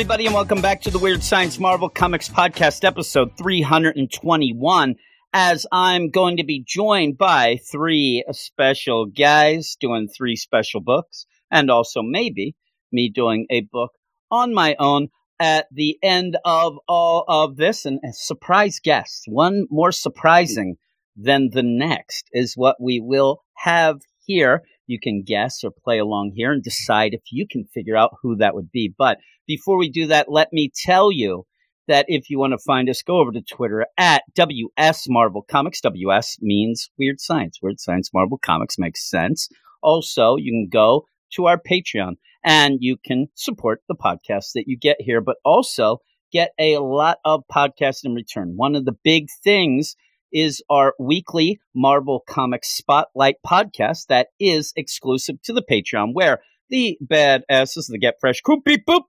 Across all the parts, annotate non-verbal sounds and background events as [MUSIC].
everybody, and welcome back to the Weird Science Marvel Comics Podcast, episode 321. As I'm going to be joined by three special guys doing three special books, and also maybe me doing a book on my own at the end of all of this. And a surprise guest, one more surprising than the next, is what we will have here. You can guess or play along here and decide if you can figure out who that would be. But before we do that, let me tell you that if you want to find us, go over to Twitter at WS Marvel Comics. WS means Weird Science. Weird Science Marvel Comics makes sense. Also, you can go to our Patreon and you can support the podcast that you get here, but also get a lot of podcasts in return. One of the big things is our weekly Marvel Comics Spotlight podcast that is exclusive to the Patreon, where the badasses, the Get Fresh crew, beep boop,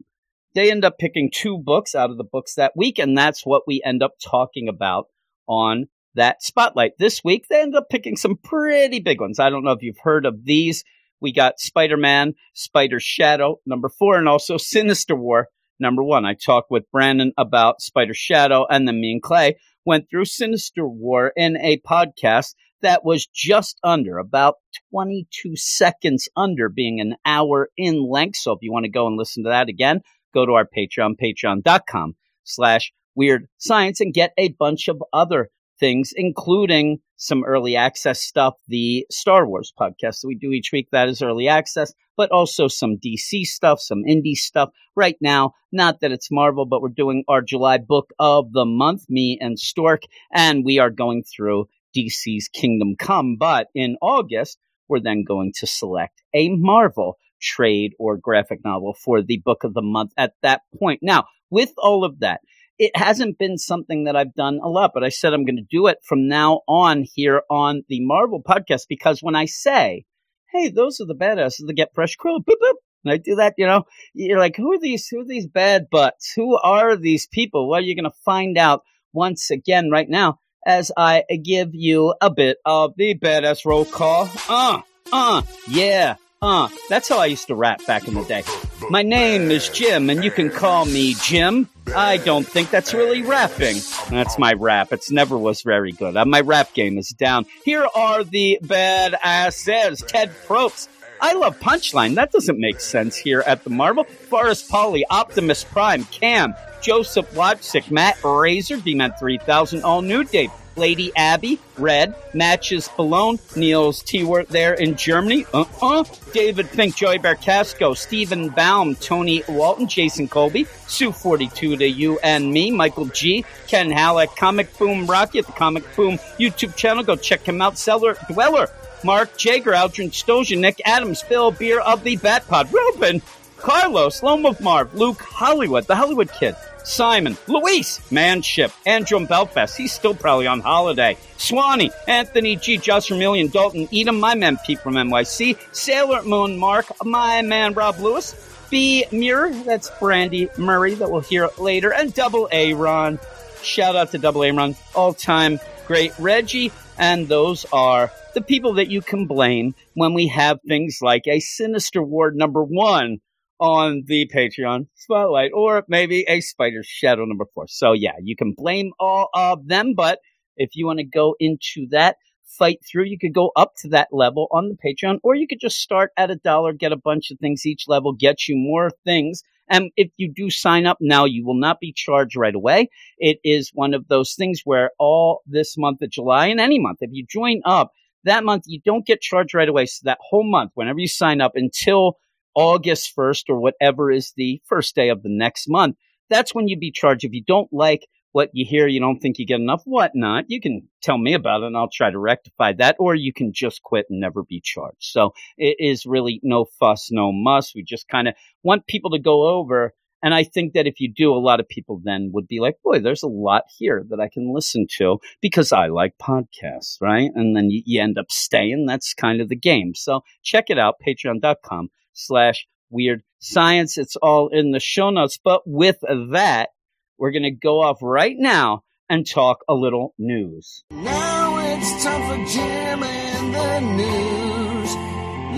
they end up picking two books out of the books that week, and that's what we end up talking about on that spotlight. This week, they end up picking some pretty big ones. I don't know if you've heard of these. We got Spider Man, Spider Shadow, number four, and also Sinister War, number one. I talked with Brandon about Spider Shadow, and then me and Clay went through Sinister War in a podcast that was just under about 22 seconds under being an hour in length. So if you want to go and listen to that again, go to our Patreon, patreon.com slash weird science and get a bunch of other things, including some early access stuff, the Star Wars podcast that we do each week. That is early access, but also some DC stuff, some indie stuff. Right now, not that it's Marvel, but we're doing our July book of the month, me and Stork, and we are going through DC's Kingdom Come. But in August, we're then going to select a Marvel trade or graphic novel for the book of the month at that point. Now, with all of that, it hasn't been something that I've done a lot, but I said I'm going to do it from now on here on the Marvel podcast because when I say, hey, those are the badasses that get fresh krill, boop, boop, and I do that, you know, you're like, who are these, who are these bad butts? Who are these people? Well, you're going to find out once again right now as I give you a bit of the badass roll call. Uh, uh, yeah, uh, that's how I used to rap back in the day. My name is Jim, and you can call me Jim. I don't think that's really rapping. That's my rap. It's never was very good. Uh, my rap game is down. Here are the badasses. Ted Probst. I love Punchline. That doesn't make sense here at the Marvel. Forrest Polly, Optimus Prime, Cam, Joseph Watchick, Matt Razor, D-Man 3000, All New Dave, Lady Abby, Red, Matches Balone, Niels T-Wort there in Germany, uh-uh, David Fink, Joey Barcasco, Stephen Baum, Tony Walton, Jason Colby, Sue42 to you and me, Michael G, Ken Halleck, Comic Boom Rocky at the Comic Boom YouTube channel, go check him out, Seller Dweller, Mark Jager, Aldrin Stojan, Nick Adams, Bill Beer of the Bat Pod, Ruben, Carlos, Lome of Marv, Luke Hollywood, the Hollywood Kid, Simon, Luis, Manship, Andrew Belfast, he's still probably on holiday, Swanee, Anthony G, Josh Million, Dalton, Edom, my man Pete from NYC, Sailor Moon Mark, my man Rob Lewis, B Mirror, that's Brandy Murray that we'll hear later, and Double A Ron. Shout out to Double A Ron, all time great Reggie, and those are the people that you can blame when we have things like a Sinister War number one on the Patreon spotlight, or maybe a Spider Shadow number four. So yeah, you can blame all of them, but if you want to go into that fight through, you could go up to that level on the Patreon, or you could just start at a dollar, get a bunch of things each level, get you more things. And if you do sign up now, you will not be charged right away. It is one of those things where all this month of July and any month, if you join up that month, you don't get charged right away. So that whole month, whenever you sign up until August 1st or whatever is the first day of the next month, that's when you'd be charged. If you don't like what you hear, you don't think you get enough, whatnot, you can tell me about it and I'll try to rectify that, or you can just quit and never be charged. So it is really no fuss, no muss. We just kind of want people to go over And I think that if you do, a lot of people then would be like, boy, there's a lot here that I can listen to because I like podcasts, right? And then you, you end up staying. That's kind of the game. So check it out, patreon.com slash weird science. It's all in the show notes. But with that, we're going to go off right now and talk a little news. Now it's time for Jim and the news.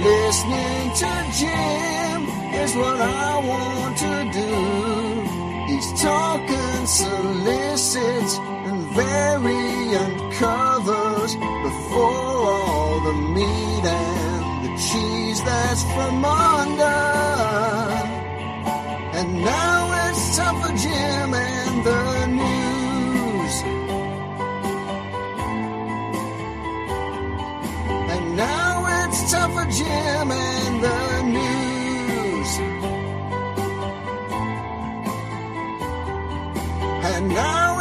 Listening to Jim is what I want to do. He's talking solicits and variant covers before all the meat that's from under. And now it's time for Jim and the news. And now it's time for Jim and the news. And now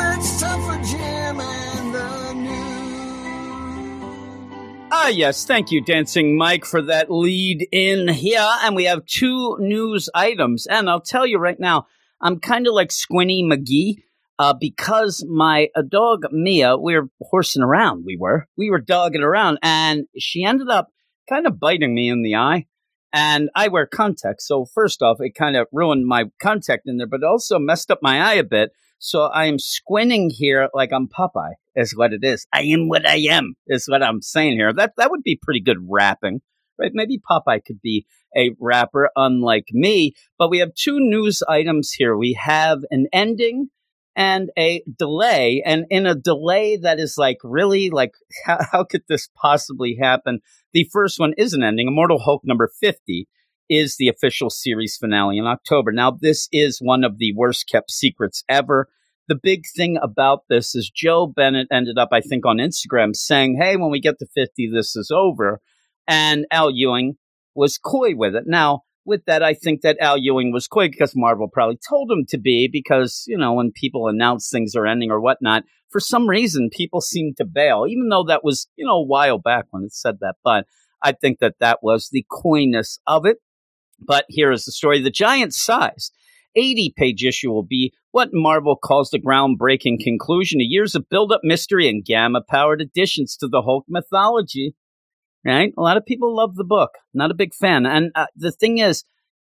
Ah, yes. Thank you, Dancing Mike, for that lead in here. And we have two news items. And I'll tell you right now, I'm kind of like Squinty McGee uh, because my uh, dog Mia, we were horsing around. We were, we were dogging around, and she ended up kind of biting me in the eye. And I wear contacts, so first off, it kind of ruined my contact in there, but also messed up my eye a bit. So I am squinting here like I'm Popeye, is what it is. I am what I am, is what I'm saying here. That that would be pretty good rapping, right? Maybe Popeye could be a rapper, unlike me. But we have two news items here. We have an ending and a delay and in a delay that is like really like [LAUGHS] how, how could this possibly happen the first one is an ending immortal hulk number 50 is the official series finale in october now this is one of the worst kept secrets ever the big thing about this is joe bennett ended up i think on instagram saying hey when we get to 50 this is over and al ewing was coy with it now with that, I think that Al Ewing was coy because Marvel probably told him to be because, you know, when people announce things are ending or whatnot, for some reason people seem to bail, even though that was, you know, a while back when it said that. But I think that that was the coyness of it. But here is the story. The giant size 80 page issue will be what Marvel calls the groundbreaking conclusion to years of build up mystery and gamma powered additions to the Hulk mythology right? A lot of people love the book. Not a big fan. And uh, the thing is,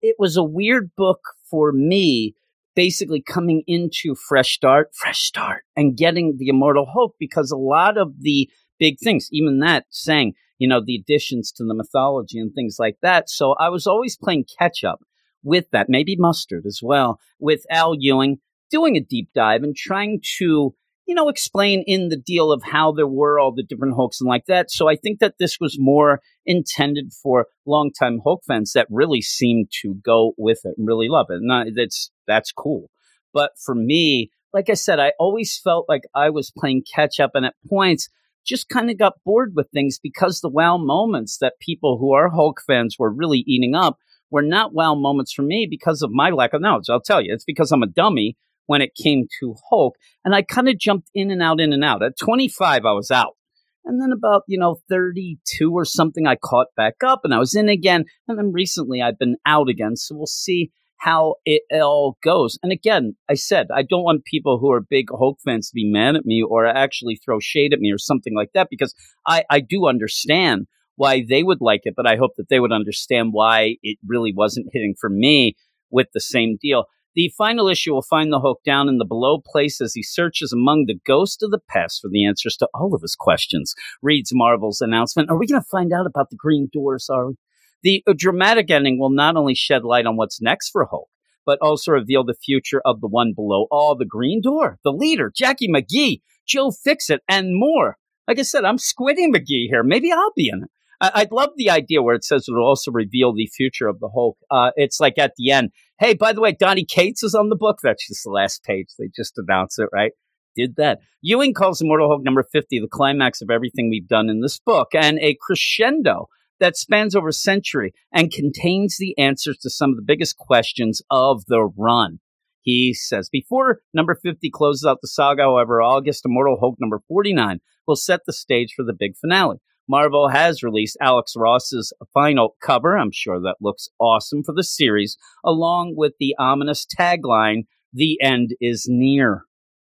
it was a weird book for me, basically coming into Fresh Start, Fresh Start, and getting the Immortal Hulk because a lot of the big things, even that saying, you know, the additions to the mythology and things like that. So I was always playing catch up with that, maybe Mustard as well, with Al Ewing doing a deep dive and trying to you know, explain in the deal of how there were all the different Hulks and like that. So I think that this was more intended for longtime Hulk fans that really seemed to go with it and really love it. And that's that's cool. But for me, like I said, I always felt like I was playing catch up, and at points just kind of got bored with things because the wow moments that people who are Hulk fans were really eating up were not wow moments for me because of my lack of knowledge. I'll tell you, it's because I'm a dummy when it came to Hulk. And I kind of jumped in and out, in and out. At 25, I was out. And then about, you know, 32 or something, I caught back up and I was in again. And then recently I've been out again. So we'll see how it all goes. And again, I said, I don't want people who are big Hulk fans to be mad at me or actually throw shade at me or something like that because I, I do understand why they would like it, but I hope that they would understand why it really wasn't hitting for me with the same deal. The final issue will find the Hulk down in the below place as he searches among the ghosts of the past for the answers to all of his questions. Reads Marvel's announcement. Are we going to find out about the Green Doors? Are we? The dramatic ending will not only shed light on what's next for Hulk, but also reveal the future of the one below all the Green Door, the leader, Jackie McGee, Joe Fixit, and more. Like I said, I'm Squiddy McGee here. Maybe I'll be in it. I- would love the idea where it says it will also reveal the future of the Hulk. Uh, it's like at the end, hey, by the way, Donny Cates is on the book. That's just the last page. They just announced it, right? Did that. Ewing calls Immortal Hulk number 50 the climax of everything we've done in this book and a crescendo that spans over a century and contains the answers to some of the biggest questions of the run. He says, before number 50 closes out the saga, however, August Immortal Hulk number 49 will set the stage for the big finale. Marvel has released Alex Ross's final cover. I'm sure that looks awesome for the series, along with the ominous tagline, The End is Near,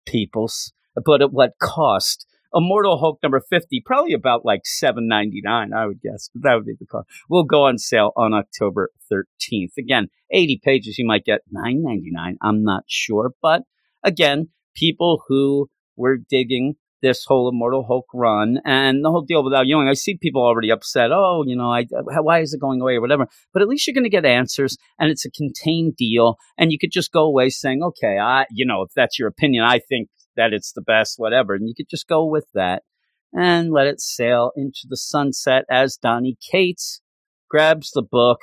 peoples. But at what cost? Immortal Hulk number 50, probably about like seven ninety nine, I would guess. That would be the cost. Will go on sale on October 13th. Again, 80 pages, you might get nine ninety nine. I'm not sure. But again, people who were digging this whole Immortal Hulk run and the whole deal with Al Ewing. I see people already upset. Oh, you know, I, uh, why is it going away or whatever? But at least you're going to get answers, and it's a contained deal, and you could just go away saying, okay, I, you know, if that's your opinion, I think that it's the best, whatever, and you could just go with that and let it sail into the sunset as Donny Cates grabs the book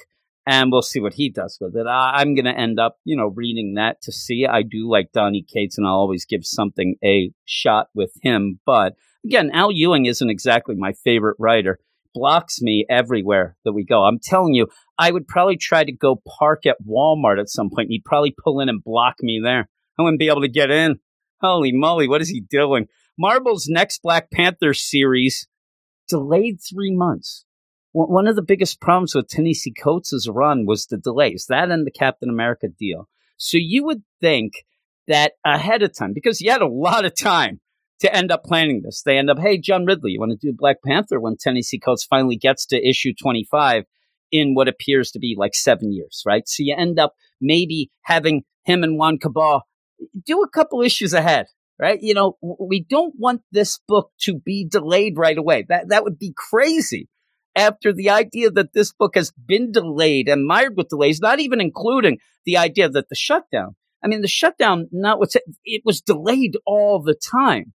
and we'll see what he does with it. I, am going to end up, you know, reading that to see. I do like Donny Cates, and I'll always give something a shot with him. But again, Al Ewing isn't exactly my favorite writer. Blocks me everywhere that we go. I'm telling you, I would probably try to go park at Walmart at some point. He'd probably pull in and block me there. I wouldn't be able to get in. Holy moly, what is he doing? Marvel's next Black Panther series delayed three months one of the biggest problems with Ta-Nehisi Coates' run was the delays, that and the Captain America deal. So you would think that ahead of time, because you had a lot of time to end up planning this, they end up, hey, John Ridley, you want to do Black Panther when Ta-Nehisi Coates finally gets to issue 25 in what appears to be like seven years, right? So you end up maybe having him and Juan Cabal do a couple issues ahead, right? You know, we don't want this book to be delayed right away. That, that would be crazy after the idea that this book has been delayed and mired with delays, not even including the idea that the shutdown. I mean, the shutdown, not what's it was delayed all the time.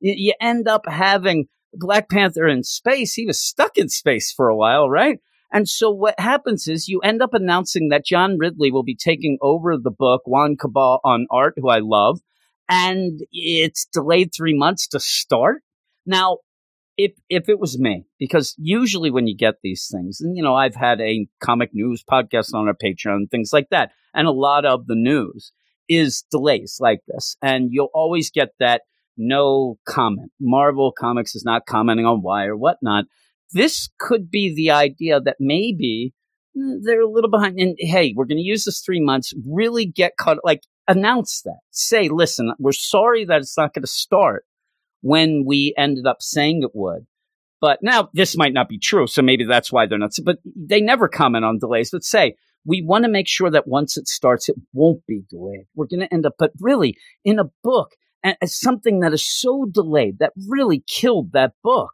You, you end up having Black Panther in space. He was stuck in space for a while, right? And so what happens is you end up announcing that John Ridley will be taking over the book, Juan Cabal on art, who I love, and it's delayed three months to start. Now, if if it was me, because usually when you get these things, and you know, I've had a comic news podcast on our Patreon things like that, and a lot of the news is delays like this, and you'll always get that no comment. Marvel Comics is not commenting on why or whatnot. This could be the idea that maybe mm, they're a little behind. And hey, we're going to use this three months. Really get caught. Like announce that. Say, listen, we're sorry that it's not going to start when we ended up saying it would. But now this might not be true, so maybe that's why they're not. But they never comment on delays. But say we want to make sure that once it starts, it won't be delayed. We're going to end up, but really, in a book, as something that is so delayed that really killed that book,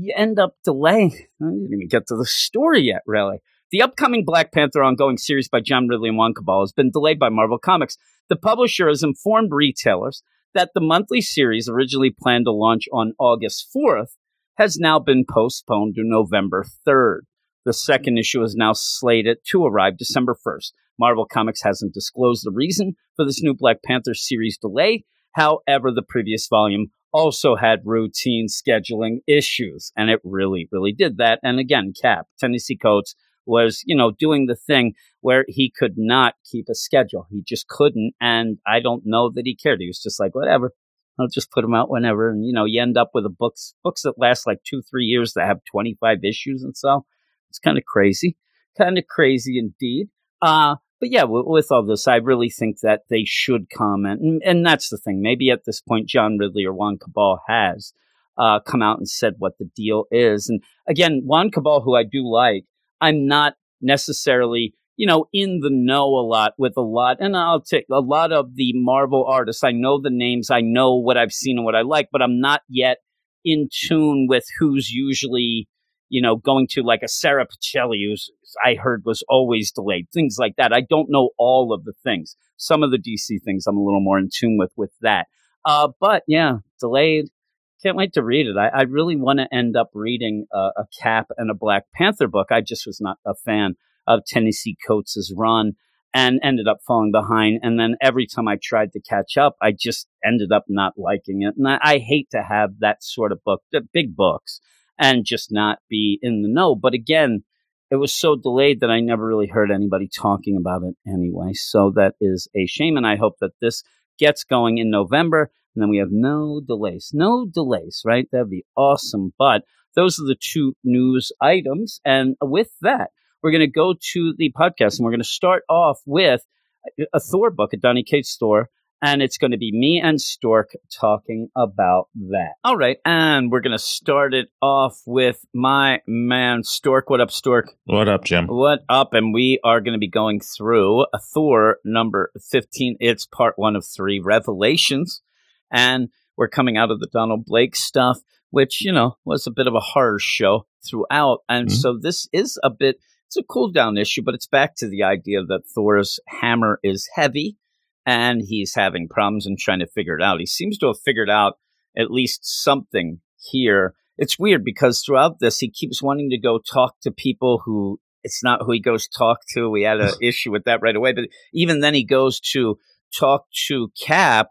you end up delaying. [LAUGHS] I didn't even get to the story yet, really. The upcoming Black Panther ongoing series by John Ridley and Juan Cabal has been delayed by Marvel Comics. The publisher has informed retailers that the monthly series, originally planned to launch on August 4th, has now been postponed to November 3rd. The second issue is now slated to arrive December 1st. Marvel Comics hasn't disclosed the reason for this new Black Panther series delay. However, the previous volume also had routine scheduling issues, and it really, really did that. And again, Cap, Ta-Nehisi Coates, was, you know, doing the thing where he could not keep a schedule. He just couldn't. And I don't know that he cared. He was just like, whatever. I'll just put them out whenever. And, you know, you end up with a books, books that last like two, three years that have 25 issues and so. It's kind of crazy. Kind of crazy indeed. Uh, but yeah, with, with, all this, I really think that they should comment. And, and, that's the thing. Maybe at this point, John Ridley or Juan Cabal has uh, come out and said what the deal is. And again, Juan Cabal, who I do like, I'm not necessarily, you know, in the know a lot with a lot. And I'll take a lot of the Marvel artists. I know the names. I know what I've seen and what I like, but I'm not yet in tune with who's usually, you know, going to like a Sara Pichelli, who's I heard was always delayed, things like that. I don't know all of the things. Some of the DC things I'm a little more in tune with with that. Uh, but yeah, delayed can't wait to read it. I, I really want to end up reading a, a, Cap and a Black Panther book. I just was not a fan of Ta-Nehisi Coates' run and ended up falling behind. And then every time I tried to catch up, I just ended up not liking it. And I, I hate to have that sort of book, the big books, and just not be in the know. But again, it was so delayed that I never really heard anybody talking about it anyway. So that is a shame. And I hope that this gets going in November and then we have no delays. No delays, right? That'd be awesome. But those are the two news items. And with that, we're going to go to the podcast and we're going to start off with a Thor book at Donny Cates' Thor. And it's going to be me and Stork talking about that. All right. And we're going to start it off with my man, Stork. What up, Stork? What up, Jim? What up? And we are going to be going through Thor number 15. It's part one of three Revelations. And we're coming out of the Donald Blake stuff, which, you know, was a bit of a horror show throughout. And Mhm. so this is a bit, it's a cool down issue, but it's back to the idea that Thor's hammer is heavy and he's having problems and trying to figure it out. He seems to have figured out at least something here. It's weird because throughout this, he keeps wanting to go talk to people who it's not who he goes talk to. We had an [LAUGHS] issue with that right away, but even then he goes to talk to Cap.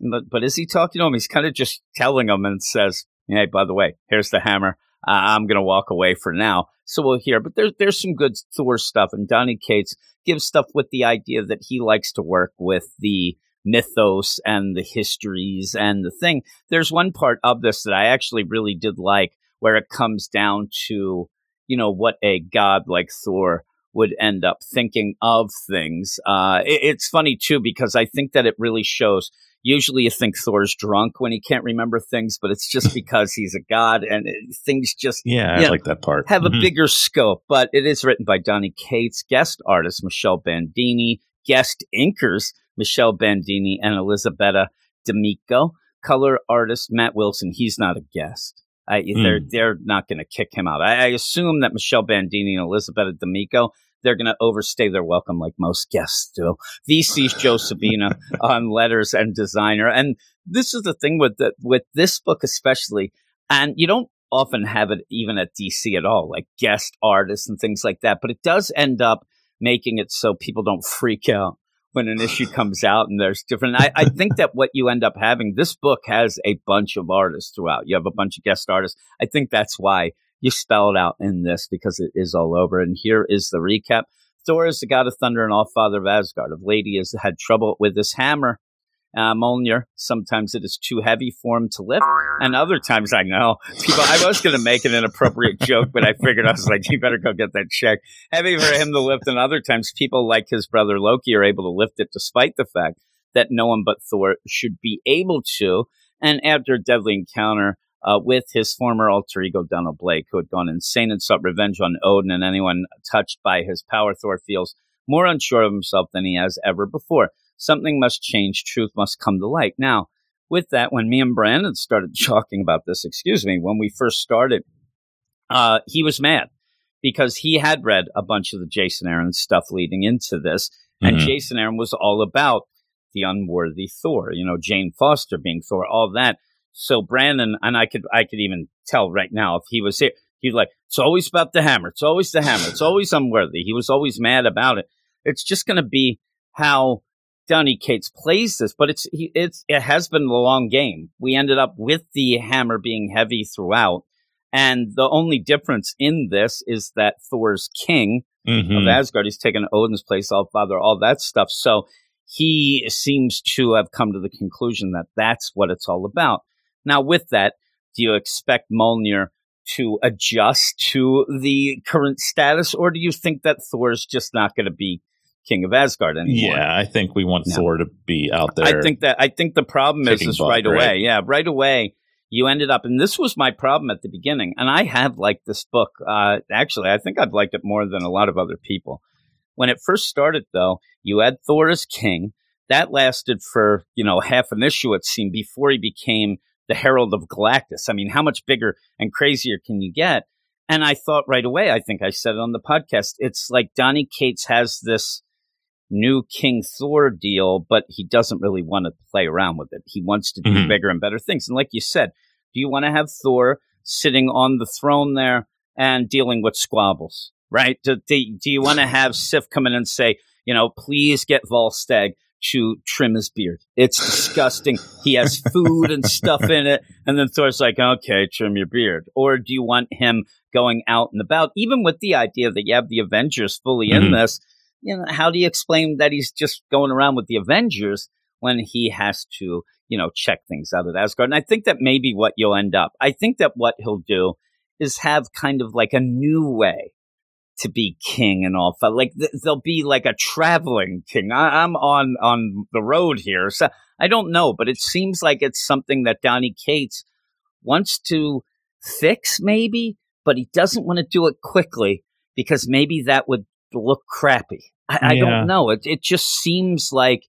But, but is he talking to him? He's kind of just telling him and says, Hey, by the way, here's the hammer. I'm going to walk away for now. So we'll hear. But there's, there's some good Thor stuff. And Donny Cates gives stuff with the idea that he likes to work with the mythos and the histories and the thing. There's one part of this that I actually really did like where it comes down to, you know, what a god like Thor would end up thinking of things. Uh, it- it's funny too because I think that it really shows. Usually, you think Thor's drunk when he can't remember things, but it's just [LAUGHS] because he's a god and it, things just Yeah, I Yeah. like that part. have a Mhm. bigger scope. But it is written by Donny Cates, guest artist Michele Bandini, guest inkers Michele Bandini and Elisabetta D'Amico, color artist Matt Wilson. He's not a guest. I, They're they're not going to kick him out. I, I assume that Michele Bandini and Elisabetta D'Amico they're going to overstay their welcome like most guests do. VC's Joe Sabino [LAUGHS] on letters and designer, and this is the thing with the, with this book especially, and you don't often have it even at DC at all, like guest artists and things like that. But it does end up making it so people don't freak out when an issue [LAUGHS] comes out and there's different. I, I think that what you end up having, this book has a bunch of artists throughout. You have a bunch of guest artists. I think that's why you spell it out in this because it is all over. And here is the recap. Thor is the god of thunder and all father of Asgard. Of late, he has had trouble with his hammer. Uh, Mjolnir, sometimes it is too heavy for him to lift, and other times I know people. I was going to make an inappropriate joke, but I figured I was like, you better go get that check. Heavy for him to lift, and other times people like his brother Loki are able to lift it, despite the fact that no one but Thor should be able to. And after a deadly encounter uh, with his former alter ego Donald Blake, who had gone insane and sought revenge on Odin and anyone touched by his power, Thor feels more unsure of himself than he has ever before. Something must change. Truth must come to light. Now, with that, when me and Brandon started [LAUGHS] talking about this, excuse me, when we first started, uh, he was mad because he had read a bunch of the Jason Aaron stuff leading into this, and Mhm. Jason Aaron was all about the unworthy Thor, you know, Jane Foster being Thor, all that. So Brandon and I could I could even tell right now if he was here, he'd like, it's always about the hammer, it's always the hammer, it's always unworthy. He was always mad about it. It's just gonna be how Donny Cates plays this, but it's he, it's it has been a long game. We ended up with the hammer being heavy throughout, and the only difference in this is that Thor's king Mhm. of Asgard. He's taken Odin's place, all father, all that stuff. So he seems to have come to the conclusion that that's what it's all about. Now, with that, do you expect Mjolnir to adjust to the current status, or do you think that Thor's just not going to be king of Asgard anymore? Yeah, I think we want No. Thor to be out there. I think that I think the problem is is butt, right right? away. Yeah, right away. You ended up, and this was my problem at the beginning. And I have liked this book. Uh, actually, I think I've liked it more than a lot of other people. When it first started, though, you had Thor as king. That lasted for you know half an issue. It seemed before he became the Herald of Galactus. I mean, how much bigger and crazier can you get? And I thought right away. I think I said it on the podcast. It's like Donny Cates has this new King Thor deal, but he doesn't really want to play around with it. He wants to do Mhm. bigger and better things. And like you said, do you want to have Thor sitting on the throne there and dealing with squabbles, right? Do, do, do you want to have Sif come in and say, you know, please get Volstagg to trim his beard? It's disgusting. he has food and stuff in it. And then Thor's like, okay, trim your beard. Or do you want him going out and about, even with the idea that you have the Avengers fully in Mhm. this? you know, how do you explain that he's just going around with the Avengers when he has to, you know, check things out at Asgard? And I think that may be what you'll end up. I think that what he'll do is have kind of like a new way to be king and all. But like th- there'll be like a traveling king. I- I'm on on the road here, so I don't know, but it seems like it's something that Donny Cates wants to fix, maybe, but he doesn't want to do it quickly because maybe that would look crappy. I, I Yeah. don't know. It it just seems like.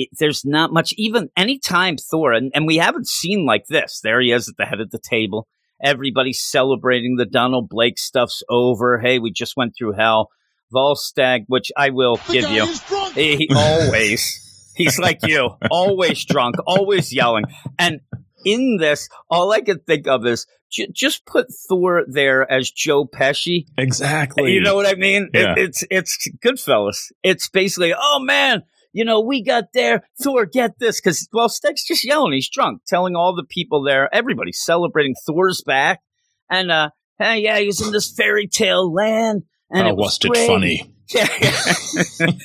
It, there's not much, even anytime Thor, and, and we haven't seen like this. There he is at the head of the table. Everybody's celebrating the Donald Blake stuff's over. Hey, we just went through hell. Volstagg, which I will give you. He, he always, he's like you, always drunk, always yelling. And in this, all I can think of is j- just put Thor there as Joe Pesci. Exactly. You know what I mean? It- Yeah. it's it's Goodfellas. It's basically, oh man, you know, we got there. Thor, get this, because Volstagg's just yelling. He's drunk, telling all the people there, everybody celebrating Thor's back, and uh, hey, yeah, he's in this fairy tale land, and oh, it was it funny? [LAUGHS] Yeah.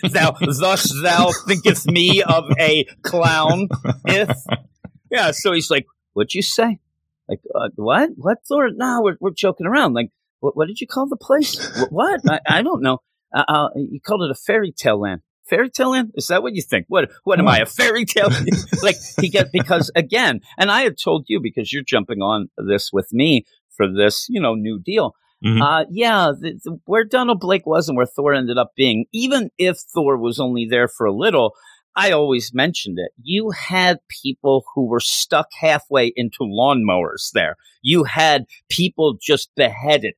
thou thus thou thinkest me of a clown. If [LAUGHS] yeah, so he's like, "What'd you say? Like uh, what? What Thor? No, we're we're joking around. Like what? What did you call the place? Wh- what? I, I don't know. Uh, uh, you called it a fairy tale land. Fairy tale land? Is that what you think? What? What am I? A fairy tale? [LAUGHS] like he get because again, and I had told you because you're jumping on this with me for this, you know, new deal. Mhm. Uh, yeah, the, the, where Donald Blake was and where Thor ended up being, even if Thor was only there for a little, I always mentioned it. You had people who were stuck halfway into lawnmowers there. You had people just beheaded,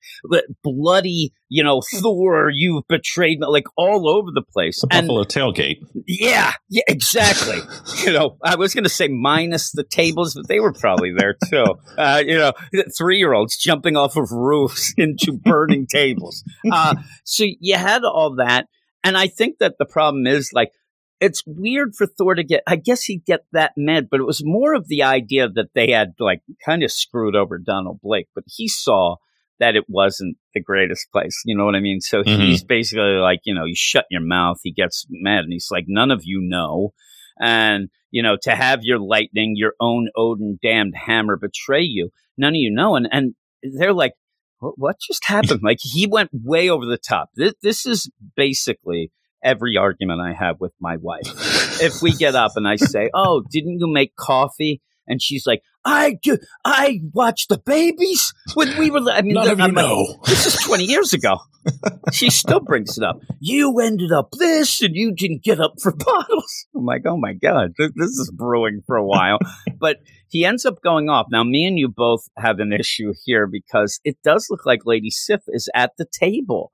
bloody, you know, Thor, you've betrayed me, like all over the place. The And Buffalo tailgate. yeah, yeah, exactly. [LAUGHS] you know, I was going to say minus the tables, but they were probably there too. [LAUGHS] Uh, you know, three year olds jumping off of roofs [LAUGHS] into burning tables. Uh, so you had all that. And I think that the problem is like, it's weird for Thor to get, I guess he'd get that mad, but it was more of the idea that they had like kind of screwed over Donald Blake, but he saw that it wasn't the greatest place. You know what I mean? So Mhm. he's basically like, you know, you shut your mouth. He gets mad and he's like, none of you know. And, you know, to have your lightning, your own Odin damned hammer betray you, none of you know. And, and they're like, what, what just happened? [LAUGHS] like he went way over the top. This, this is basically every argument I have with my wife. if we get up and I say, [LAUGHS] "Oh, didn't you make coffee?" and she's like, "I do, I watched the babies when we were." li-" I mean, None of you I'm like, know. this is twenty years ago. she still brings it up. You ended up this, and you didn't get up for [LAUGHS] bottles. I'm like, oh my god, th- this is brewing for a while. but he ends up going off. Now, me and you both have an issue here because it does look like Lady Sif is at the table.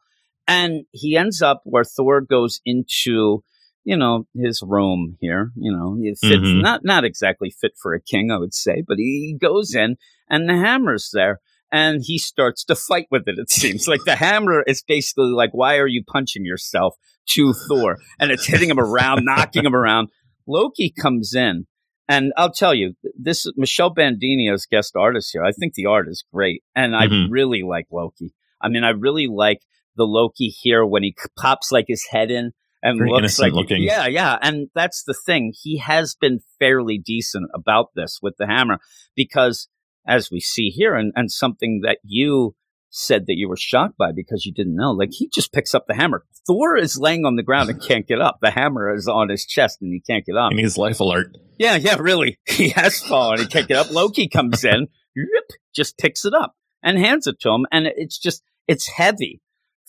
And he ends up where Thor goes into, you know, his room here. You know, it's, Mhm. not not exactly fit for a king, I would say, but he goes in and the hammer's there. And he starts to fight with it, it seems. like the hammer is basically like, why are you punching yourself to Thor? And it's hitting him around, knocking him around. Loki comes in and I'll tell you, this is Michele Bandini guest artist here. I think the art is great, and I Mhm. really like Loki. I mean, I really like the Loki here when he pops like his head in and Very looks like looking. yeah, yeah. And that's the thing; he has been fairly decent about this with the hammer because, as we see here, and, and something that you said that you were shocked by because you didn't know, like he just picks up the hammer. Thor is laying on the ground and can't get up. The hammer is on his chest and he can't get up. He needs life alert. Yeah, yeah, really. [LAUGHS] He has fallen. He can't get up. Loki comes in, rip, just picks it up and hands it to him. And it's just, it's heavy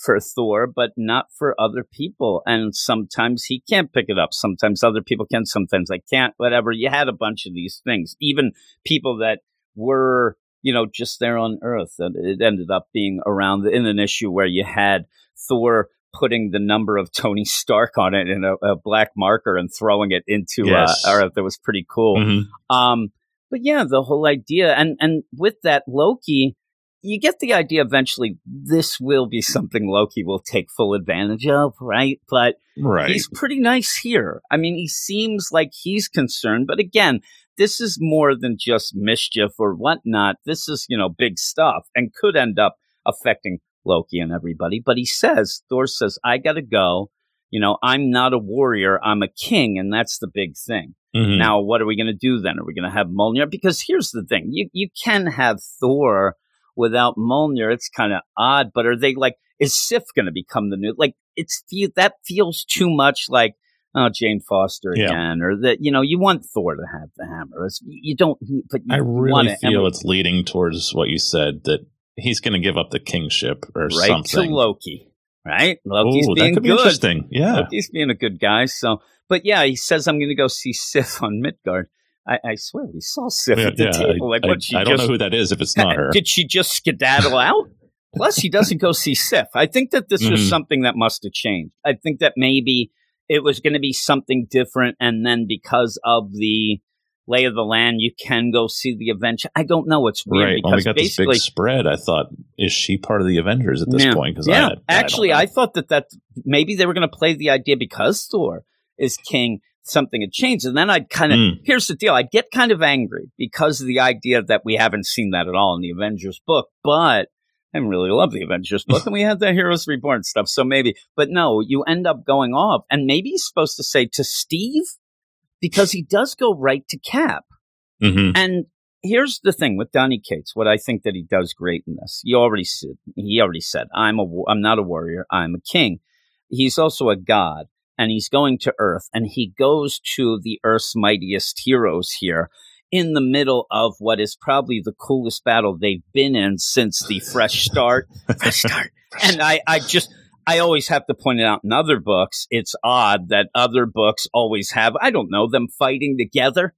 for Thor, but not for other people. And sometimes he can't pick it up. Sometimes other people can. Sometimes I can't. Whatever. You had a bunch of these things. Even people that were, you know, just there on Earth. And it ended up being around in an issue where you had Thor putting the number of Tony Stark on it in a, a black marker and throwing it into Yes. uh, Earth. That was pretty cool. Mhm. Um, but yeah, the whole idea, and and with that Loki, you get the idea. Eventually, this will be something Loki will take full advantage of, right? But Right. he's pretty nice here. I mean, he seems like he's concerned, but again, this is more than just mischief or whatnot. This is you know big stuff and could end up affecting Loki and everybody. But he says, Thor says, "I got to go." You know, I'm not a warrior. I'm a king, and that's the big thing. Mhm. Now, what are we going to do then? Are we going to have Mjolnir? Because here's the thing: you you can have Thor without Mjolnir. It's kind of odd, but are they like, is Sif going to become the new, like, it's, that feels too much like, oh, Jane Foster Yeah. again, or that, you know, you want Thor to have the hammer. It's, you don't, but you I really it. Feel it's leading towards what you said that he's going to give up the kingship or right something. to Loki, right? Loki's Ooh, being that could be good. interesting. Yeah. Loki's being a good guy. So, but yeah, he says I'm going to go see Sif on Midgard. I, I swear we saw Sif Yeah, at the yeah, table. I, Like, I- what she I don't just know who that is if it's not [LAUGHS] her. did she just skedaddle out? Plus, he doesn't go see Sif. I think that this was Mhm. something that must have changed. I think that maybe it was going to be something different, and then because of the lay of the land, you can go see the Avengers. I don't know. It's weird Right. When we because got this basically, big spread, I thought, is she part of the Avengers at this Yeah. point? Because yeah, I, actually, I, I, thought that that maybe they were going to play the idea because Thor is king, something had changed, and then I'd kind of Mm. here's the deal: I'd get kind of angry because of the idea that we haven't seen that at all in the Avengers book, but. I really love the Avengers book, [LAUGHS] and we had the Heroes Reborn stuff. So maybe, but no, you end up going off, and maybe he's supposed to say to Steve because he does go right to Cap. Mhm. And here's the thing with Donny Cates, what I think that he does great in this. You already said, he already said, I'm a, I'm not a warrior. I'm a king. He's also a god and he's going to Earth and he goes to the Earth's mightiest heroes here in the middle of what is probably the coolest battle they've been in since the [LAUGHS] fresh start. fresh start. [LAUGHS] And I, I just, I always have to point it out in other books. It's odd that other books always have, I don't know, them fighting together.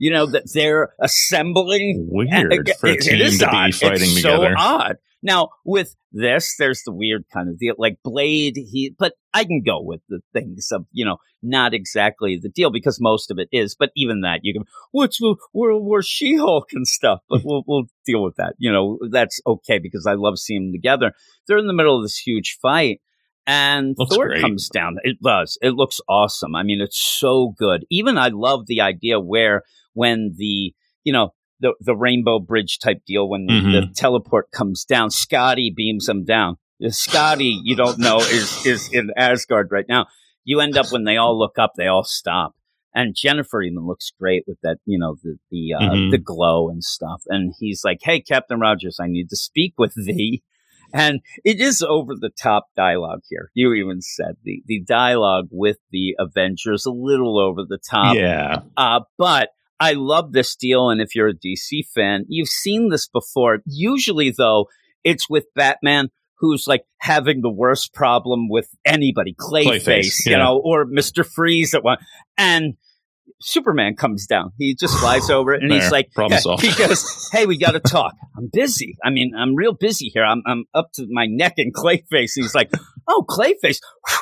You know, that they're assembling Weird [LAUGHS] for a it- it team to odd. be fighting it's together. So odd. Now with this, there's the weird kind of deal, like Blade. He, but I can go with the things of you know not exactly the deal because most of it is. But even that, you can what's World War She-Hulk and stuff. But we'll we'll deal with that. You know that's okay because I love seeing them together. They're in the middle of this huge fight. And Looks Thor great. comes down. It does. It looks awesome. I mean, it's so good. Even I love the idea where when the you know the the rainbow bridge type deal when the Mhm. teleport comes down, Scotty beams him down. Scotty, you don't know, is is in Asgard right now. You end up when they all look up, they all stop. And Jennifer even looks great with that, you know, the the uh, Mhm. the glow and stuff. And he's like, "Hey, Captain Rogers, I need to speak with thee." And it is over the top dialogue here. You even said the the dialogue with the Avengers a little over the top. yeah. Uh, but I love this deal. And if you're a DC fan, you've seen this before. Usually, though, it's with Batman who's like having the worst problem with anybody, Clayface, Clayface, you yeah. know, or Mr. Freeze at one. And Superman comes down. He just flies [SIGHS] over it and he's like, yeah, [LAUGHS] he goes, Hey, we got to talk. I'm busy. I mean, I'm real busy here. I'm, I'm up to my neck in Clayface. And he's like, Oh, Clayface.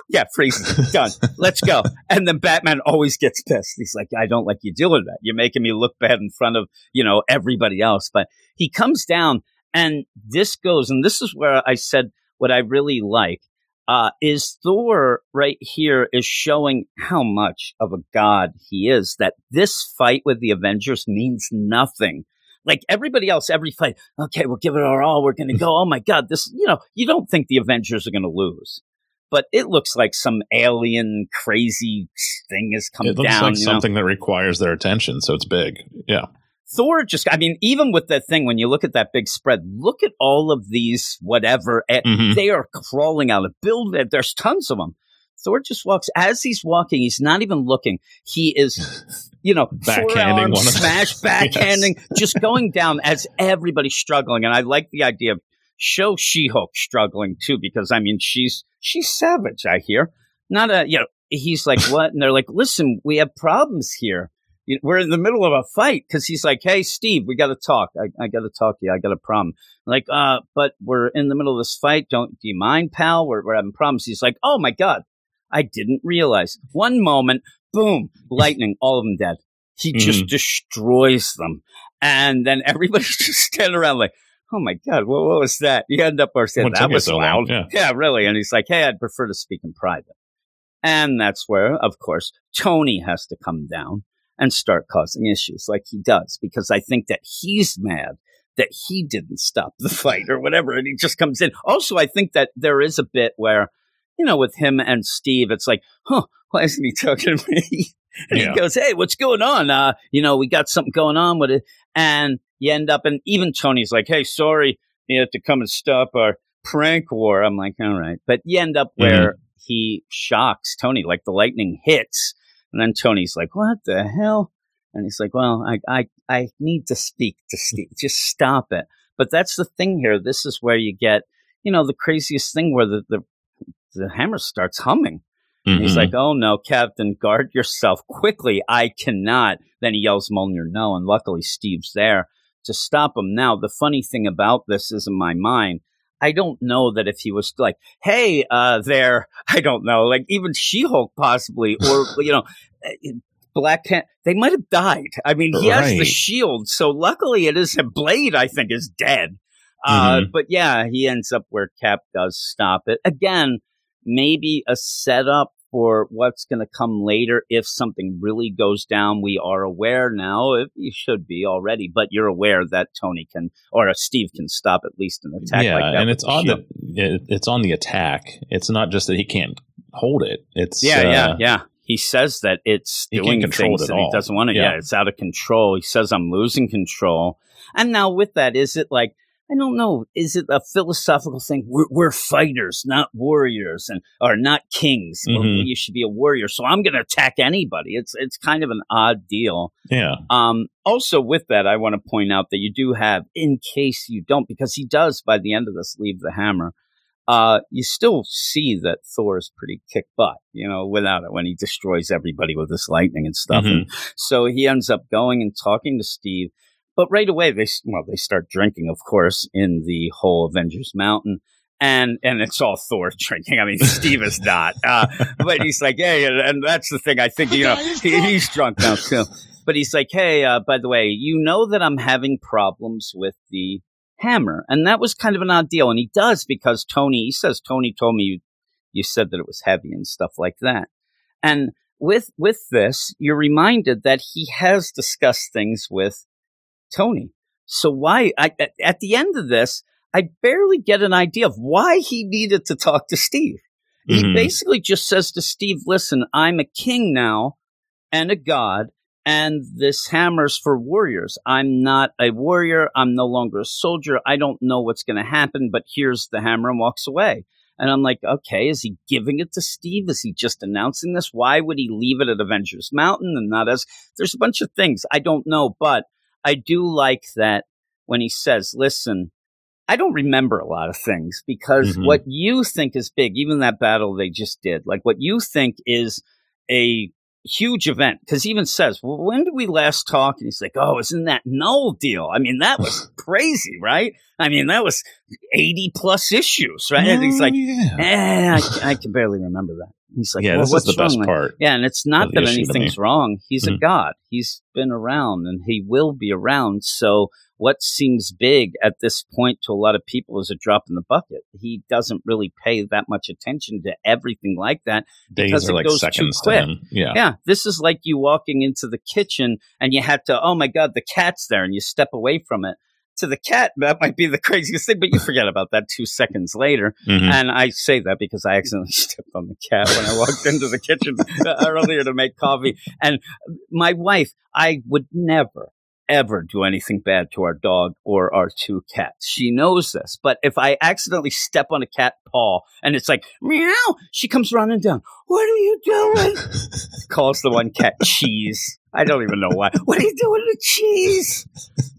yeah, freeze. Done. Let's go. And then Batman always gets pissed. He's like, I don't like you doing that. You're making me look bad in front of, you know, everybody else. But he comes down and this goes, and this is where I said what I really like. Uh, is Thor right here is showing how much of a god he is. That this fight with the Avengers means nothing. Like everybody else, every fight, okay, we'll give it our all. We're going to go. Oh my God, this, you know, you don't think the Avengers are going to lose, but it looks like some alien crazy thing has come It looks down. like you know? something that requires their attention, so it's big. Yeah. Thor just, I mean, even with that thing, when you look at that big spread, look at all of these, whatever, eh, Mhm. they are crawling out of build. There's tons of them. Thor just walks, as he's walking, he's not even looking. He is, [LAUGHS] you know, Backhanding one of smash, [LAUGHS] backhanding, just going down as everybody's struggling. And I like the idea of show She-Hulk struggling too, because I mean, she's, she's savage, I hear. Not a, you know, he's like, [LAUGHS] what? And they're like, listen, we have problems here you- we're in the middle of a fight because he's like, "Hey, Steve, we got to talk. I, I got to talk to you. I got a problem." I'm like, uh, but we're in the middle of this fight. Don't do you mind, pal? We're we're having problems. He's like, "Oh my god, I didn't realize." One moment, boom, lightning, all of them dead. He just destroys them, and then everybody's [LAUGHS] just standing around like. Oh my God! What, what was that? You end up or saying that was so loud. Yeah. yeah, really. And he's like, "Hey, I'd prefer to speak in private." And that's where, of course, Tony has to come down and start causing issues like he does because I think that he's mad that he didn't stop the [LAUGHS] fight or whatever and he just comes in. Also, I think that there is a bit where, you know, with him and Steve, it's like, huh, why isn't he [LAUGHS] talking to me? [LAUGHS] And Yeah. he goes, Hey, what's going on? Uh, you know, we got something going on with it. And you end up, and even Tony's like, Hey, sorry. you have to come and stop our prank war. I'm like, all right. But you end up where he shocks Tony, like the lightning hits. And then Tony's like, what the hell? And he's like, well, I, I, I need to speak to Steve. Mm. Just stop it. But that's the thing here. This is where you get, you know, the craziest thing where the, the, the hammer starts humming. And He's mm-hmm. like, oh no, Captain, guard yourself quickly. I cannot. Then he yells Mjolnir no. And luckily Steve's there to stop him. Now, the funny thing about this is in my mind, I don't know that if he was like, hey, uh, there, [LAUGHS] I don't know, like even She Hulk possibly, [LAUGHS] or, you know, eh, Black Pan, they might have died. I mean, he has the shield. So luckily it is a blade, I think, is dead. Uh, Mhm. but yeah, he ends up where Cap does stop it. Again, maybe a setup for what's going to come later if something really goes down. We are aware now, if you should be already, but you're aware that Tony can or Steve can stop at least an attack yeah, like that. and it's on the it, it's on the attack. It's not just that he can't hold it. It's Yeah, uh, yeah, yeah. He says that it's doing control things it at that he doesn't want to. Yeah. Yeah. it's out of control. He says, I'm losing control. And now with that, is it like, I don't know, is it a philosophical thing? We're, we're fighters, not warriors, and are not kings. Mhm. you should be a warrior. So I'm going to attack anybody. It's it's kind of an odd deal. yeah. Um, also, with that, I want to point out that you do have, in case you don't, because he does by the end of this leave the hammer. Uh, you still see that Thor is pretty kick butt, you know, without it when he destroys everybody with his lightning and stuff. And so he ends up going and talking to Steve, but right away they well they start drinking, of course, in the whole Avengers Mountain. And and it's all Thor [LAUGHS] drinking. I mean, Steve is not, uh, but he's like, hey, and, and that's the thing. I think you [LAUGHS] know he, he's drunk now too. But he's like, hey, uh, by the way, you know that I'm having problems with the hammer, and that was kind of an odd deal. And he does because Tony, he says, Tony told me you, you said that it was heavy and stuff like that. And with with this, you're reminded that he has discussed things with Tony. So why? I, at, at the end of this, I barely get an idea of why he needed to talk to Steve. He Mhm. basically just says to Steve, "Listen, I'm a king now and a god." And this hammer's for warriors. I'm not a warrior. I'm no longer a soldier. I don't know what's going to happen, but here's the hammer and walks away. And I'm like, okay, is he giving it to Steve? Is he just announcing this? Why would he leave it at Avengers Mountain and not as? There's a bunch of things I don't know, but I do like that when he says, listen, I don't remember a lot of things because Mhm. what you think is big, even that battle they just did, like what you think is a huge event, because he even says, well, when did we last talk? And he's like, oh, isn't that Null deal? I mean, that was [LAUGHS] crazy, right? I mean, that was 80 plus issues, right? and he's Oh, like, yeah, eh, I, [LAUGHS] I can barely remember that. He's like, yeah. well, this is the best? Like, part. yeah, and it's not that issue to me. anything's wrong. He's a Mhm. god. He's been around and he will be around. So what seems big at this point to a lot of people is a drop in the bucket. He doesn't really pay that much attention to everything like that. because Days are it like seconds to quick. him. Yeah. Yeah, this is like you walking into the kitchen and you have to, oh my God, the cat's there and you step away from it. To the cat, that might be the [LAUGHS] craziest thing, but you forget about that two seconds later. Mhm. And I say that because I accidentally [LAUGHS] stepped on the cat when I walked into the kitchen uh, [LAUGHS] earlier to make coffee. And my wife, I would never, ever do anything bad to our dog or our two cats. She knows this. But if I accidentally step on a cat paw and it's like, meow, she comes running down. What are you doing? Calls the one cat cheese. I don't even know why. What are you doing to cheese?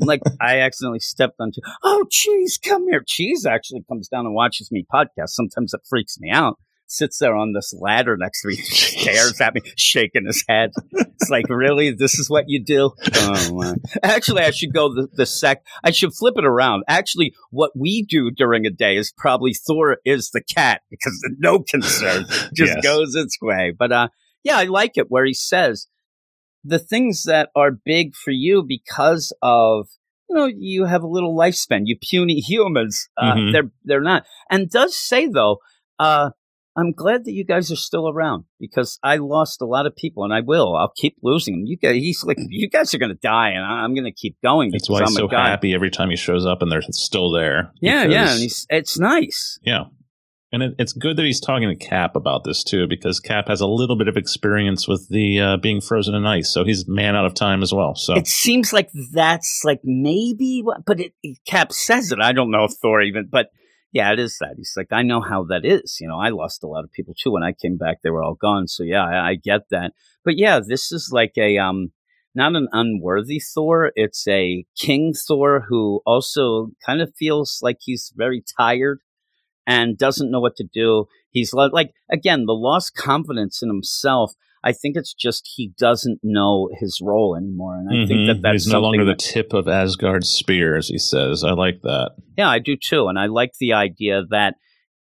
I'm like, I accidentally stepped onto, oh, cheese, come here. Cheese actually comes down and watches me podcast. Sometimes it freaks me out. Sits there on this ladder next to me, stares at me, shaking his head. It's like, really? This is what you do? Oh. Actually, I should go the, the sec. I should flip it around. Actually, what we do during a day is probably Thor is the cat because the no concern just Yes. goes its way. But, uh, yeah, I like it where he says the things that are big for you because of you know you have a little lifespan. You puny [LAUGHS] humans, uh, Mhm. they're they're not. And does say though, uh, I'm glad that you guys are still around because I lost a lot of people, and I will. I'll keep losing them. You guys, he's like, you guys are going to die, and I'm going to keep going. That's why I'm so guy. happy every time he shows up and they're still there. Yeah, yeah, and he's, it's nice. yeah. And it, it's good that he's talking to Cap about this too, because Cap has a little bit of experience with the uh, being frozen in ice, so he's man out of time as well. So It seems like that's like maybe, but it- Cap says it. I don't know if Thor even, but yeah, it is that. He's like, I know how that is. You know, I lost a lot of people too when I came back; they were all gone. So yeah, I, I get that. But yeah, this is like a um, not an unworthy Thor. It's a King Thor who also kind of feels like he's very tired and doesn't know what to do. He's like, like again, the lost confidence in himself. I think it's just he doesn't know his role anymore, and I think Mhm. that that's he's no longer the that- tip of Asgard's spear, as he says. I like that. Yeah, I do too, and I like the idea that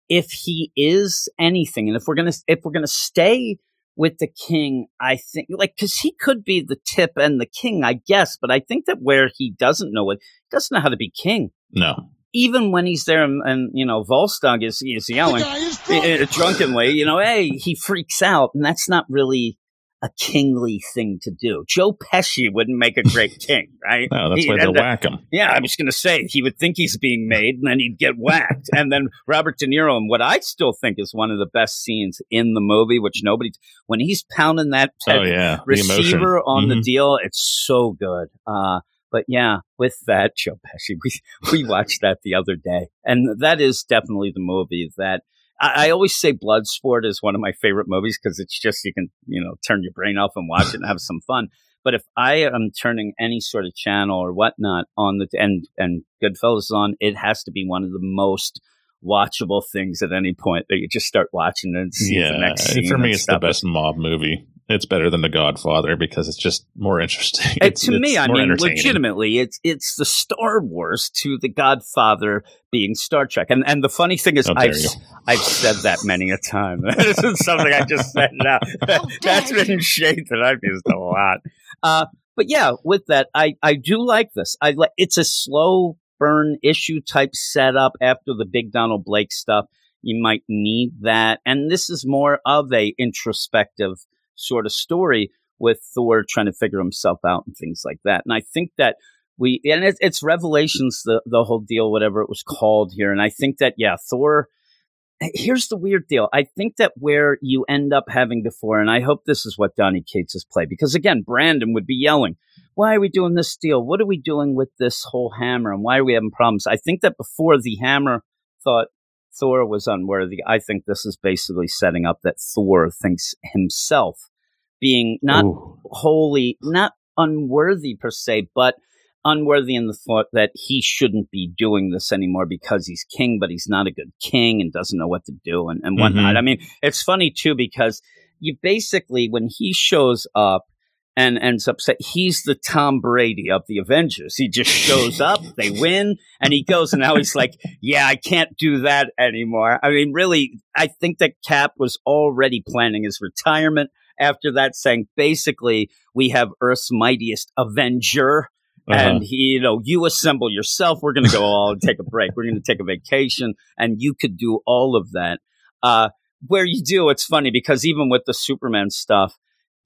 if he is anything, and if we're gonna if we're gonna stay with the king, I think like because he could be the tip and the king, I guess, but I think that where he doesn't know it, doesn't know how to be king. No, Even when he's there, and, and you know, Volstagg is is yelling uh, drunkenly, you know, hey, he freaks out, and that's not really a kingly thing to do. Joe Pesci wouldn't make a great [LAUGHS] king, right? no, that's He- why they'll whack him. yeah, I was going to say he would think he's being made, and then he'd get whacked. [LAUGHS] and then Robert De Niro, and what I still think is one of the best scenes in the movie, which nobody when he's pounding that Oh yeah, the emotion. receiver on the Mhm. deal, it's so good. Uh, but yeah, with that, [LAUGHS] Joe Pesci, we we watched that the other day, and that is definitely the movie that. I I always say Bloodsport is one of my favorite movies because it's just you can you know turn your brain off and watch it and have some fun. But if I am turning any sort of channel or whatnot on the and and Goodfellas is on, it has to be one of the most watchable things at any point that you just start watching and see the Yeah, next scene. for me, it's the best mob movie. It's better than The Godfather because it's just more interesting. And It's, to me, I mean, legitimately, it's it's the Star Wars to the Godfather being Star Trek. And and the funny thing is, How dare I've. [LAUGHS] I've said that many a time. [LAUGHS] this is something I just said now. [LAUGHS] That's been shade that I've used a lot. Uh, but yeah, with that, I I do like this. I like it's a slow burn issue type setup after the big Donald Blake stuff. You might need that, and this is more of a introspective sort of story with Thor trying to figure himself out and things like that. And I think that we and it's, it's Revelations, the the whole deal, whatever it was called here. And I think that yeah, Thor. Eh, here's the weird deal. I think that where you end up having before, and I hope this is what Donny Cates has played, because again, Brandon would be yelling, "Why are we doing this deal? What are we doing with this whole hammer? And why are we having problems?" I think that before the hammer thought Thor was unworthy. I think this is basically setting up that Thor thinks himself being not Ooh. wholly not unworthy per se, but unworthy in the thought that he shouldn't be doing this anymore because he's king, but he's not a good king and doesn't know what to do and, and whatnot. Mhm. I mean, it's funny too because you basically when he shows up and ends up say he's the Tom Brady of the Avengers. He just shows [LAUGHS] up, they win, and he goes, and now he's like, "Yeah, I can't do that anymore." I mean, really, I think that Cap was already planning his retirement after that, saying basically, we have Earth's mightiest Avenger. Uh-huh. And he, you know, you assemble yourself. We're going to go [LAUGHS] all and take a break. We're going to take a vacation, and you could do all of that. Uh, where you do, it's funny because even with the Superman stuff,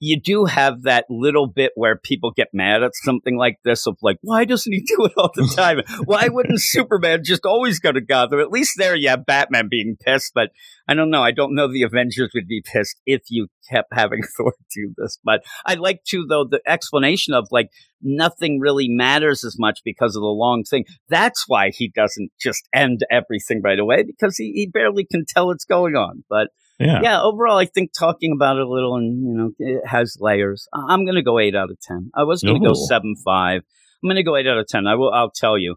you do have that little bit where people get mad at something like this of like, why doesn't he do it all the [LAUGHS] time? why wouldn't Superman just always go to Gotham? At least there you have Batman being pissed, but I don't know. I don't know the Avengers would be pissed if you kept having [LAUGHS] Thor do this. But I like too, though, the explanation of like nothing really matters as much because of the long thing. That's why he doesn't just end everything right away because he, he barely can tell what's going on. But yeah. yeah, overall, I think talking about it a little and, you know, it has layers. I'm going to go eight out of 10. I was going to go seven, five. I'm going to go eight out of 10. I will, I'll tell you,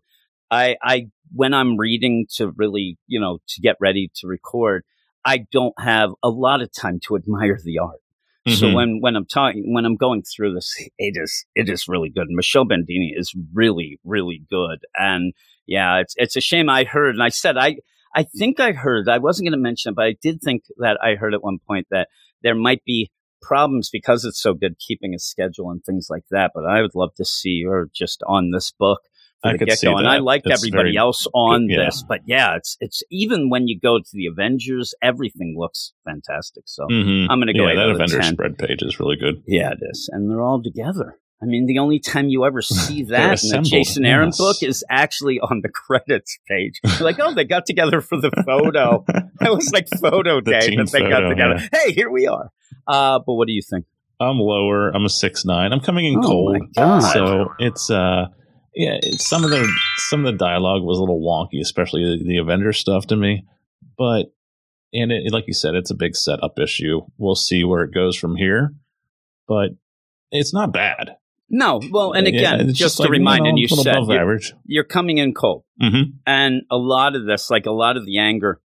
I, I, when I'm reading to really, you know, to get ready to record, I don't have a lot of time to admire the art. So Mhm. when, when I'm talking, when I'm going through this, it is, it is really good. Michele Bandini is really, really good. And yeah, it's, it's a shame I heard, and I said, I, I think I heard, I wasn't going to mention it, but I did think that I heard at one point that there might be problems because it's so good keeping a schedule and things like that. But I would love to see her just on this book I the could get see go. And I that. liked It's everybody very else on yeah. this. But yeah, it's, it's even when you go to the Avengers, everything looks fantastic. So Mhm. I'm going to go yeah, that Avengers 10. spread page is really good. Yeah, it is. And they're all together. I mean, the only time you ever [LAUGHS] see that in the Jason Aaron yes. book is actually on the [LAUGHS] credits page. You're like, oh, they got together for the photo. [LAUGHS] That was like photo The day that they got photo, together. Hey, here we are. Uh, but what do you think? I'm lower. I'm a six nine. I'm coming in Oh, cold. So it's uh yeah, it's, some of the some of the dialogue was a little wonky, especially the, the Avenger stuff to me. But and it, like you said, it's a big setup issue. We'll see where it goes from here. But it's not bad. No, well, and again, it's just, to like, remind, you know, and you said you're, you're coming in cold. Mm-hmm. And a lot of this, like a lot of the anger,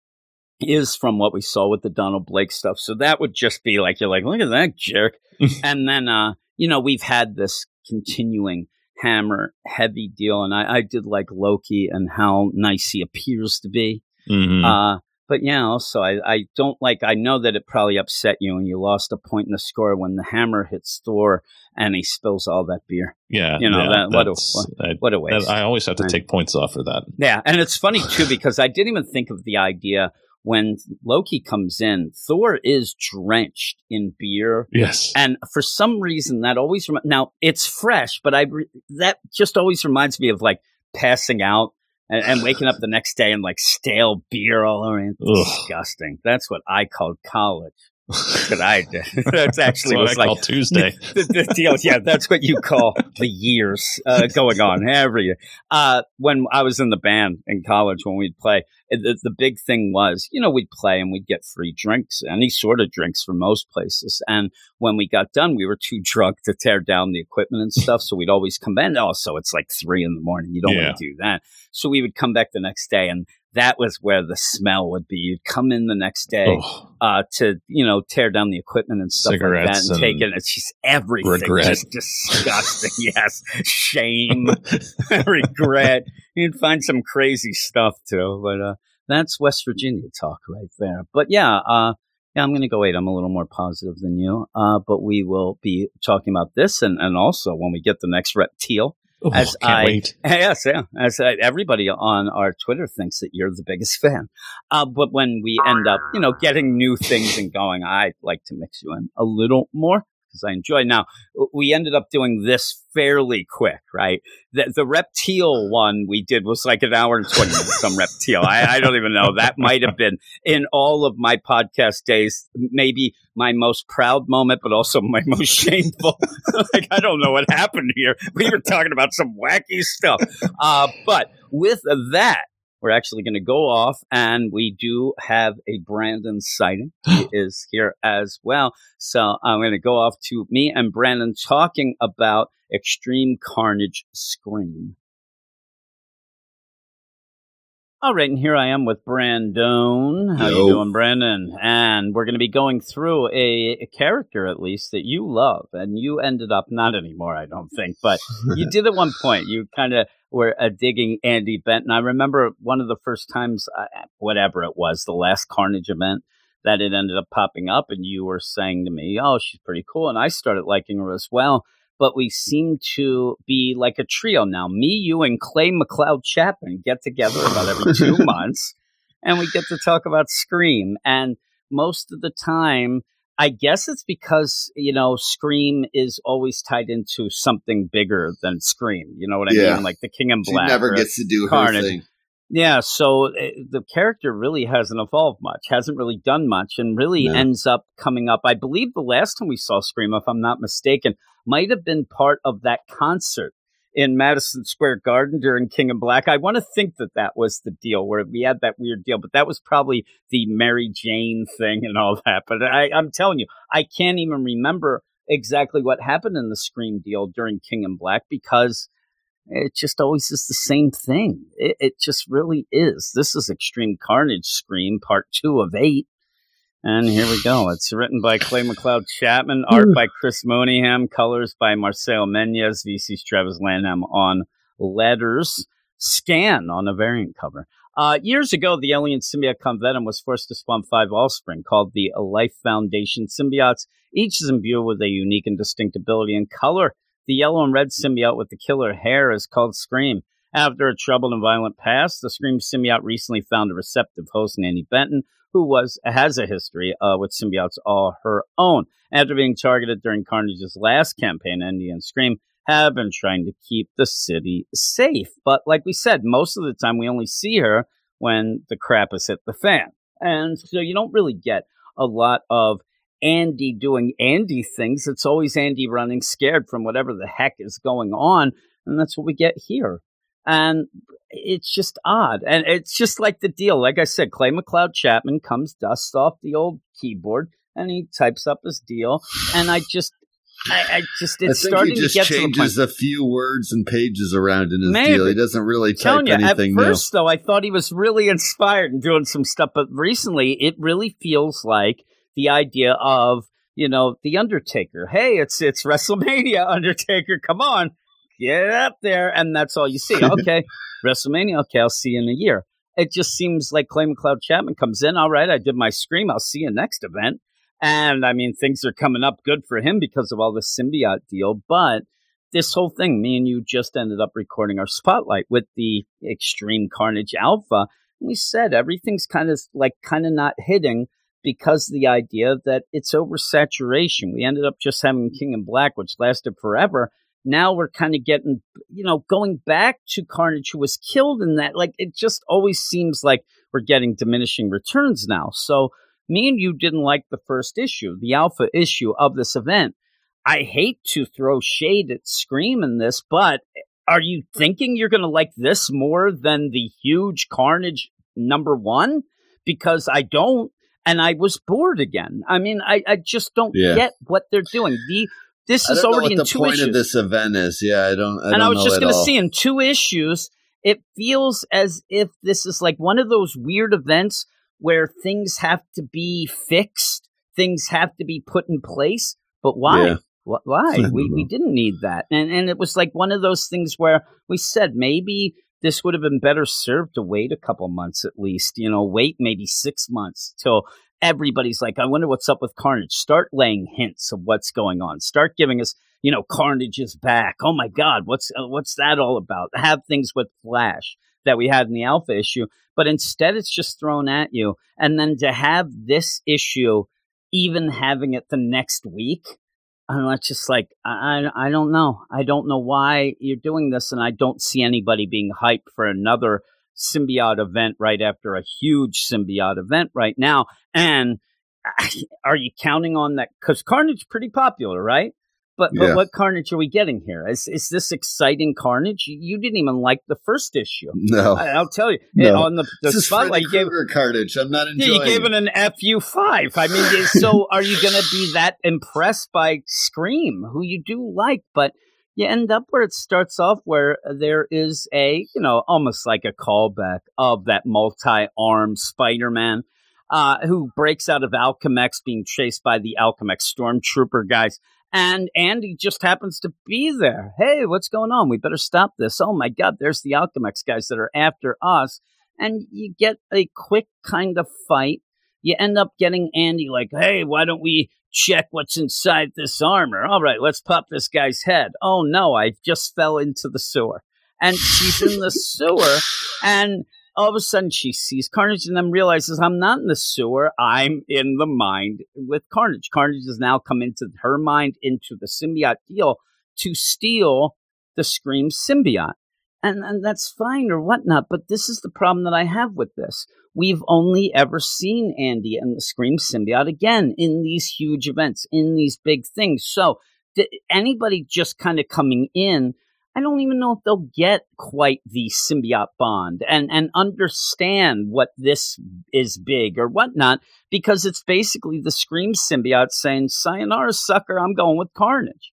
is from what we saw with the Donald Blake stuff. So that would just be like, you're like, look at that jerk. [LAUGHS] and then, uh, you know, we've had this continuing hammer heavy deal. And I, I did like Loki and how nice he appears to be. Mm-hmm. Uh, but yeah, also I, I don't like. I know that it probably upset you, and you lost a point in the score when the hammer hits Thor and he spills all that beer. yeah, you know, yeah, that- what a- that's- I, What a waste! I always have to Right. take points off for that. Yeah, and it's funny too because I didn't even think of the idea when Loki comes in. Thor is drenched in beer, Yes. and for some reason that always rem- now it's fresh, but I re- that just always reminds me of like passing out. And, and waking up the next day and like stale beer all over. It's Ugh. disgusting. That's what I called college. That's I. [LAUGHS] That's actually That's what I like call Tuesday. [LAUGHS] the, the deal. Yeah, that's what you call the years uh, going on every year. Uh, when I was in the band in college, when we'd play, the, the big thing was, you know, we'd play and we'd get free drinks, any sort of drinks from most places. And when we got done, we were too drunk to tear down the equipment and stuff. So we'd always come back. Oh, so it's like three in the morning. You don't Yeah. want to do that. So we would come back the next day and that was where the smell would be. You'd come in the next day Oh, uh, to you know tear down the equipment and stuff like that Cigarettes and take and it. It's just everything, regret. just [LAUGHS] disgusting. yes, shame, [LAUGHS] [LAUGHS] regret. You'd find some crazy stuff too, but uh, that's West Virginia talk right there. But yeah, uh, yeah, I'm going to go eight. I'm a little more positive than you, uh, but we will be talking about this and and also when we get the next reptile. Oh, As I- wait. [LAUGHS] Yes, yeah. As uh, everybody on our Twitter thinks that you're the biggest [LAUGHS] fan. Uh, but when we end up, you know, getting new things and going, I like to mix you in a little more because I enjoy. Now, we ended up doing this fairly quick, right? The, the reptile one we did was like an hour and 20 minutes, some reptile. I, I don't even know. That might have been in all of my podcast days, maybe my most proud moment, but also my [LAUGHS] most shameful. [LAUGHS] like, I don't know what happened here. We were talking about some wacky stuff. Uh, but with that, we're actually going to go off and we do have a Brandon sighting. He [GASPS] is here as well. So I'm going to go off to me and Brandon talking about Extreme Carnage Scream. All right, and here I am with Brandon. How you doing, Brandon? And we're going to be going through a, a character, at least, that you love. And you ended up, not anymore, I don't think, but you [LAUGHS] did at one point. You kind of were uh, digging Andy Benton. I remember one of the first times, uh, whatever it was, the last Carnage event, that it ended up popping up, and you were saying to me, "Oh, she's pretty cool," and I started liking her as well. But we seem to be like a trio now. Me, you, and Clay McLeod Chapman get together about every two [LAUGHS] months, and we get to talk about Scream. And most of the time, I guess it's because, you know, Scream is always tied into something bigger than Scream. You know what I Yeah. mean? Like the King in She Black. never gets to do her thing. yeah, so uh, the character really hasn't evolved much, hasn't really done much, and really No. ends up coming up. I believe the last time we saw Scream, if I'm not mistaken, might have been part of that concert in Madison Square Garden during King and Black. I want to think that that was the deal where we had that weird deal, but that was probably the Mary Jane thing and all that. But I, I'm telling you, I can't even remember exactly what happened in the Scream deal during King and Black because it just always is the same thing. It, it just really is. This is Extreme Carnage Scream, part two of eight. And here we go. It's written by Clay McLeod Chapman, [SIGHS] art by Chris Mooneyham, colors by Marcelo Menez, VC's Travis Lanham on letters, scan on a variant cover. Uh, years ago, the alien symbiote Convenom was forced to spawn five offspring called the Life Foundation symbiotes. Each is imbued with a unique and distinct ability and color. The yellow and red symbiote with the killer hair is called Scream. After a troubled and violent past, the Scream symbiote recently found a receptive host, Andy Benton, who was has a history uh, with symbiotes all her own. After being targeted during Carnage's last campaign, Andy and Scream have been trying to keep the city safe. But like we said, most of the time we only see her when the crap has hit the fan. And so you don't really get a lot of Andy doing Andy things. It's always Andy running scared from whatever the heck is going on. And that's what we get here. And it's just odd. And it's just like the deal. Like I said, Clay McLeod Chapman comes, dusts off the old keyboard, and he types up his deal. And I just, I, I just, it's I starting he just to get to changes a few words and pages around in his Maybe. deal. He doesn't really type you, at anything first though, I thought he was really inspired and doing some stuff, but recently it really feels like the idea of you know the Undertaker. Hey, it's it's [LAUGHS] WrestleMania, Undertaker. Come on, get up there, and that's all you see. [LAUGHS] Okay, WrestleMania. Okay, I'll see you in a year. It just seems like Clay McLeod Chapman comes in. All right, I did my scream. I'll see you next event. And I mean, things are coming up good for him because of all the symbiote deal. But this whole thing, me and you just ended up recording our spotlight with the Extreme Carnage Alpha. We said everything's kind of like kind of not hitting because the idea that it's oversaturation. We ended up just having King and Black, which lasted forever. Now we're kind of getting, you know, going back to Carnage, who was killed in that. Like it just always seems like we're getting diminishing returns now. So me and you didn't like the first issue, the alpha issue of this event. I hate to throw shade at Scream in this, but are you thinking you're going to like this more than the huge Carnage number one? Because I don't, and I was bored again. I mean, I, I just don't Yeah. get what they're doing. The this I is already what in the two point issues of this event is. Yeah, I don't. I and I don't was know just going to see in two issues, it feels as if this is like one of those weird events where things have to be fixed, things have to be put in place. But why? Yeah. Why? [LAUGHS] We, we didn't need that. And, and it was like one of those things where we said maybe this would have been better served to wait a couple months at least, you know, wait maybe six months till everybody's like, I wonder what's up with Carnage. Start laying hints of what's going on. Start giving us, you know, Carnage is back. Oh my God, what's uh, what's that all about? Have things with Flash that we had in the Alpha issue, but instead it's just thrown at you. And then to have this issue, even having it the next week, I'm not just like I I don't know. I don't know why you're doing this, and I don't see anybody being hyped for another symbiote event right after a huge symbiote event right now. And [LAUGHS] are you counting on that? Because Carnage pretty popular, right? But but Yeah. what Carnage are we getting here? Is is this exciting Carnage? You, didn't even like the first issue. No, I, I'll tell you No. on the, the this is spotlight. You gave carnage. I'm not yeah, enjoying. you gave it an FU five. I mean, [LAUGHS] so are you going to be that impressed by Scream, who you do like, but you end up where it starts off where there is a, you know, almost like a callback of that multi-armed Spider-Man. Uh, who breaks out of Alchemax being chased by the Alchemax stormtrooper guys. And Andy just happens to be there. Hey, what's going on? We better stop this. Oh my God, there's the Alchemax guys that are after us and you get a quick kind of fight. You end up getting Andy like, hey, why don't we check what's inside this armor? All right, let's pop this guy's head. Oh no, I just fell into the sewer. And she's in the sewer, and all of a sudden she sees Carnage and then realizes I'm not in the sewer. I'm in the mind with Carnage. Carnage has now come into her mind, into the symbiote deal to steal the Scream symbiote and and that's fine or whatnot. But this is the problem that I have with this. We've only ever seen Andy and the Scream symbiote again in these huge events, in these big things. So th- anybody just kind of coming in, I don't even know if they'll get quite the symbiote bond and and understand what this is big or whatnot because it's basically the Scream symbiote saying, "Sayonara, sucker, I'm going with Carnage."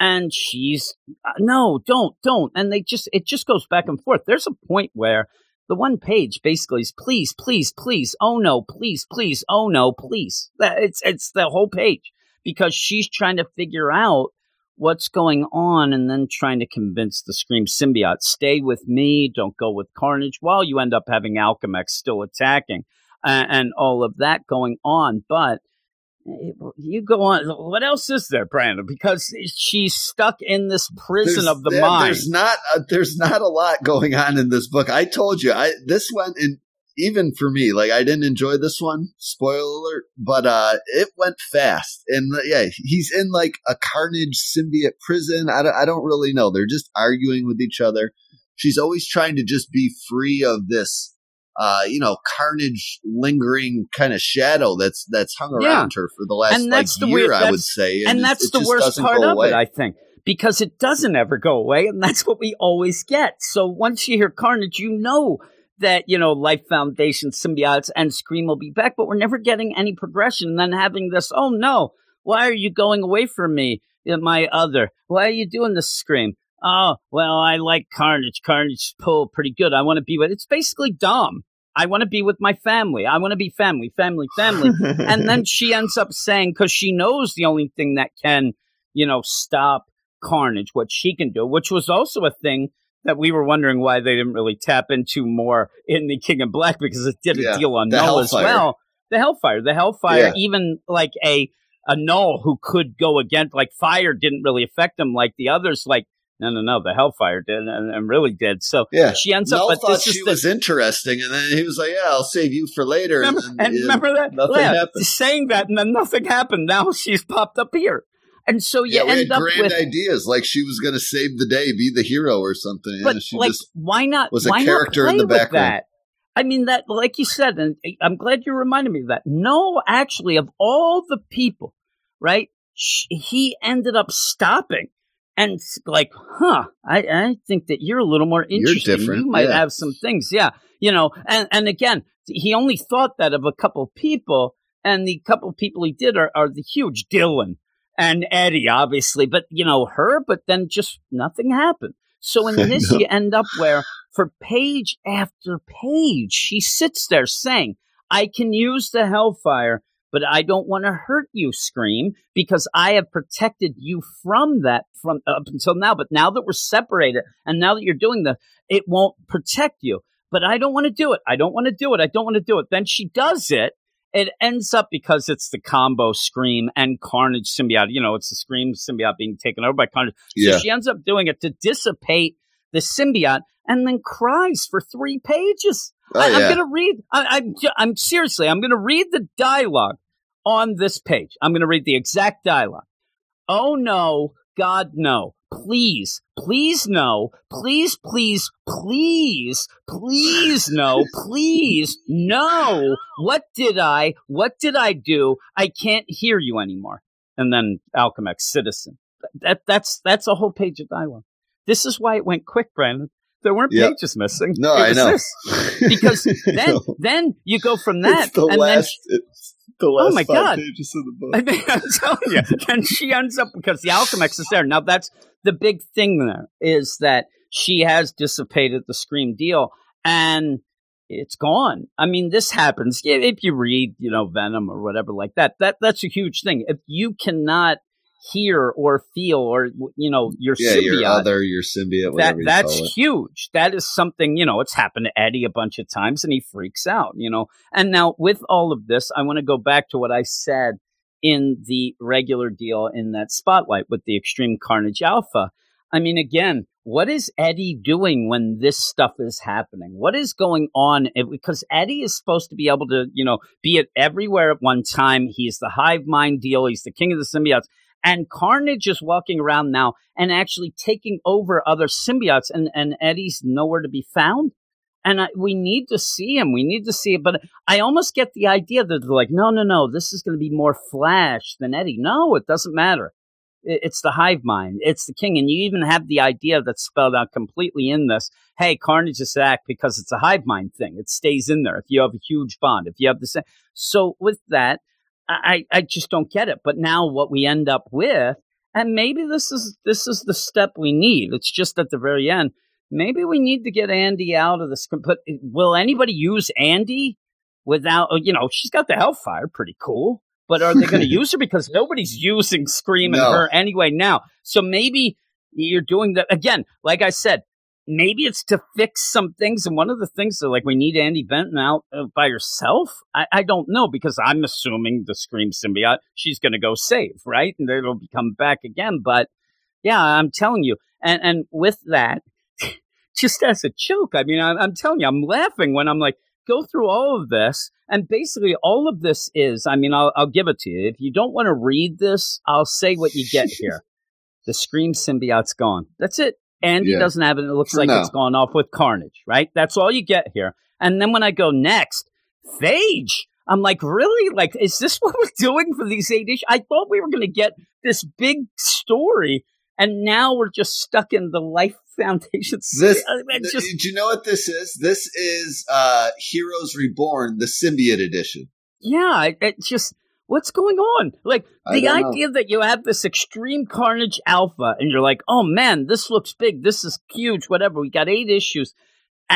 And she's uh, no don't don't. And they just it just goes back and forth. There's a point where the one page basically is please please please. Oh no. Please please. Oh no. Please. It's it's the whole page because she's trying to figure out what's going on and then trying to convince the scream symbiote stay with me. Don't go with carnage. While you end up having alchemax still attacking uh, and all of that going on. But you go on. What else is there, Brandon? Because she's stuck in this prison There's- of the there- mind. There's not. A, there's not a lot going on in this book. I told you. I this went in even for me, like I didn't enjoy this one. Spoiler alert, but uh, it went fast, and uh, yeah, he's in like a Carnage symbiote prison. I don't, I don't really know. They're just arguing with each other. She's always trying to just be free of this, uh, you know, Carnage lingering kind of shadow that's that's hung Yeah. around her for the last And that's like the year. weird- I would say, and it- that's it the worst part of away. it, I think, because it doesn't ever go away, and that's what we always get. So once you hear Carnage, you know that you know Life Foundation symbiotes and Scream will be back, but we're never getting any progression. And then having this, oh no, why are you going away from me, my other? Why are you doing this, Scream? Oh well, I like Carnage. Carnage pull pretty good. I want to be with. It's basically dumb. I want to be with my family. I want to be family, family, family [LAUGHS] and then she ends up saying because she knows the only thing that can you know stop carnage what she can do which was also a thing that we were wondering why they didn't really tap into more in the king of black because it did a Yeah, deal on null as well the hellfire the hellfire Yeah. even like a a null who could go against like fire didn't really affect him like the others like no no no the hellfire did and, and really did so Yeah. she ends up but thought this she the, was interesting, and then he was like, "Yeah, I'll save you for later." Remember, and yeah, remember that? nothing yeah, happened. saying that, and then nothing happened. Now she's popped up here. And so you yeah, we end had up grand with. ideas, like she was going to save the day, be the hero or something. but and she like, why not? was a why character in the background. I mean, that, like you said, and eh, I'm glad you reminded me of that. No, actually, of all the people, right? sh- He ended up stopping. And like, huh, I, I think that you're a little more interesting. different, You might yeah. have some things. Yeah. You know, and, and again, he only thought that of a couple people, and the couple people he did are, are the huge Dylan and Eddie, obviously, but you know, her, but then just nothing happened. So in [LAUGHS] this, you end up where for page after page, she sits there saying, I can use the hellfire, but I don't want to hurt you, Scream, because I have protected you from that from up until now. But now that we're separated and now that you're doing the, it won't protect you. But I don't want to do it. I don't want to do it. I don't want to do it. Then she does it. It ends up because it's the combo Scream and Carnage symbiote. You know, it's the Scream symbiote being taken over by Carnage. So yeah, she ends up doing it to dissipate the symbiote and then cries for three pages. oh, I, I'm yeah. going to read, I, I'm, I'm seriously, I'm going to read the dialogue on this page. I'm going to read the exact dialogue. Oh no, God, no. Please, please, no. Please, please, please, please, no. Please, no. What did I, what did I do? I can't hear you anymore. And then Alchemax, citizen. That, that's, that's a whole page of dialogue. This is why it went quick, Brandon. There weren't Yep. pages missing. No, I know. [LAUGHS] Because then, [LAUGHS] then you go from that, it's the and last. it's the last my five God. pages of the book. [LAUGHS] I think I'm telling you, and she ends up because the Alchemax is there. Now that's the big thing. There is that she has dissipated the Scream deal, and it's gone. I mean, this happens if you read, you know, Venom or whatever like that. That that's a huge thing. If you cannot hear or feel or you know your yeah, symbiote, your other, your symbiote, that that's it. huge. That is something you know. It's happened to Eddie a bunch of times, and he freaks out. You know. And now with all of this, I want to go back to what I said in the regular deal in that spotlight with the Extreme Carnage Alpha. I mean, again, what is Eddie doing when this stuff is happening? What is going on? It- Because Eddie is supposed to be able to, you know, be at everywhere at one time. He's the hive mind deal. He's the king of the symbiotes. And Carnage is walking around now and actually taking over other symbiotes, and, and Eddie's nowhere to be found. And I, we need to see him. We need to see it. But I almost get the idea that they're like, no, no, no, this is going to be more Flash than Eddie. No, it doesn't matter. I- It's the hive mind. It's the king. And you even have the idea that's spelled out completely in this. Hey, Carnage is act because it's a hive mind thing. It stays in there. If you have a huge bond, if you have the same. So with that, I, I just don't get it. But now what we end up with, and maybe this is this is the step we need. It's just at the very end. Maybe we need to get Andy out of this. But uh, will anybody use Andy without? oh, You know, she's got the Hellfire, pretty cool. But are they going [LAUGHS] to use her because nobody's using Scream and No. her anyway now? So maybe you're doing that again. Like I said, maybe it's to fix some things. And one of the things that like we need Andy Benton out uh, by herself. I, I don't know because I'm assuming the Scream symbiote she's going to go save right, and it'll come back again. But yeah, I'm telling you, and and with that, [LAUGHS] just as a joke, I mean, I'm, I'm telling you, I'm laughing when I'm like, go through all of this, and basically all of this is. I mean, I'll, I'll give it to you. If you don't want to read this, I'll say what you get [LAUGHS] here. the Scream symbiote's gone. That's it. Andy Yeah. doesn't have it. It looks like No. it's gone off with Carnage, right? That's all you get here. And then when I go next, Phage. I'm like, really? Like, is this [LAUGHS] what we're doing for these eight issues? I thought we were going to get this big story, and now we're just stuck in the Life [LAUGHS] Foundation. This- Th- just Do you know what this is? This is uh Heroes Reborn, the symbiote edition. yeah, it, it just what's going on? Like the don't know. idea that you have this extreme carnage alpha, and you're like, oh man, this looks big, this is huge, whatever. We got eight issues.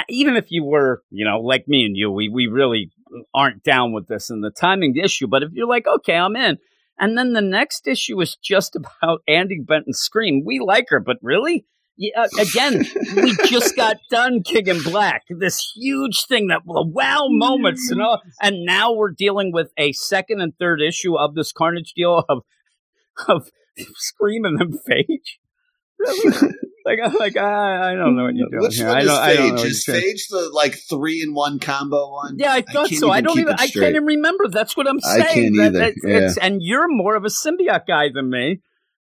Even if you were, you know, like me and you, we we really aren't down with this and the timing issue. But if you're like, okay, I'm in. And then the next issue is just [LAUGHS] about Andy Benton Scream. We like her, but really? Yeah, uh, again, we just got done King in Black, this huge thing that wow moments and all, and now we're dealing with a second and third issue of this Carnage deal of of Scream and then Phage. [LAUGHS] Like, I'm like I, I don't know what you're doing Which here. one I is don't, I don't know Phage? Is. Phage the like three in one combo one? Yeah, I thought can't so. I don't even. I can't even remember. That's what I'm saying. I can't That- either, that's- it's- and you're more of a symbiote guy than me.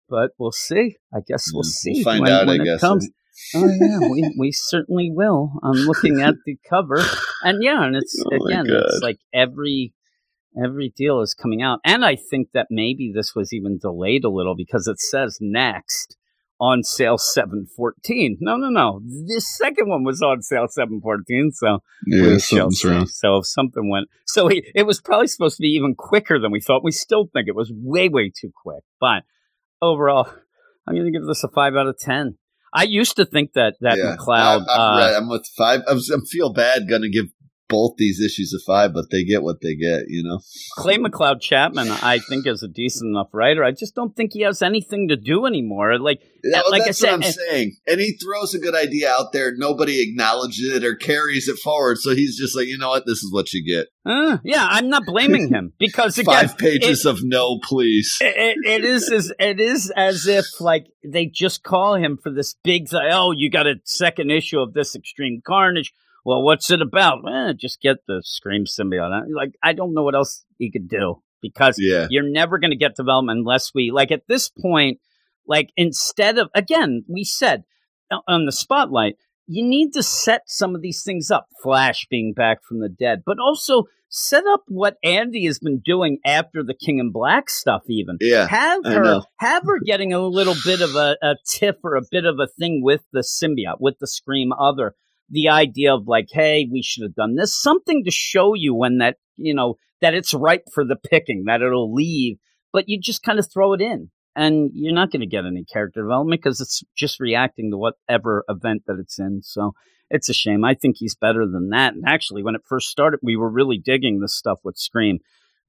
But we'll see. I guess we'll mm, Yeah, see. we'll find when, out, when I it guess. comes. Eh? oh yeah, we, we certainly will. I'm [LAUGHS] looking at the cover, and yeah, and it's Oh, again, it's like every every deal is coming out, and I think that maybe this was even delayed a little because it says next on sale seven fourteen. No, no, no. This second one was on sale seven fourteen, so Yeah, something's wrong. So if something went, so he, it was probably supposed to be even quicker than we thought. We still think it was way, way too quick. But overall, I'm going to give this a five out of ten. I used to think that that Yeah. McLeod. I, I'm, uh, right. I'm with five. I, was, I feel bad going to give both these issues of five, but they get what they get. You know. Clay McLeod Chapman, I think, is a decent enough writer. I just don't think he has anything to do anymore. Like, well, like I that's said, what I'm saying. And he throws a good idea out there. Nobody acknowledges it or carries it forward. So he's just like, you know what? This is what you get. uh, yeah, I'm not blaming him [LAUGHS] because again, Five pages of no, please. it, it is as it is as if like they just call him for this big oh you got a second issue of this extreme carnage well what's it about eh, just get the scream symbiote like i don't know what else he could do because Yeah. you're never going to get development unless we like at this point like instead of again we said on the spotlight you need to set some of these things up flash being back from the dead but also set up what andy has been doing after the king in black stuff even Yeah. have her have her getting a little bit of a, a tiff or a bit of a thing with the symbiote with the scream other the idea of like hey we should have done this. Something to show you when that you know that it's ripe for the picking that it'll leave but you just kind of throw it in and you're not going to get any character development because it's just reacting to whatever event that it's in so it's a shame. I think he's better than that and actually when it first started we were really digging this stuff with scream.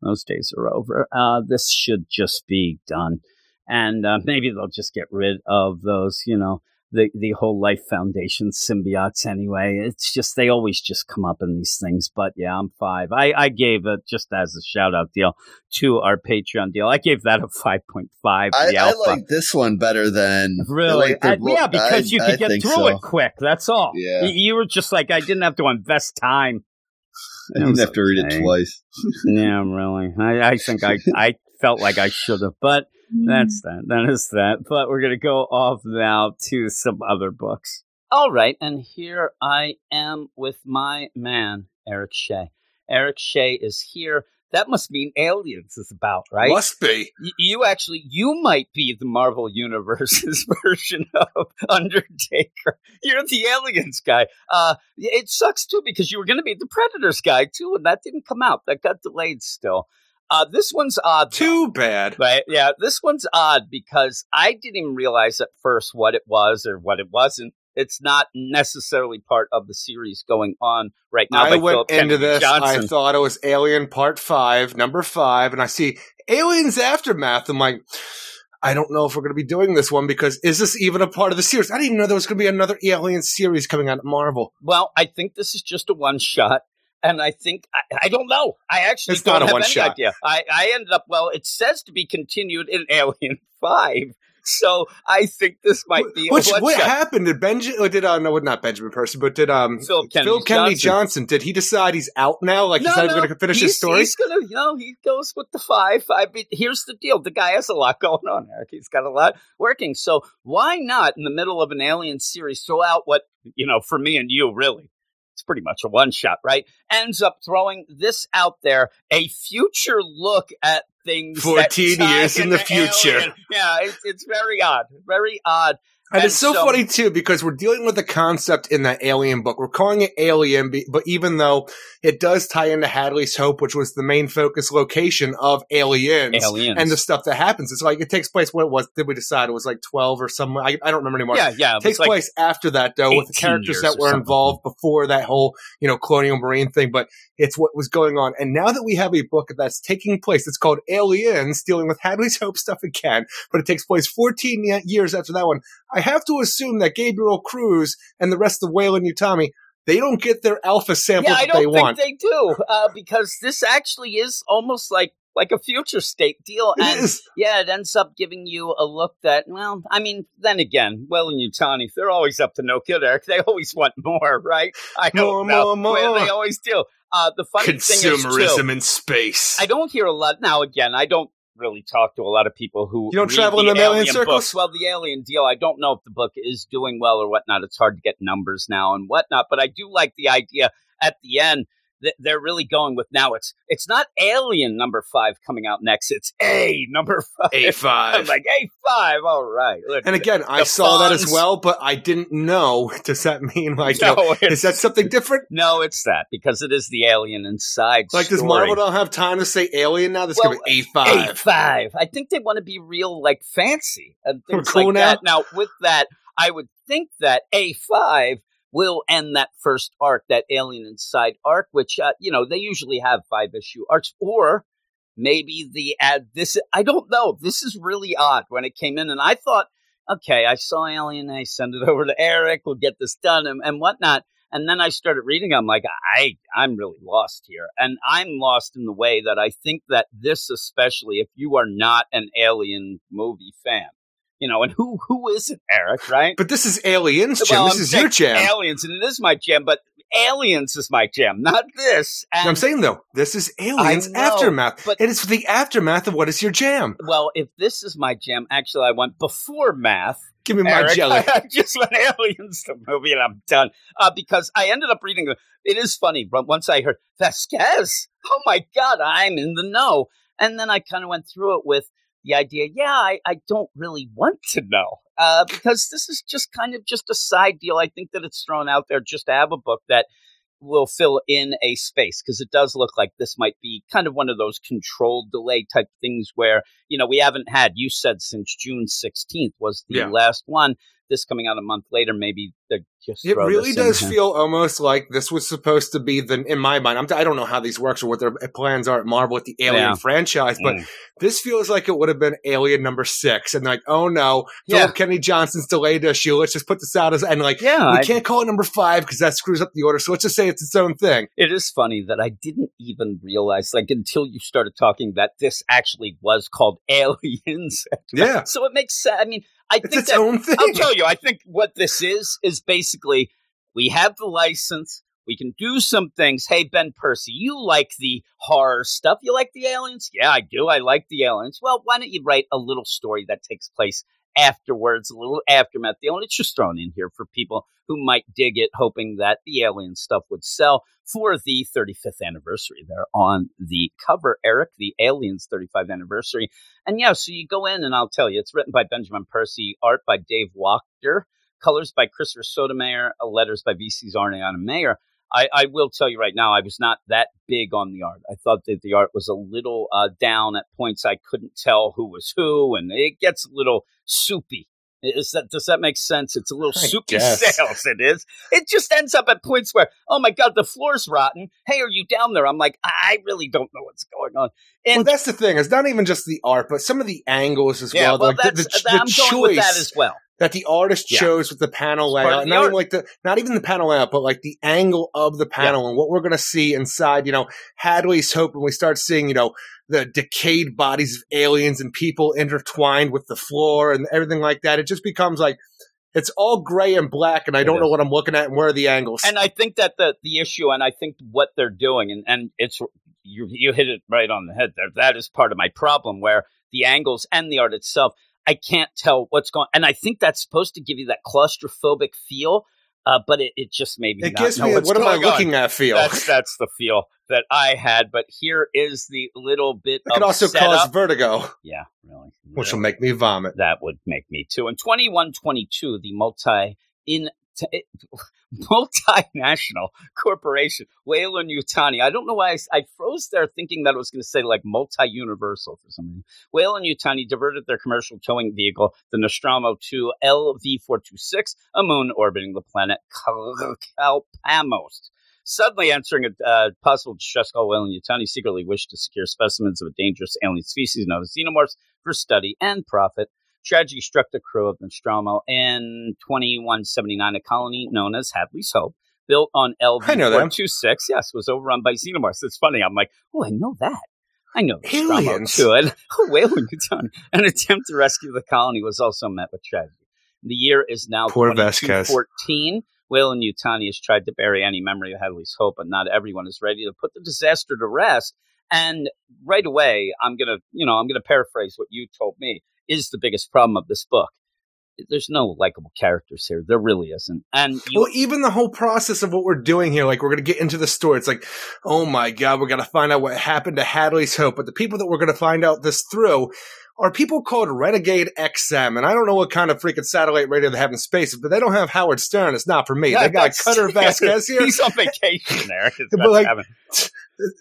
Those days are over. Uh, this should just be done and uh, [LAUGHS] maybe they'll just get rid of those you know the the whole life foundation symbiotes anyway it's just they always just come up in these things but yeah i'm five i i gave it just as a shout out deal to our patreon deal i gave that a 5.5 I, I like this one better than Really? like the book. yeah, because I- you I could get through so. it quick. That's all. Yeah. Y- You were just like, I didn't have to invest time. [LAUGHS] I didn't have to read it twice. [LAUGHS] yeah, really. I, I think I, I felt like I should have, but that's that. That is that. But we're going to go off now to some other books. All right. And here I am with my man, Eric Shea. Eric Shea is here. That must mean Aliens is about, right? Must be. Y- you actually you might be the marvel universe's [LAUGHS] version of undertaker you're the aliens guy uh it sucks too because you were going to be the predators guy too and that didn't come out that got delayed still uh this one's odd though. Too bad. Right. Yeah. This one's odd because I didn't even realize at first what it was or what it wasn't. It's not necessarily part of the series going on right now. I went Philip into Kennedy this. I thought it was Alien Part Five, Number Five, and I see Aliens Aftermath. I'm like, I don't know if we're going to be doing this one because is this even a part of the series? I didn't even know there was going to be another Alien series coming out at Marvel. Well, I think this is just a one shot. And I think I, I don't know. I actually It's don't not a have one any shot. idea. I, I ended up well. It says to be continued in [LAUGHS] Alien Five, So I think this might be a Which, one what shot. happened? Did Benjamin? Or did uh, no, not Benjamin Percy, but did um Phil Kennedy, Phil Kennedy Johnson. Johnson. Did he decide he's out now? Like he's not even going to finish his story? He's gonna, you know, he goes with the five. I mean, here's the deal: the guy has a lot [LAUGHS] going on, Eric. He's got a lot working. So why not, in the middle of an Alien series, throw out what you know? For me and you, really, it's pretty much a one shot, right? Ends up throwing this out there, a future look at things. 14 years in the future. Alien. Yeah, it's, it's very odd, very odd. And, And it's so, so- funny too because we're dealing with the concept in that Alien book. We're calling it Alien, but even though it does tie into Hadley's Hope, which was the main focus location of Aliens, Aliens. and the stuff that happens, it's like it takes place. What was did we decide? It was like twelve or something. I, I don't remember anymore. Yeah, yeah. It takes like- place after that though, with the characters that were involved before that whole you know colonial marine thing. But it's what was going on, and now that we have a book that's taking place, it's called Aliens, dealing with Hadley's Hope stuff again, but it takes place fourteen years after that one. I have to assume that Gabriel Cruz and the rest of Weyland-Yutani, they don't get their alpha sample yeah, I that they don't think want. they do uh, because this actually is almost like like a future state deal, It and is. yeah, it ends up giving you a look that well, I mean, then again, well, and Yutani, they're always up to no good, Eric. They always want more, right? I More, don't know. more, Well, more. They always do. Uh, the funny thing is too, Consumerism in space. I don't hear a lot now. Again, I don't really talk to a lot of people who You don't travel in the alien alien circles? Well, the alien deal, I don't know if the book is doing well or whatnot. It's hard to get numbers now and whatnot, but I do like the idea at the end that they're really going with now. It's it's not Alien number five coming out next. It's A number five. A [LAUGHS] five. I'm like A five. All right. Look, And again, I the saw that as well, but I didn't know. [LAUGHS] Does that mean like no, you know, is that something different? No, it's that because it is the alien inside. Like does story. Marvel don't have time to say alien now? This Well, could be A five. A five. five. I think they want to be real, like fancy and things Cool like now? that. Now, with that, I would think that A five will end that first arc, that Alien Inside arc, which uh, you know they usually have five issue arcs, or maybe the ad. This I don't know. This is really odd when it came in, and I thought, okay, I saw Alien, I send it [LAUGHS] over to Eric, we'll get this done and, and whatnot. And then I started reading. I'm like, I, I'm really lost here, and I'm lost in the way that I think that this, especially if you are not an Alien movie fan, you know, and who, who isn't Eric, right? But this is aliens, Jim. Well, this I'm is your jam. Aliens, and it is my jam, but Aliens is my jam, not this. And, I'm saying though, this is aliens know, aftermath. but- it is the aftermath of what is your jam. well, if this is my jam, actually, I went before math. Give me my jelly. [LAUGHS] I just went aliens the movie and I'm done. Uh, because I ended up reading. It is funny, but once I heard Vasquez, oh my god, I'm in the know. And then I kind of went through it with the idea. Yeah, I, I don't really want to know uh, because this is just kind of just a side deal. I think that it's thrown out there just to have a book that will fill in a space because it does look like this might be kind of one of those controlled delay type things where you know we haven't had you said since june 16th was the Yeah. last one this coming out a month later maybe they just It really does feel almost like this was supposed to be the, in my mind, I'm, I don't know how these works or what their plans are at Marvel with the Alien Yeah. franchise, but Mm. this feels like it would have been Alien number six. And like, oh no, Yeah. Philip Kennedy Johnson's delayed issue. Let's just put this out as, and like, yeah we I- can't call it number five because that screws up the order. So let's just say it's its own thing. it is funny that i didn't even realize like until you started talking that this actually was called [LAUGHS] aliens Yeah. so it makes sense i mean i think its that own thing. I'll tell you, I think what this is is basically we have the license. We can do some things. Hey, Ben Percy, you like the horror stuff. You like the aliens? Yeah, I do. I like the aliens. Well, why don't you write a little story that takes place afterwards, a little aftermath deal? And it's just thrown in here for people who might dig it, hoping that the alien stuff would sell for the 35th anniversary. They're on the cover, Eric, the aliens 35th anniversary. And yeah, so you go in and I'll tell you, it's written by Benjamin Percy, art by Dave Wachter, colors by Christopher Sotomayor, letters by VC's Ariana Maher. I, I will tell you right now, I was not that big on the art. I thought that the art was a little uh, down at points. I couldn't tell who was who, and it gets a little soupy. Is that does that make sense? It's a little soupy [LAUGHS] sales. It is. It just ends up at points where, oh my god, the floor's rotten. Hey, are you down there? I'm like, I really don't know what's going on. And well, that's the thing. It's not even just the art, but some of the angles as yeah, well. well, like the, that's uh, the, I'm the going with that choice. as well. That the artist Yeah. chose with the panel part layout, not even like the, not even the panel layout, but like the angle of the panel and what we're going to see inside, you know, Hadley's Hope when we start seeing, you know, the decayed bodies of aliens and people intertwined with the floor and everything like that. It just becomes like, it's all gray and black and I It don't know what I'm looking at and where are the angles. And I think that the the issue, and I think what they're doing, and and it's you you hit it right on the head there. That is part of my problem, where the angles and the art itself, I can't tell what's going. And I think that's supposed to give you that claustrophobic feel, uh, but it, it just made me it gives me, what am I going on. looking at feel? That's that's the feel that I had. But here is the little bit. it could also setup. cause vertigo, Yeah, really. which will make me vomit. that would make me too. In twenty one twenty two, the multi in t- [LAUGHS] multinational corporation Weyland-Yutani. I don't know why I froze there, thinking that it was going to say like multi universal for some reason. Weyland-Yutani diverted their commercial towing vehicle, the Nostromo, to LV four two six, a moon orbiting the planet Cal- Calpamos. Suddenly answering a uh, possible distress call, Weyland-Yutani secretly wished to secure specimens of a dangerous alien species known as xenomorphs for study and profit. Tragedy struck the crew of Nostromo in 2179, a colony known as Hadley's Hope, built on LV 426. Yes, was overrun by xenomorphs. It's funny. I'm like, oh, I know that. I know Nostromo Aliens. too. And [LAUGHS] oh, Weyland-Yutani. An attempt to rescue the colony was also met with tragedy. The year is now Poor. 2214. Weyland-Yutani has tried to bury any memory of Hadley's Hope, but not everyone is ready to put the disaster to rest. And right away, I'm gonna, you know, I'm gonna paraphrase what you told me is the biggest problem of this book. There's no likable characters here. There really isn't. And you, well, even the whole process of what we're doing here, like we're going to get into the story. It's like, oh my God, we're going to find out what happened to Hadley's Hope. But the people that we're going to find out this through are people called Renegade XM. And I don't know what kind of freaking satellite radio they have in space, but they don't have Howard Stern. It's not for me. Yeah, they got Cutter [LAUGHS] Vasquez here. He's on vacation there. [LAUGHS] But like-.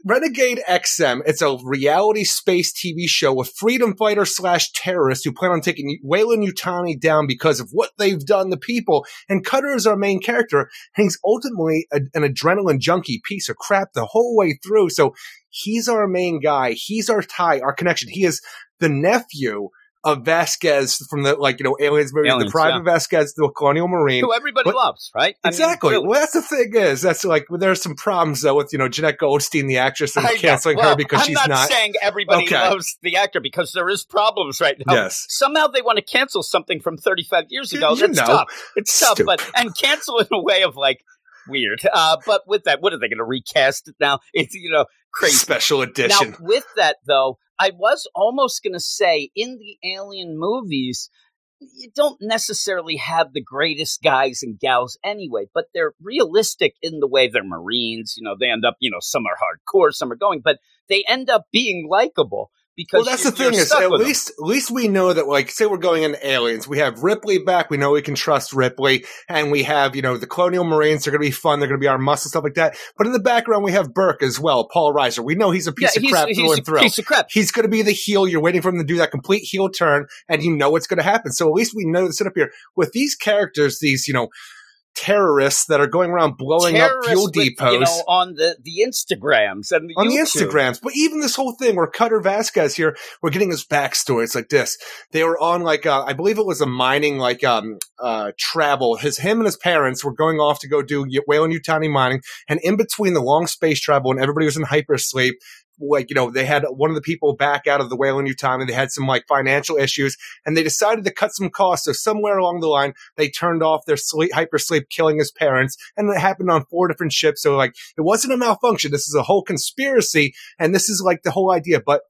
Renegade XM. It's a reality space TV show with freedom fighters slash terrorists who plan on taking Weyland-Yutani down because of what they've done to people. And Cutter is our main character, he's ultimately a, an adrenaline junkie piece of crap the whole way through. So he's our main guy. He's our tie, our connection. He is the nephew of Vasquez from the like you know Aliens movie, Aliens, the Private Vasquez, the Colonial Marine. Who everybody But- loves, right? I mean, Exactly. really. Well, that's the thing is, that's like well, there's some problems though with you know Jenette Goldstein, the actress, and canceling Well, her because I'm she's not, not. saying everybody Okay. loves the actor because there is problems right now. Yes. Somehow they want to cancel something from 35 years ago. You That's know. tough. It's tough, but and cancel in a way of like weird. Uh, but with that, what are they going to recast it now? It's you know crazy. Special edition. Now, with that though, I was almost going to say in the Alien movies, you don't necessarily have the greatest guys and gals anyway, but they're realistic in the way they're Marines. You know, they end up, you know, some are hardcore, some are going, but they end up being likable because well, that's the thing is, at with them. least, at least we know that, like, say we're going into aliens, we have Ripley back. We know we can trust Ripley, and we have, you know, the Colonial Marines. They're going to be fun. They're going to be our muscle stuff like that. But in the background, we have Burke as well, Paul Reiser. We know he's a piece yeah, of he's, crap he's through a and through. piece of crap. He's going to be the heel. You're waiting for him to do that complete heel turn, and you know what's going to happen. So at least we know the setup here with these characters, these you know terrorists that are going around blowing up fuel with, depots. you know, on the the Instagrams and the on the Instagrams. But even this whole thing where Cutter Vasquez here, we're getting his backstory. It's like this. They were on like, uh, I believe it was a mining, like, um, uh, travel. His, him and his parents were going off to go do Weyland-Yutani mining. And in between the long space travel and everybody was in hypersleep, like, you know, they had one of the people back out of the Weyland-Yutani. They had some like financial issues and they decided to cut some costs. So somewhere along the line, they turned off their sleep, hypersleep, killing his parents. And it happened on four different ships. So like, it wasn't a malfunction. This is a whole conspiracy. And this is like the whole idea, but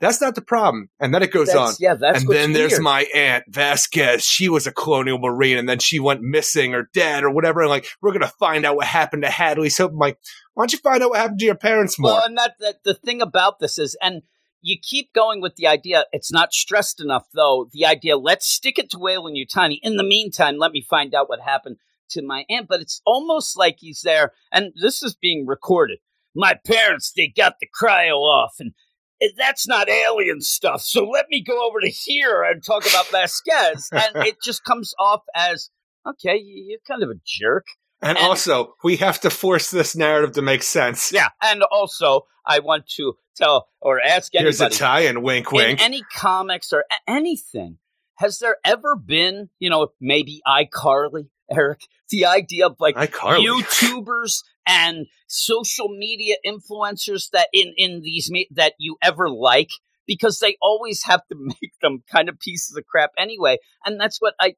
that's not the problem. And then it goes That's- on. yeah, that's and then there's weird. my aunt Vasquez. She was a colonial marine, and then she went missing or dead or whatever. And like, we're gonna find out what happened to Hadley. So I'm like, why don't you find out what happened to your parents more? Well, and that, that the thing about this is, and you keep going with the idea. It's not stressed enough, though. The idea, let's stick it to Weyland-Yutani. In the meantime, let me find out what happened to my aunt. But it's almost like he's there, and this is being recorded. My parents, they got the cryo off, and Eh, that's not alien stuff. So let me go over to here and talk about Vasquez, and it [LAUGHS] just comes off as okay. you- You're kind of a jerk. and, and- also, we have to force this narrative to make sense. Yeah, and also I want to tell or ask anybody. Here's a tie-in, wink, wink. in any comics or anything. has there ever been, you know, maybe iCarly, Eric, the idea of like. YouTubers and social media influencers that in in these me- that you ever like because they always have to [LAUGHS] make them kind of pieces of crap anyway, and that's what I.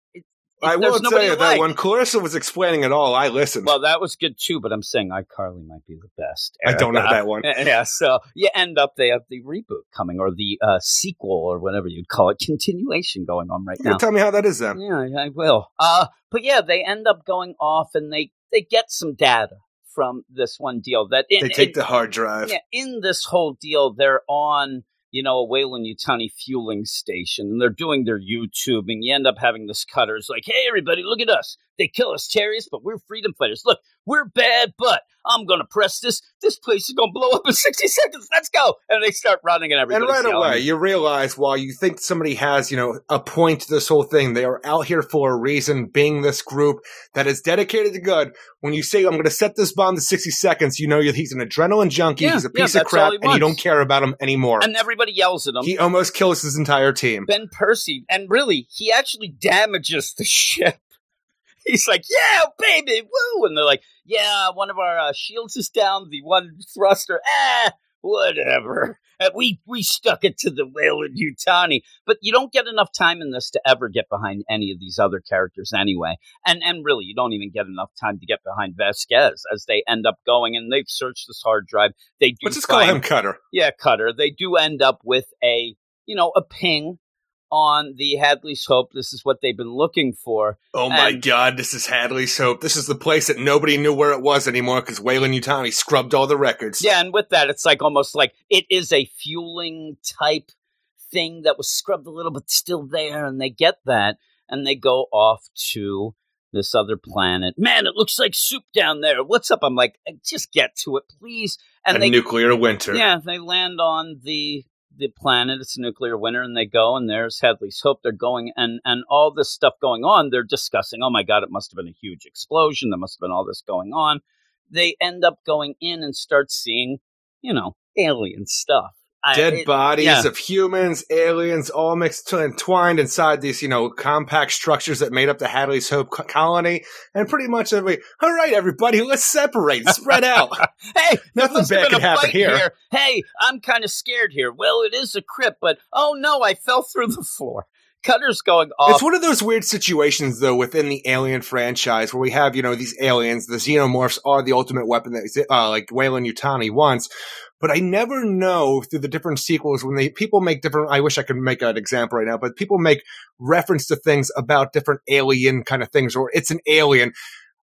I will tell you that like. when Clarissa was explaining it all, I listened. Well, that was good too, but I'm saying iCarly might be the best. I don't know that one. [LAUGHS] Yeah, so you end up they have the reboot coming or the uh, sequel or whatever you'd call it, [LAUGHS] continuation going on right You now. Tell me how that is then. Yeah, I will. Uh, but yeah, they end up going off and they they get some data from this one deal that in, They take in- the hard drive. yeah, in this whole deal, they're on you know a Weyland-Yutani fueling station and they're doing their YouTube, and you end up having this cutters like, "Hey, everybody, look at us! They kill us terrorists, but we're freedom fighters. Look, we're bad, but I'm gonna press this. This place is gonna blow up in 60 seconds. Let's go!" And they start running, and everything. And right away, you realize while you think somebody has, you know, a point to this whole thing, they are out here for a reason, being this group that is dedicated to good. When you say, I'm going to set this bomb to 60 seconds, you know he's an adrenaline junkie, Yeah, he's a yeah, piece of crap, and you don't care about him anymore. and everybody yells at him. he almost kills his entire team. Ben Percy, and really, he actually damages the [LAUGHS] ship. [LAUGHS] He's like, "Yeah, baby, woo!" And they're like, "Yeah, one of our uh, shields is down. The one thruster, ah, whatever." And we we stuck it to the Weyland-Yutani, but you don't get enough time in this to ever get behind any of these other characters anyway. And and really, you don't even get enough time to get behind Vasquez as they end up going and they've searched this hard drive. They do Let's just call him Cutter. yeah, Cutter. They do end up with a, you know, a ping on the Hadley's Hope. This is what they've been looking for. Oh my god, this is Hadley's Hope. This is the place that nobody knew where it was anymore because Weyland-Yutani scrubbed all the records. Yeah, and with that, it's like almost like it is a fueling type thing that was scrubbed a little, but still there. And they get that, and they go off to this other planet. Man, it looks like soup down there. What's up? I'm like, just get to it, please. And a they nuclear winter. Yeah, they land on the the planet. It's a nuclear winter, and they go, and there's Hadley's Hope. They're going, and and all this stuff going on. They're discussing. Oh my God, it must have been a huge explosion. There must have been all this going on. They end up going in and start seeing, you know, alien stuff. I- Dead it- bodies yeah. of humans, aliens, all mixed entwined inside these, you know, compact structures that made up the Hadley's Hope co- colony. And pretty much every, all right, everybody, let's separate, spread out. [LAUGHS] Hey, Nothing bad could happen fight here. Hey, I'm kind of scared here. Well, it is a crypt, but oh no, I fell through the floor. Cutter's going off. It's one of those weird situations, though, within the Alien franchise where we have, you know, these aliens. The xenomorphs are the ultimate weapon that, uh, like Weyland-Yutani wants. But I never know through the different sequels when they people make different. I wish I could make an example right now, but people make reference to things about different alien kind of things, or it's an alien.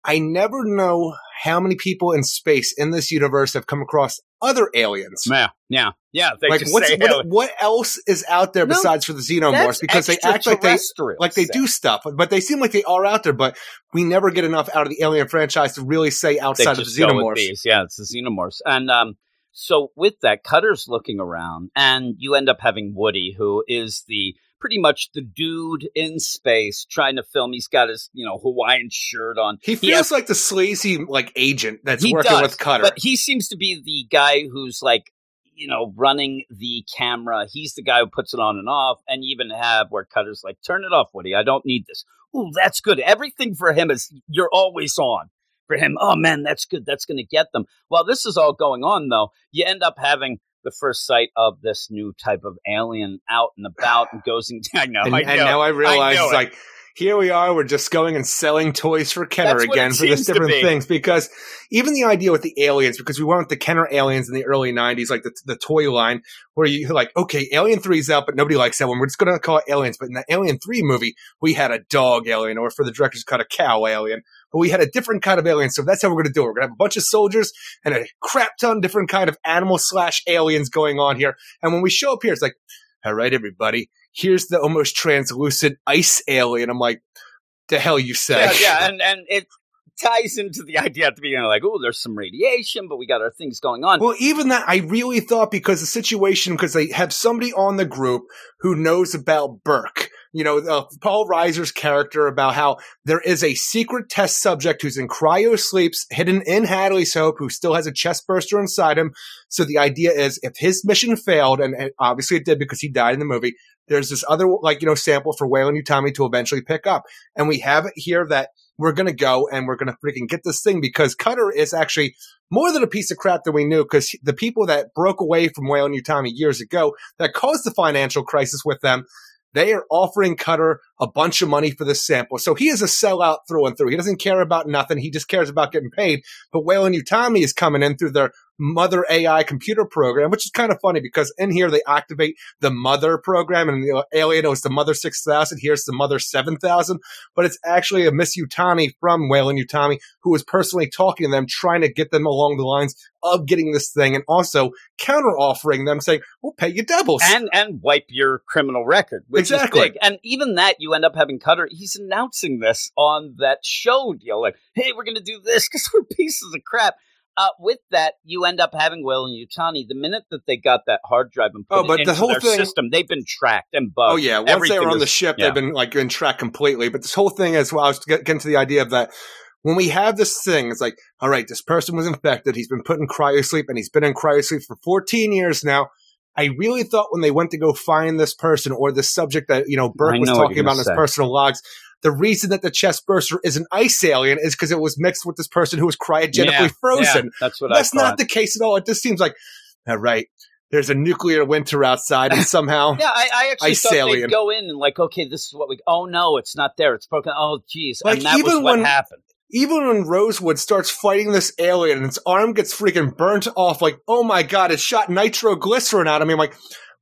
I never know how many people in space in this universe have come across other aliens. yeah, yeah, yeah. They like just what's, say what, what else is out there No, besides for the xenomorphs? Because they act like they like they do stuff, but they seem like they are out there. But we never get enough out of the Alien franchise to really say They outside of the just go with xenomorphs. these. Yeah, it's the xenomorphs. And um, so with that, Cutter's looking around, and you end up having Woody, who is the pretty much the dude in space trying to film. He's got his you know Hawaiian shirt on. He feels has- like the sleazy like agent that's He working does, with Cutter. but he seems to be the guy who's like you know running the camera. He's the guy who puts it on and off, and you even have where Cutter's like, "Turn it off, Woody. I don't need this." Ooh, that's good. Everything for him is you're always on. For him, oh man, that's good. That's going to get them. While this is all going on, though, you end up having the first sight of this new type of alien out and about and goes and [LAUGHS] I know, and, I and know, now I realize it. like here we are. We're just going and selling toys for Kenner That's again for just different be. things because even the idea with the aliens because we went the Kenner aliens in the early '90s, like the the toy line where you're like okay, Alien Three's out, but nobody likes that one. We're just going to call it Aliens. But in the Alien Three movie, we had a dog alien, or for the director's cut, a cow alien. But we had a different kind of alien, so that's how we're going to do it. We're going to have a bunch of soldiers and a crap ton different kind of animal slash aliens going on here. And when we show up here, it's like, all right, everybody, here's the almost translucent ice alien. I'm like, the hell you say? yeah, yeah, and and it ties into the idea at the beginning, like, oh, there's some radiation, but we got our things going on. Well, even that, I really thought because the situation, because they have somebody on the group who knows about Burke. You know, uh, Paul Reiser's character about how there is a secret test subject who's in cryo sleeps, hidden in Hadley's Hope, who still has a chest burster inside him. So the idea is if his mission failed, and, and obviously it did because he died in the movie, there's this other like you know sample for Weyland-Yutani to eventually pick up, and we have it here that we're gonna go and we're gonna freaking get this thing because Cutter is actually more than a piece of crap that we knew because the people that broke away from Weyland-Yutani years ago that caused the financial crisis with them. They are offering Cutter a bunch of money for this sample. So he is a sellout through and through. He doesn't care about nothing. He just cares about getting paid. But Weyland-Yutani is coming in through their Mother AI computer program, which is kind of funny because in here they activate the Mother program and the Alien It was the Mother 6000. Here's the Mother 7000, but it's actually a Miss Yutani from Weyland-Yutani who is personally talking to them, trying to get them along the lines of getting this thing and also counter offering them saying, we'll pay you doubles. and and wipe your criminal record, which Exactly. And even that, you end up having Cutter. He's announcing this on that show deal, like, "Hey, we're going to do this because we're pieces of crap." Uh, with that, you end up having Weyland-Yutani. The minute that they got that hard drive and put Oh, but the into whole their thing- system, they've been tracked and bugged. Oh yeah, once they were on the ship, yeah. they've been like in track completely. But this whole thing is, well, I was getting to the idea of that when we have this thing, it's like, all right, this person was infected. He's been put in cryosleep, and he's been in cryosleep for 14 years now. I really thought when they went to go find this person or this subject that you know Burke was talking about in his personal logs. The reason that the chest burster is an ice alien is because it was mixed with this person who was cryogenically Yeah, frozen. Yeah, that's what That's not the case at all. It just seems like, all right, there's a nuclear winter outside, and [LAUGHS] somehow Yeah, I, I actually Ice thought alien. they'd go in and like, okay, this is what we. Oh no, it's not there. It's broken. Oh, geez, Like, and that was even what when- happened. even when Rosewood starts fighting this alien and its arm gets freaking burnt off, like, oh my god, it shot nitroglycerin out of me. I'm like,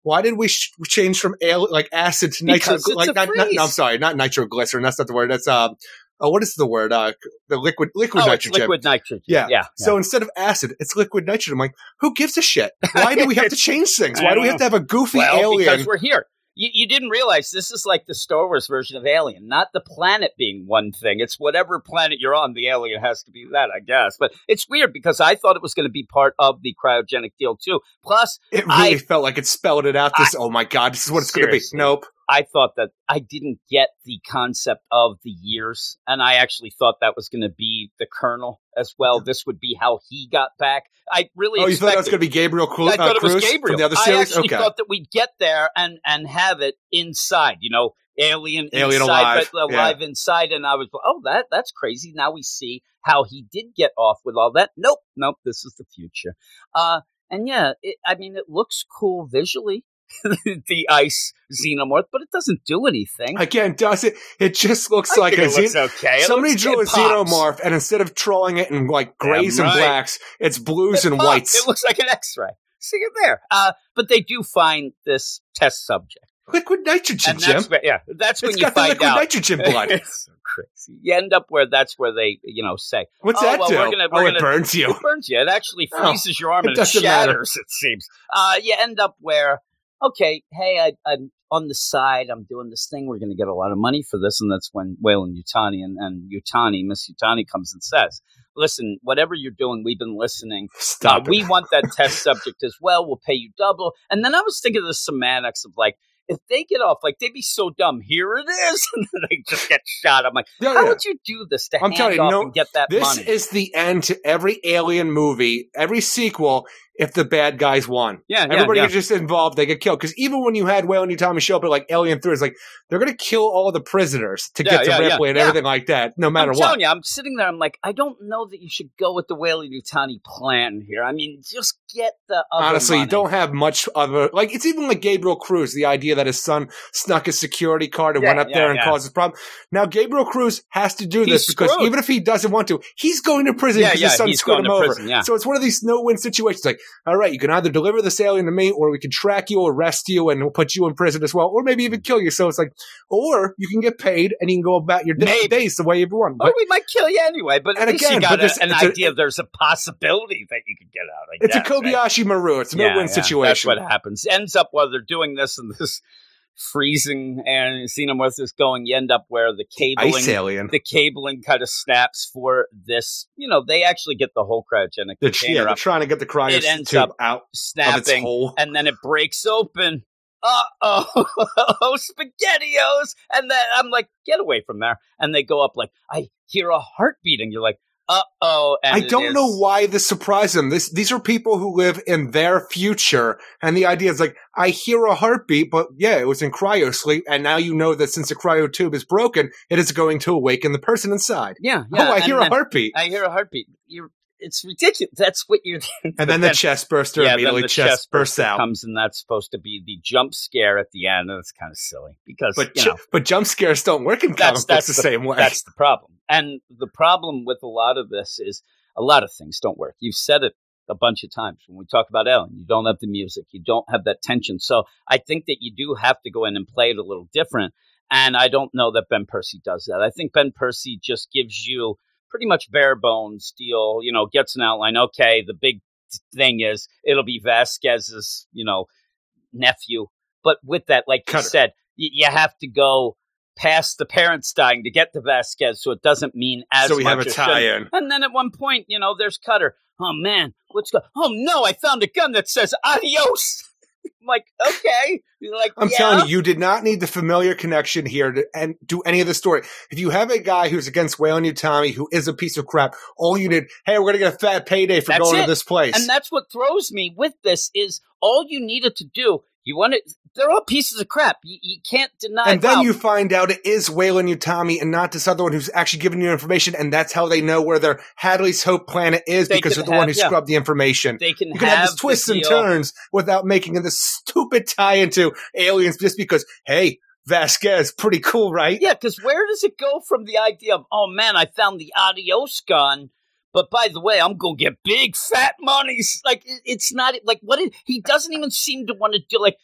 why did we sh- change from like acid to nitro? Like, not, not, no, I'm sorry, not nitroglycerin. That's not the word. That's um, oh, what is the word? Uh, the liquid liquid Oh, nitrogen. liquid nitrogen. Yeah. yeah. So instead of acid, it's liquid nitrogen. I'm like, who gives a shit? Why do we have to [LAUGHS] change things? Why do we have to have a goofy well, alien? because we're here. You, you didn't realize this is like the Star Wars version of Alien, not the planet being one thing. It's whatever planet you're on, the alien has to be that, I guess. But it's weird because I thought it was going to be part of the cryogenic deal too. Plus, it really I- felt like it spelled it out. This, oh my god, this is what it's going to be. Nope. I thought that I didn't get the concept of the years, and I actually thought that was going to be the Colonel as well. This would be how he got back. I really Oh, you thought that was going to be Gabriel Cru- I thought uh, it was Gabriel. from the other series? I actually okay. thought that we'd get there and and have it inside. You know, alien, Alien inside, alive, but yeah. alive inside. And I was, oh, that that's crazy. Now we see how he did get off with all that. Nope, nope. This is the future. Uh, and yeah, it, I mean, it looks cool visually. [LAUGHS] the ice xenomorph, but it doesn't do anything. Again, does it? It just looks I like a it looks xen- okay. It Somebody looks- drew a pops. xenomorph, and instead of drawing it in like grays Damn and right. blacks, it's blues It and pops. whites. It looks like an X-ray. See it there. Uh, but they do find this test subject. liquid nitrogen, and Jim. that's where, yeah, that's when It's you got the find liquid out. nitrogen blood. [LAUGHS] it's so crazy. You end up where that's where they, you know, say What's Oh, that well, do? we're gonna- oh, we're it gonna- burns you. it burns you. It actually Oh, freezes your arm it and it doesn't matter. shatters. It seems. Uh, you end up where okay, hey, I, I'm on the side. I'm doing this thing. We're going to get a lot of money for this, and that's when Weyland-Yutani and, and Yutani, Miss Yutani, comes and says, "Listen, whatever you're doing, we've been listening. Uh, we want that test subject as well. We'll pay you double. And then I was thinking of the semantics of like, if they get off, like they'd be so dumb. Here it is, [LAUGHS] and then they just get shot. I'm like, Yeah, how yeah. would you do this to I'm hand telling you, off no, and get that This money? This is the end to every alien movie, every sequel. If the bad guys won, yeah, yeah, everybody yeah. gets just involved. They get killed because even when you had Weyland-Yutani show up at like Alien Three, it's like they're going to kill all the prisoners to Yeah, get to yeah, yeah, Ripley and yeah. everything like that, no matter I'm what. telling you, I'm sitting there. I'm like, I don't know that you should go with the Weyland-Yutani plan here. I mean, just get the other Honestly, you don't have much other like it's even like Gabriel Cruz, the idea that his son snuck his security card and Yeah, went up yeah, there and yeah. caused this problem. Now Gabriel Cruz has to do He's this because screwed. even if he doesn't want to, he's going to prison because yeah, his son screwed him over. prison, yeah. So it's one of these no-win situations. Like, all right, you can either deliver this alien to me, or we can track you, arrest you, and we'll put you in prison as well, or maybe even kill you. So it's like, or you can get paid and you can go about your day- days the way you want. Or we might kill you anyway, but And again, you got but a, this- an it's a- idea there's a possibility that you could get out. I it's a guess, right? Kobayashi Maru. It's a no-win Yeah, yeah, situation. That's what happens. Ends up while they're doing this and this freezing and xenomorph is going, you end up where the cabling the cabling kind of snaps for this. You know, they actually get the whole cryogenic The, yeah, container they're up, trying to get the cryo It ends tube up out snapping, and then it breaks open. Uh oh, [LAUGHS] spaghettios! And then I'm like, get away from there. And they go up like, I hear a heartbeat, and you're like, uh oh. I don't know why this surprised them. This these are people who live in their future, and the idea is like I hear a heartbeat, but yeah, it was in cryo sleep, and now you know that since the cryo tube is broken, it is going to awaken the person inside. Yeah, yeah. oh, I and hear a heartbeat, I hear a heartbeat. You're. It's ridiculous. That's what you're. [LAUGHS] and then the chest burster yeah, then immediately the chest, bursts out. comes, and that's supposed to be the jump scare at the end, and it's kind of silly because But you know, but jump scares don't work in comic that's books that's the, same way. That's the problem. And the problem with a lot of this is a lot of things don't work. You've said it a bunch of times when we talk about Ellen. You don't have the music. You don't have that tension. So I think that you do have to go in and play it a little different. And I don't know that Ben Percy does that. I think Ben Percy just gives you pretty much bare bones deal, you know, gets an outline. Okay, the big thing is it'll be Vasquez's, you know, nephew. But with that, like you said, y- you have to go past the parents dying to get to Vasquez, so it doesn't mean as so we have a tie-in. And then at one point, you know, there's Cutter. Oh man, what's go? Oh no, I found a gun that says adios. I'm like, okay. You're like, I'm yeah. telling you, you did not need the familiar connection here to and do any of the story. If you have a guy who's against Weyland-Yutani, who is a piece of crap, all you did, hey, we're gonna get a fat payday for That's going it. to this place. And that's what throws me with this is all you needed to do. You want it? They're all pieces of crap. You, you can't deny. And then wow, you find out it is Weyland-Yutani and not this other one who's actually giving you information, and that's how they know where their Hadley's Hope planet is They because they're the one who yeah. scrubbed the information. they can You can have, have, this the twists and turns without making this stupid tie into aliens just because, hey, Vasquez, pretty cool, right? Yeah, because where does it go from the idea of, oh man, I found the adios gun, but by the way, I'm gonna get big fat monies. Like it's not like what it, he doesn't even seem to want to do. Like,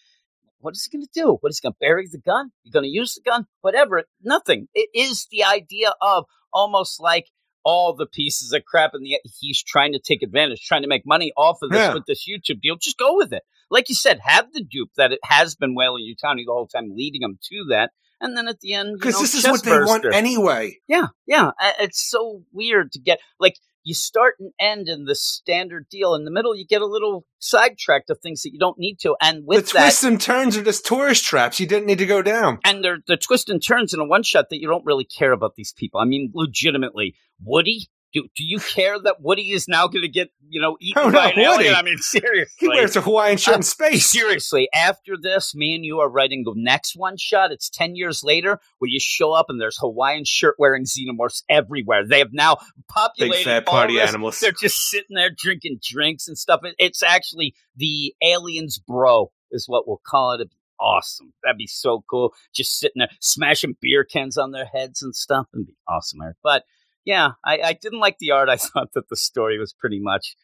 what is he gonna do? What is he gonna bury the gun? He's gonna use the gun? Whatever. Nothing. It is the idea of almost like all the pieces of crap, and the he's trying to take advantage, trying to make money off of this Yeah. with this YouTube deal. Just go with it. Like you said, have the dupe that it has been Weyland-Yutani the whole time, leading him to that. And then at the end, Because this is what they want anyway. Yeah, yeah. It's so weird to get like you start and end in the standard deal. In the middle, you get a little sidetracked of things that you don't need to. And The with that, twists and turns are just tourist traps. You didn't need to go down. and they're the twist and turns in a one shot that you don't really care about these people. I mean, legitimately, Woody. Do, do you care that Woody is now going to get you know eaten Oh, no, by an alien? I mean, seriously. He wears a Hawaiian shirt in uh, space. Seriously, after this, me and you are writing the next one shot. It's 10 years later where you show up and there's Hawaiian shirt wearing xenomorphs everywhere. They have now populated Big fat all party this. animals. They're just sitting there drinking drinks and stuff. It- It's actually the aliens bro is what we'll call it. It'd be awesome. That'd be so cool. Just sitting there smashing beer cans on their heads and stuff. It'd be awesome, Eric. But yeah, I, I didn't like the art. I [LAUGHS] thought that the story was pretty much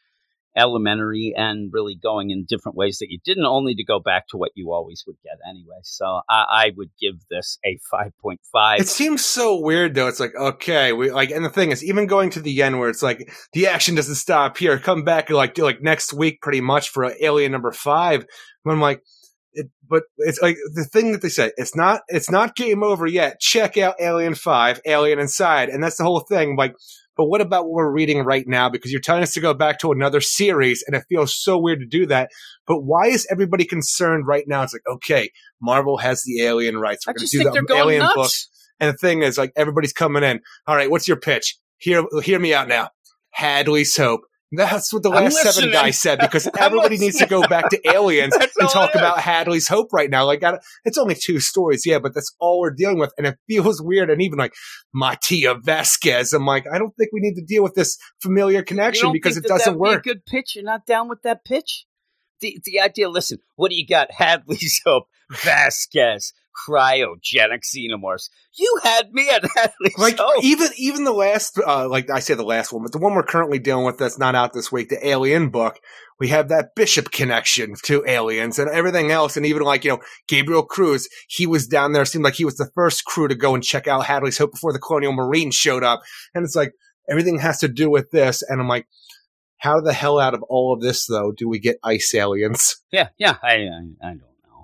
elementary and really going in different ways that you didn't only to go back to what you always would get anyway. So I, I would give this a 5.5. It seems so weird though. It's like, okay, we like, and the thing is, even going to the end where it's like, the action doesn't stop here. Come back like, like next week pretty much for Alien number five. When I'm like, it, but it's like the thing that they say, it's not, it's not game over yet. Check out Alien five, Alien Inside. And that's the whole thing. Like, but what about what we're reading right now? Because you're telling us to go back to another series and it feels so weird to do that. But why is everybody concerned right now? It's like, okay, Marvel has the alien rights. We're going to do the alien nuts. book. And the thing is, like, everybody's coming in. All right, what's your pitch? Hear, hear me out now. Hadley's Hope. That's what the last seven guys said [LAUGHS] because everybody needs to go back to [LAUGHS] aliens and talk about Hadley's Hope right now. Like, it's only two stories, yeah, but that's all we're dealing with. And it feels weird. And even like Matia Vasquez, I'm like, I don't think we need to deal with this familiar connection because it that doesn't that'd be work. a good pitch. You're not down with that pitch? The, the idea, listen, what do you got? Hadley's Hope, Vasquez, cryogenic xenomorphs. You had me at Hadley's [LAUGHS] Like Hope. even even the last uh like I say the last one, but the one we're currently dealing with that's not out this week, the Alien book, we have that Bishop connection to aliens and everything else, and even like you know Gabriel Cruz, he was down there. Seemed like he was the first crew to go and check out Hadley's Hope before the Colonial Marines showed up, and it's like everything has to do with this, and I'm like. How the hell out of all of this though do we get ice aliens? yeah, yeah, I, I, I don't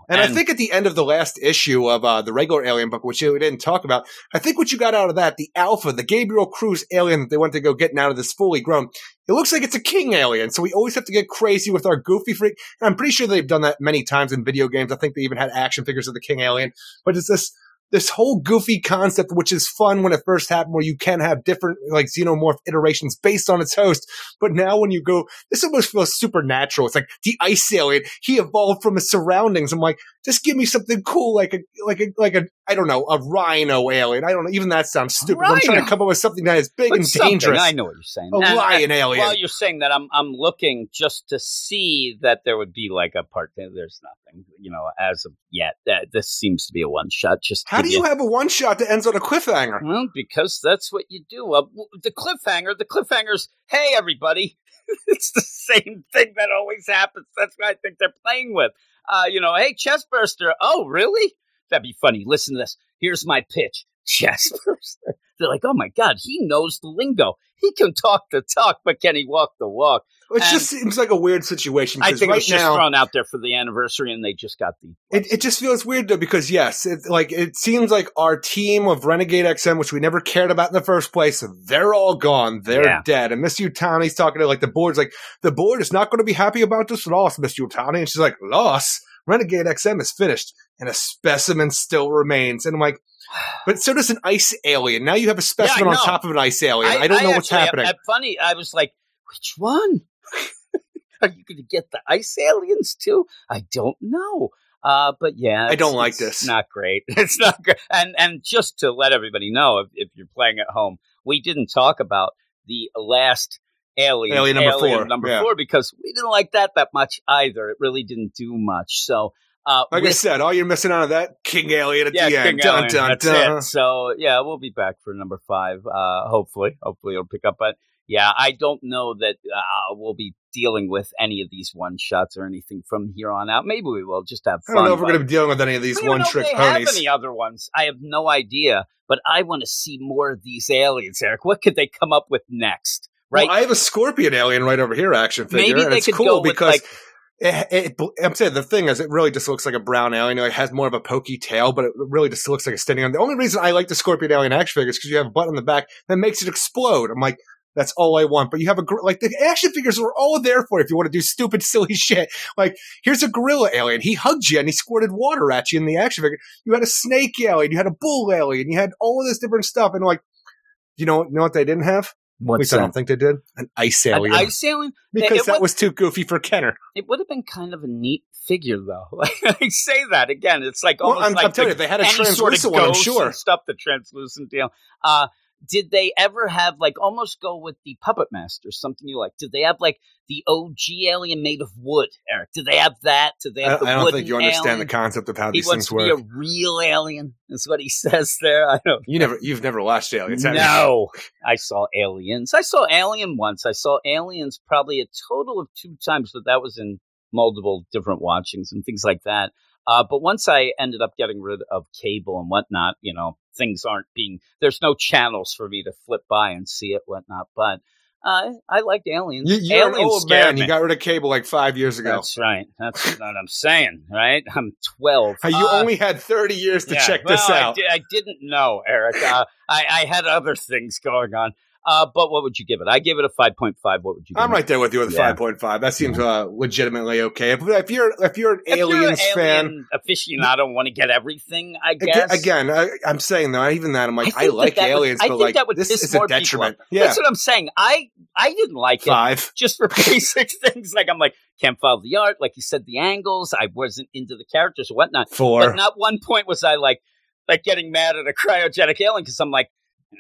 know. And, I think at the end of the last issue of uh, the regular Alien book, which we didn't talk about, I think what you got out of that, the Alpha, the Gabriel Cruz alien that they went to go get now that it's fully grown, it looks like it's a king alien. So we always have to get crazy with our goofy freak. And I'm pretty sure they've done that many times in video games. I think they even had action figures of the king alien. But it's this this whole goofy concept, which is fun when it first happened, where you can have different like xenomorph iterations based on its host. But now when you go, this almost feels supernatural. It's like the ice alien. He evolved from his surroundings. I'm like, just give me something cool, like a like a like a I don't know, a rhino alien. I don't know. Even that sounds stupid. I'm trying to come up with something that is big But and dangerous. I know what you're saying. A And- lion alien. While you're saying that, I'm I'm looking just to see that there would be like a part. There's nothing, you know, as of yet. That this seems to be a one shot. Just How do you have a one shot that ends on a cliffhanger? Well, because that's what you do. Uh, the cliffhanger, the cliffhanger's, hey, everybody. [LAUGHS] it's the same thing that always happens. That's what I think they're playing with. Uh, you know, hey, chestburster. Oh, really? That'd be funny. Listen to this. Here's my pitch. [LAUGHS] Chestburster. They're like, oh my God, he knows the lingo. He can talk the talk, but can he walk the walk? It And- just seems like a weird situation I think it right was just now thrown out there for the anniversary and they just got the. It, it just feels weird though because yes, it, like it seems like our team of Renegade XM, which we never cared about in the first place, they're all gone. They're Yeah. dead. And Miss Yutani's talking to like the board's like the board is not going to be happy about this loss, Miss Yutani, and she's like loss. Renegade XM is finished, and a specimen still remains. And I'm like, [SIGHS] but so does an ice alien. Now you have a specimen on top of an ice alien. I, don't know what's actually- happening. uh, funny, I was like, which one? [LAUGHS] Are you going to get the ice aliens too? I don't know. Uh, but yeah, I don't like it's this. Not great. [LAUGHS] It's not great. And and just to let everybody know, if, if you're playing at home, we didn't talk about the last alien, Alien number four, number yeah. four, because we didn't like that that much either. It really didn't do much. So, uh, like I said, all you're missing out of that King Alien at yeah, the end. King Dun, Alien, dun, that's dun. it. So yeah, we'll be back for number five. Uh, hopefully, hopefully it'll pick up. But yeah, I don't know that uh, we'll be dealing with any of these one shots or anything from here on out. Maybe we will just have fun. I don't know if we're going to be dealing with any of these I don't even one trick they have ponies. any other ones. I have no idea. But I want to see more of these aliens, Eric. What could they come up with next? Right? Well, I have a scorpion alien right over here, action figure, Maybe and it's cool with, because like- it, it, I'm saying the thing is, it really just looks like a brown alien. It has more of a pokey tail, but it really just looks like a standing on. The only reason I like the scorpion alien action figure is because you have a button on the back that makes it explode. I'm like. That's all I want. But you have a, like, the action figures are all there for if you want to do stupid, [LAUGHS] silly shit. Like, here's a gorilla alien. He hugged you and he squirted water at you in the action figure. You had a snake alien. You had a bull alien. You had all of this different stuff. And like, you know, you know what they didn't have? At What's least I don't think they did. An ice An ice alien? because it that would- was too goofy for Kenner. It would have been kind of a neat figure, though. [LAUGHS] I say that again, it's like Well, almost I'm, like I'm telling you, the- if they had a any sort of translucent one, I'm sure. and stuff. The translucent deal. Uh, did they ever have like almost go with the Puppet Master? Something you like? Did they have like the OG alien made of wood, Eric? Did they have that? Did they I, have the I don't think you understand alien? the concept of how He these wants things to work. be a real alien. Is what he [LAUGHS] says there. I don't. You never, you've never watched Aliens, have? No, I saw Aliens. I saw Alien once. I saw Aliens probably a total of two times, but that was in multiple different watchings and things like that. Uh, but once I ended up getting rid of cable and whatnot, you know, things aren't being there's no channels for me to flip by and see it, whatnot. But uh, I liked Aliens. You, you're an Aliens old man. You got rid of cable like five years ago. That's right. That's what I'm saying. Right? I'm 12. You Uh, only had 30 years to yeah, check this well, I out. di- I, didn't know, Eric. Uh, I, I had other things going on. Uh, but what would you give it? I give it a 5.5. What would you give I'm it? right there with you with Yeah. 5.5. That seems uh, legitimately okay. If, if you're if you're an If you're an Aliens fan, aficionado, want to get everything, I guess. Again, I, I'm saying though, even that, I'm like, I, think like that that would- aliens, I but think like, that would this is a detriment. Yeah, That's what I'm saying. I I didn't like it five. just for [LAUGHS] basic things. Like I'm like can't follow the art. Like you said, the angles. I wasn't into the characters or whatnot. Four. But not one point was I like like getting mad at a cryogenic alien because I'm like, "Uh,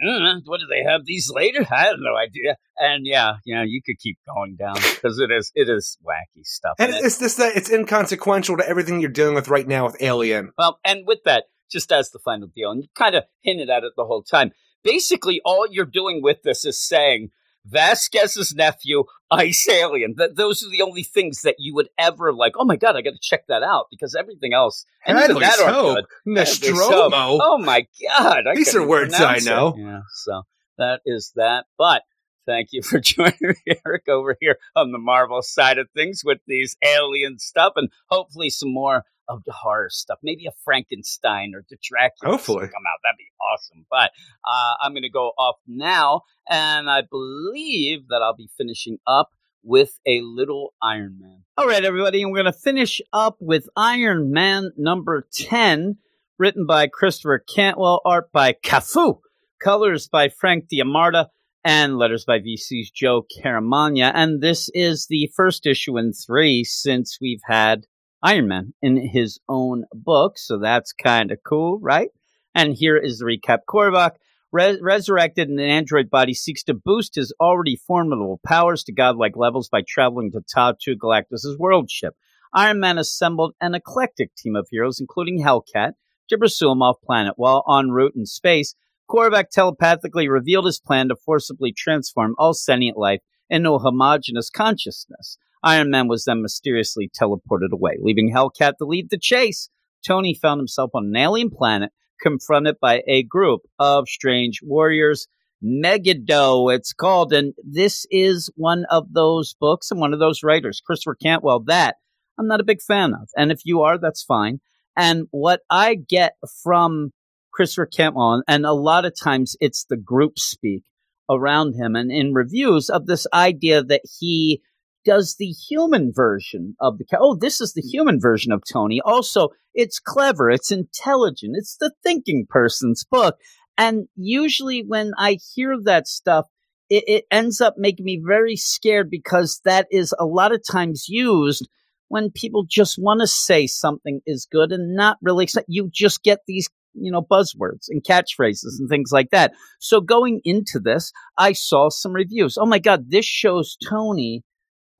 Hmm, what do they have these later? [LAUGHS] I have no idea. And yeah, you know, you could keep going down because it is it is wacky stuff. and And it- it's just that it's inconsequential to everything you're dealing with right now with Alien. well, and with that, just as the final deal, and you kind of hinted at it the whole time. Basically, all you're doing with this is saying Vasquez's nephew, Ice Alien. That those are the only things that you would ever like. Oh my god, I got to check that out because everything else, and even that aren't good. Nostromo. Oh my god! I These are words I know. Yeah, so that is that. But thank you for [LAUGHS] joining me, Eric, over here on the Marvel side of things with these alien stuff, and hopefully some more of the horror stuff. Maybe a Frankenstein or the Dracula. Hopefully. come out. That'd be awesome. But uh, I'm going to go off now, and I believe that I'll be finishing up with a little Iron Man. All right, everybody, and we're going to finish up with Iron Man number 10, written by Christopher Cantwell, art by Cafu, colors by Frank D'Armata, and letters by VC's Joe Caramagna. And this is the first issue in three since we've had Iron Man in his own book. So that's kind of cool, right? And here is the recap. Korvac, re- resurrected in an android body, seeks to boost his already formidable powers to godlike levels by traveling to Taa II, Galactus' world ship. Iron Man assembled an eclectic team of heroes, including Hellcat, to pursue him off planet. While en route in space, Korvac telepathically revealed his plan to forcibly transform all sentient life into a homogeneous consciousness. Iron Man was then mysteriously teleported away, leaving Hellcat to lead the chase. Tony found himself on an alien planet, confronted by a group of strange warriors. Megiddo, it's called. And this is one of those books and one of those writers, Christopher Cantwell, that I'm not a big fan of. And if you are, that's fine. And what I get from Christopher Cantwell, and a lot of times it's the group speak around him and in reviews of this idea that he does the human version of the oh this is the human version of tony. Also it's clever it's intelligent it's the thinking person's book. And usually when i hear that stuff it, it ends up making me very scared because that is a lot of times used when people just want to say something is good and not really you just get these you know buzzwords and catchphrases and things like that. So going into this i saw some reviews. Oh my god this shows tony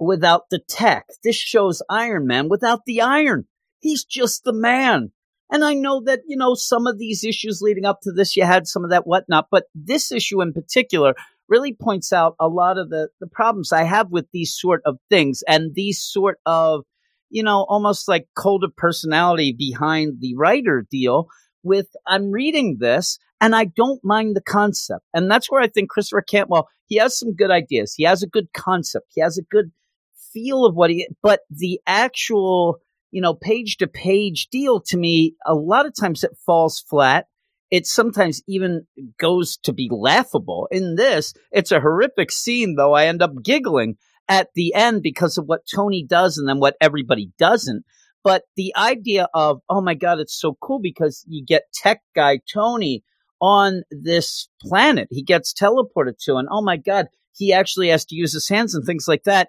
without the tech this shows iron man without the iron he's just the man and i know that you know some of these issues leading up to this you had some of that whatnot but this issue in particular really points out a lot of the the problems i have with these sort of things and these sort of you know, almost like cult of personality behind the writer deal with I'm reading this and I don't mind the concept. And that's where I think Christopher Cantwell, he has some good ideas. He has a good concept. He has a good feel of what he, but the actual, you know, page to page deal to me, a lot of times it falls flat. It sometimes even goes to be laughable. In this, it's a horrific scene, though I end up giggling at the end because of what Tony does and then what everybody doesn't. But the idea of, oh my God, it's so cool because you get tech guy Tony on this planet. He gets teleported to, and oh my God, he actually has to use his hands and things like that.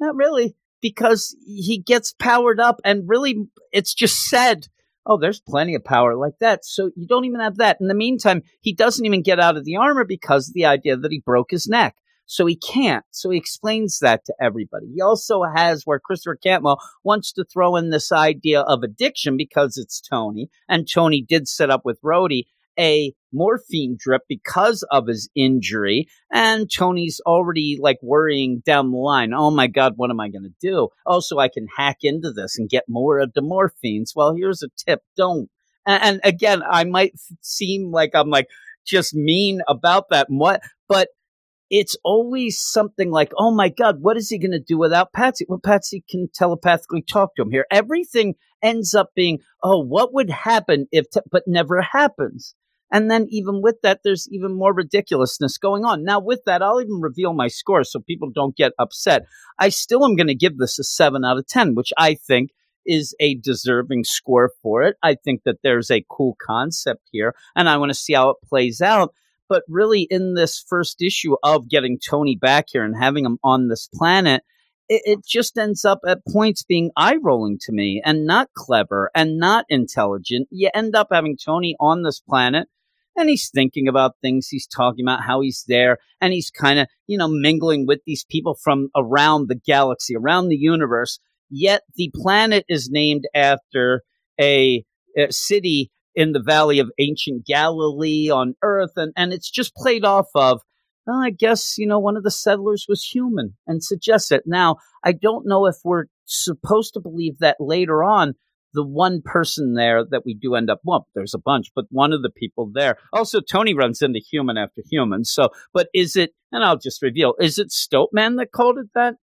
Not really, because he gets powered up, and really, it's just said, oh, there's plenty of power like that. So you don't even have that. In the meantime, he doesn't even get out of the armor because of the idea that he broke his neck. So he can't. So he explains that to everybody. He also has where Christopher Cantwell wants to throw in this idea of addiction because it's Tony, and Tony did set up with Rhodey a morphine drip because of his injury. And Tony's already like worrying down the line. Oh my God, what am I going to do? Oh, also, I can hack into this and get more of the morphines. Well, here's a tip. Don't. And, and again, I might seem like I'm like just mean about that. and What, but it's always something like, oh my God, what is he going to do without Patsy? Well, Patsy can telepathically talk to him here. Everything ends up being, oh, what would happen if, t-? but never happens. And then even with that, there's even more ridiculousness going on. Now, with that, I'll even reveal my score so people don't get upset. I still am going to give this a seven out of 10, which I think is a deserving score for it. I think that there's a cool concept here and I want to see how it plays out. But really, in this first issue of getting Tony back here and having him on this planet, it, it just ends up at points being eye rolling to me and not clever and not intelligent. You end up having Tony on this planet and he's thinking about things. He's talking about how he's there and he's kind of, you know, mingling with these people from around the galaxy, around the universe. Yet the planet is named after a, a city in the valley of ancient Galilee on Earth, and, and it's just played off of, well, I guess, you know, one of the settlers was human and suggests it. Now, I don't know if we're supposed to believe that later on, the one person there that we do end up, well, there's a bunch, but one of the people there. Also, Tony runs into human after human. So, but is it, and I'll just reveal, is it Stiltman that called it that?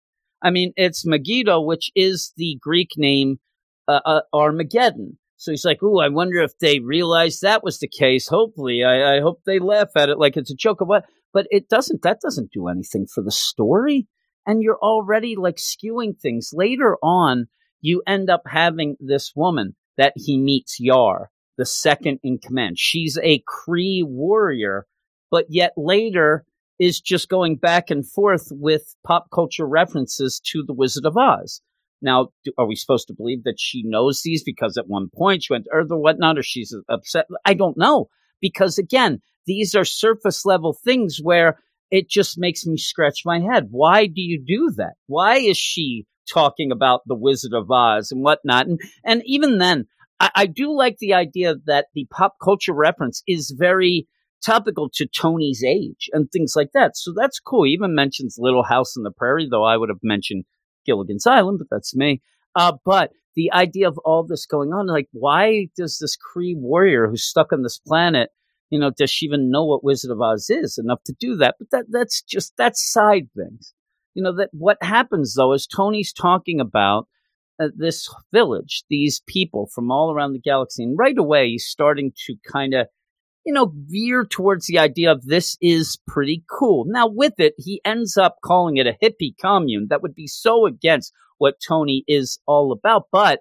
I mean, it's Megiddo, which is the Greek name uh, uh, Armageddon. So he's like, "Ooh, I wonder if they realized that was the case. Hopefully, I, I hope they laugh at it like it's a joke of what." But it doesn't. That doesn't do anything for the story, and you're already like skewing things. Later on, you end up having this woman that he meets, Yar, the second in command. She's a Kree warrior, but yet later is just going back and forth with pop culture references to the Wizard of Oz. Now, do, are we supposed to believe that she knows these because at one point she went to Earth or whatnot, or she's upset? I don't know. Because again, these are surface level things where it just makes me scratch my head. Why do you do that? Why is she talking about the Wizard of Oz and whatnot? And, and even then, I, I do like the idea that the pop culture reference is very topical to Tony's age and things like that. So that's cool. He even mentions Little House on the Prairie, though I would have mentioned Gilligan's Island, but that's me. Uh, but the idea of all this going on, like, why does this Kree warrior who's stuck on this planet, you know, does she even know what Wizard of Oz is enough to do that? But that that's just that's side things. You know that what happens though is Tony's talking about uh, this village, these people from all around the galaxy, and right away he's starting to kind of you know, veer towards the idea of this is pretty cool. Now, with it, he ends up calling it a hippie commune. That would be so against what Tony is all about. But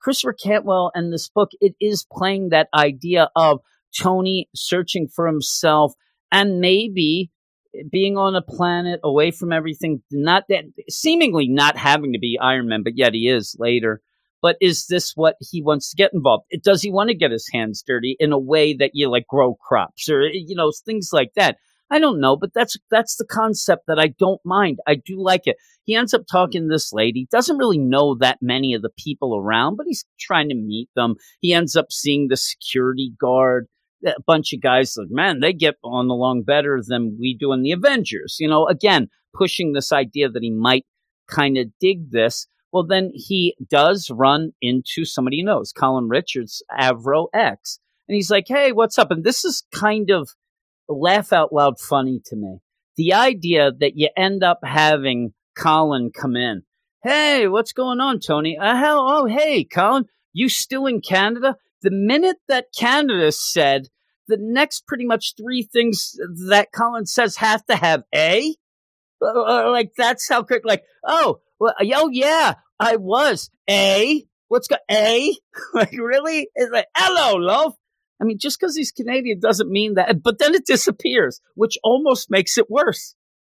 Christopher Cantwell and this book, it is playing that idea of Tony searching for himself and maybe being on a planet away from everything, not that seemingly not having to be Iron Man, but yet he is later but is this what he wants to get involved? Does he want to get his hands dirty in a way that you like grow crops or you know things like that? I don't know, but that's that's the concept that I don't mind. I do like it. He ends up talking to this lady. Doesn't really know that many of the people around, but he's trying to meet them. He ends up seeing the security guard. A bunch of guys like, man, they get on along better than we do in the Avengers. You know, again, pushing this idea that he might kind of dig this. Well, then he does run into somebody he knows, Colin Richards, Avro X. And he's like, hey, what's up? And this is kind of laugh out loud funny to me. The idea that you end up having Colin come in. Hey, what's going on, Tony? Uh, hell, oh, hey, Colin, you still in Canada? The minute that Canada said, the next pretty much three things that Colin says have to have A. Uh, uh like that's how quick. Like, oh, well, oh yeah, I was. A? What's got A? [LAUGHS] like really? It's like, hello, love. I mean, just because he's Canadian doesn't mean that. But then it disappears, which almost makes it worse.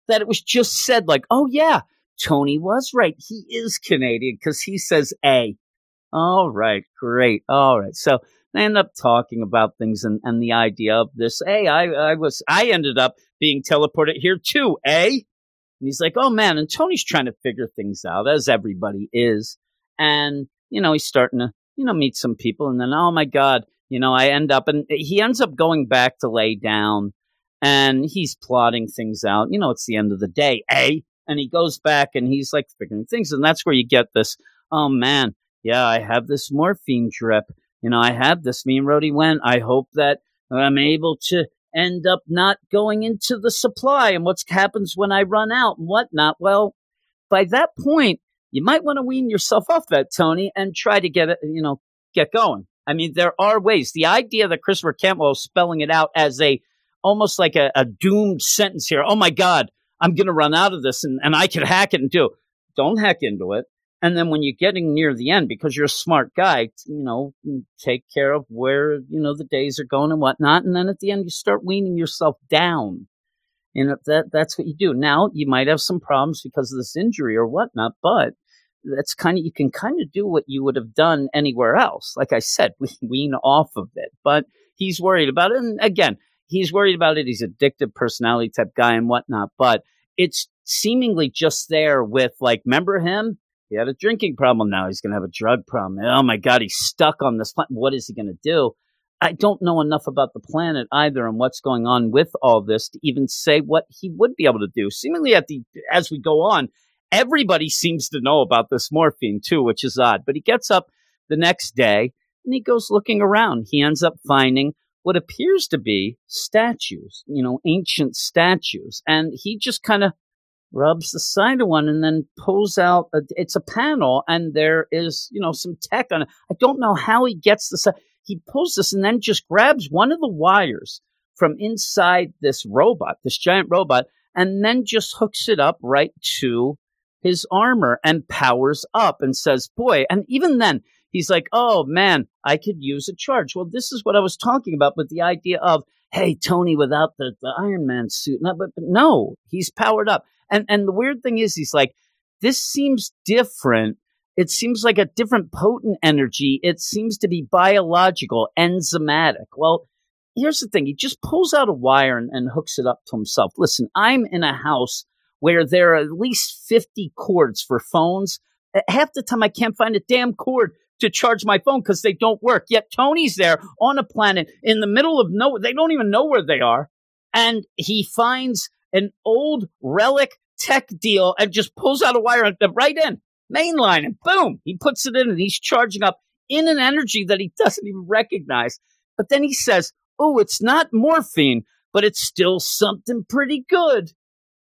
That it was just said, like, oh yeah, Tony was right. He is Canadian because he says A. All right, great. All right. So they end up talking about things and, and the idea of this. Hey, I, I was, I ended up being teleported here too. A. And he's like, oh man. And Tony's trying to figure things out, as everybody is. And, you know, he's starting to, you know, meet some people. And then, oh my God, you know, I end up, and he ends up going back to lay down and he's plotting things out. You know, it's the end of the day, eh? And he goes back and he's like figuring things. And that's where you get this, oh man, yeah, I have this morphine drip. You know, I have this. Me and Rhodey went. I hope that I'm able to end up not going into the supply and what happens when I run out and whatnot. Well, by that point, you might want to wean yourself off that, Tony, and try to get it, you know, get going. I mean, there are ways. The idea that Christopher Cantwell is spelling it out as a almost like a, a doomed sentence here. Oh my God, I'm going to run out of this and, and I could hack it and do. Don't hack into it. And then when you're getting near the end, because you're a smart guy, you know, take care of where, you know, the days are going and whatnot. And then at the end, you start weaning yourself down. And that, that's what you do. Now, you might have some problems because of this injury or whatnot, but that's kind of, you can kind of do what you would have done anywhere else. Like I said, [LAUGHS] wean off of it. But he's worried about it. And again, he's worried about it. He's addictive personality type guy and whatnot. But it's seemingly just there with like, remember him? He had a drinking problem. Now he's going to have a drug problem. Oh my God, he's stuck on this planet. What is he going to do? I don't know enough about the planet either and what's going on with all this to even say what he would be able to do. Seemingly, at the as we go on, everybody seems to know about this morphine too, which is odd. But he gets up the next day and he goes looking around. He ends up finding what appears to be statues, you know, ancient statues, and he just kind of rubs the side of one and then pulls out a, it's a panel and there is you know some tech on it i don't know how he gets this he pulls this and then just grabs one of the wires from inside this robot this giant robot and then just hooks it up right to his armor and powers up and says boy and even then he's like, oh man, I could use a charge. Well, this is what I was talking about, but the idea of, hey, Tony without the, the Iron Man suit. No, but, but no, he's powered up. And, and the weird thing is, he's like, this seems different. It seems like a different potent energy. It seems to be biological, enzymatic. Well, here's the thing. He just pulls out a wire and, and hooks it up to himself. Listen, I'm in a house where there are at least 50 cords for phones. Half the time I can't find a damn cord to charge my phone because they don't work. Yet Tony's there on a planet in the middle of nowhere. They don't even know where they are. And he finds an old relic tech deal and just pulls out a wire and right in main line and boom, he puts it in and he's charging up in an energy that he [LAUGHS] doesn't even recognize. But then he says, Oh, it's not morphine, but it's still something pretty good.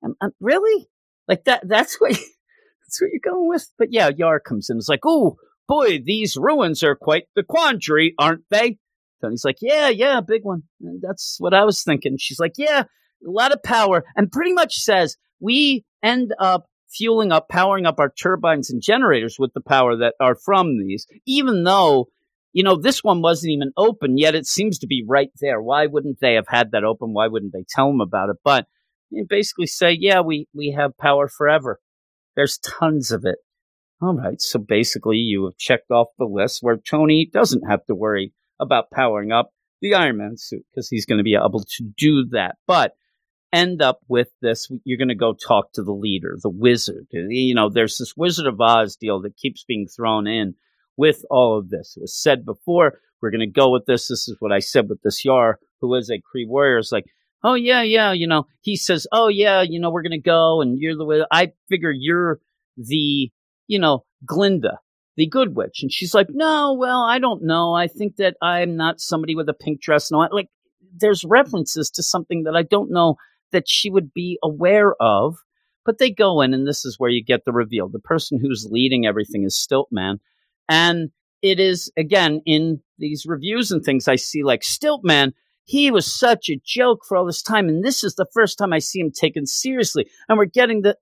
Um, really? Like that, that's what, you, [LAUGHS] that's what you're going with? But yeah, Yar comes in. It's like, Oh boy, these ruins are quite the quandary, aren't they? Tony's like, Yeah, yeah, big one. And that's what I was thinking. She's like, Yeah, a lot of power and pretty much says we end up fueling up, powering up our turbines and generators with the power that are from these, even though, you know, this one wasn't even open, yet it seems to be right there. Why wouldn't they have had that open? Why wouldn't they tell them about it? But you basically say, yeah, we, we have power forever. There's tons of it. All right. So basically, you have checked off the list where Tony doesn't have to worry about powering up the Iron Man suit because he's going to be able to do that. But end up with this you're going to go talk to the leader the wizard. You know there's this wizard of oz deal that keeps being thrown in with all of this. It was said before we're going to go with this. This is what i said with this yar who is a Kree warrior. Is like oh yeah yeah you know. He says oh yeah you know we're going to go and you're the wi- i figure you're the you know glinda the good witch. And she's like no well i don't know. I think that i'm not somebody with a pink dress. No like there's references to something that i don't know that she would be aware of. But they go in, and this is where you get the reveal. The person who's leading everything is Stiltman. And it is, again, in these reviews and things, I see like Stiltman, he was such a joke for all this time. And this is the first time I see him taken seriously. And we're getting the,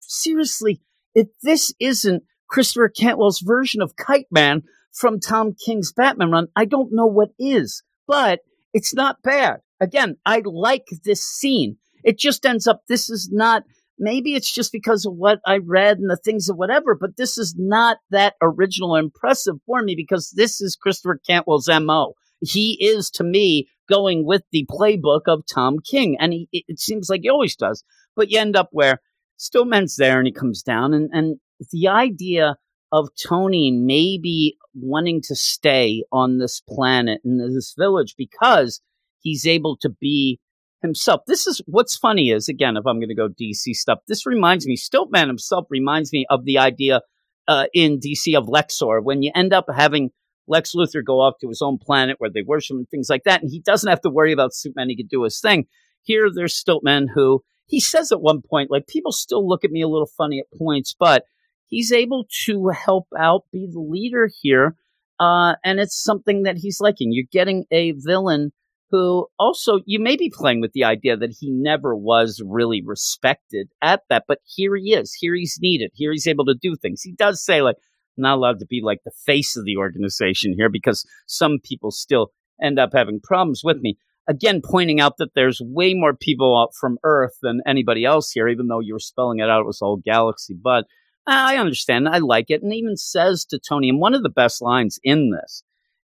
seriously, if this isn't Christopher Cantwell's version of Kite Man from Tom King's Batman run, I don't know what is. But it's not bad. Again, I like this scene it just ends up this is not maybe it's just because of what I read and the things of whatever, but this is not that original or impressive for me because this is Christopher Cantwell's MO. He is to me going with the playbook of Tom King, and he, it seems like he always does. But you end up where Stiltman's there and he comes down, and, and the idea of Tony maybe wanting to stay on this planet in this village because he's able to be himself. This is what's funny is again, if I'm going to go DC stuff, this reminds me. Stiltman himself reminds me of the idea uh, in DC of Lexor when you end up having Lex Luthor go off to his own planet where they worship and things like that, and he doesn't have to worry about Superman. He can do his thing. Here, there's Stiltman who he says at one point, like people still look at me a little funny at points, but he's able to help out, be the leader here. Uh, and it's something that he's liking. You're getting a villain who also you may be playing with the idea that he never was really respected at that, but here he is. Here he's needed. Here he's able to do things. He does say like not allowed to be like the face of the organization here because some people still end up having problems with me. Again, pointing out that there's way more people out from Earth than anybody else here, even though you were spelling it out, it was all galaxy. But uh, I understand. I like it. And even says to Tony, and one of the best lines in this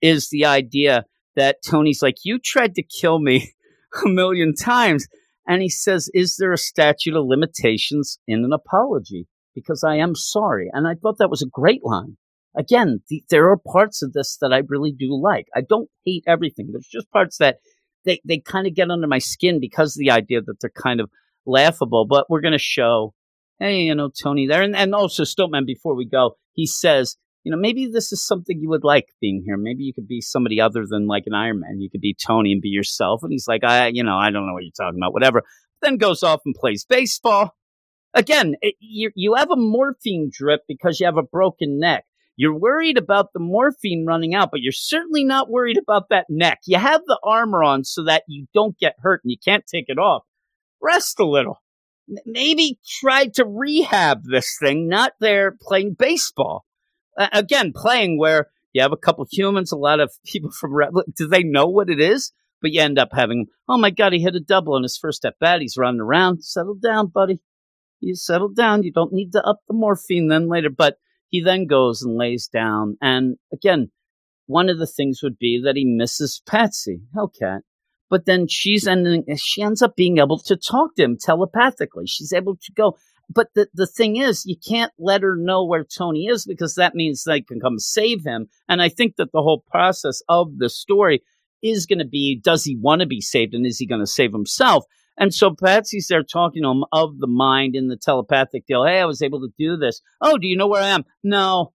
is the idea that Tony's like, You tried to kill me [LAUGHS] a million times. And he says, Is there a statute of limitations in an apology? Because I am sorry. And I thought that was a great line. Again, the, there are parts of this that I really do like. I don't hate everything. There's just parts that they, they kind of get under my skin because of the idea that they're kind of laughable. But we're going to show, hey, you know, Tony there. And, and also, Stiltman, before we go, he says, you know, maybe this is something you would like being here. Maybe you could be somebody other than like an Iron Man. You could be Tony and be yourself. And he's like, I, you know, I don't know what you're talking about, whatever. Then goes off and plays baseball. Again, it, you, you have a morphine drip because you have a broken neck. You're worried about the morphine running out, but you're certainly not worried about that neck. You have the armor on so that you don't get hurt and you can't take it off. Rest a little. Maybe try to rehab this thing, not there playing baseball again playing where You have a couple humans, a lot of [LAUGHS] people from. Do they know what it is? But you end up having, oh my God, he hit a double on his first at bat. He's running around. Settle down, buddy. You settle down. You don't need to up the morphine then later. But he then goes and lays down. And again, one of the things would be that he misses Patsy, Hellcat. But then she's ending, she ends up being able to talk to him telepathically. She's able to go. But the, the thing is, you can't let her know where Tony is because that means they can come save him. And I think that the whole process of the story is going to be does he want to be saved and is he going to save himself? And so Patsy's there talking to him of the mind in the telepathic deal. Hey, I was able to do this. Oh, do you know where I am? No,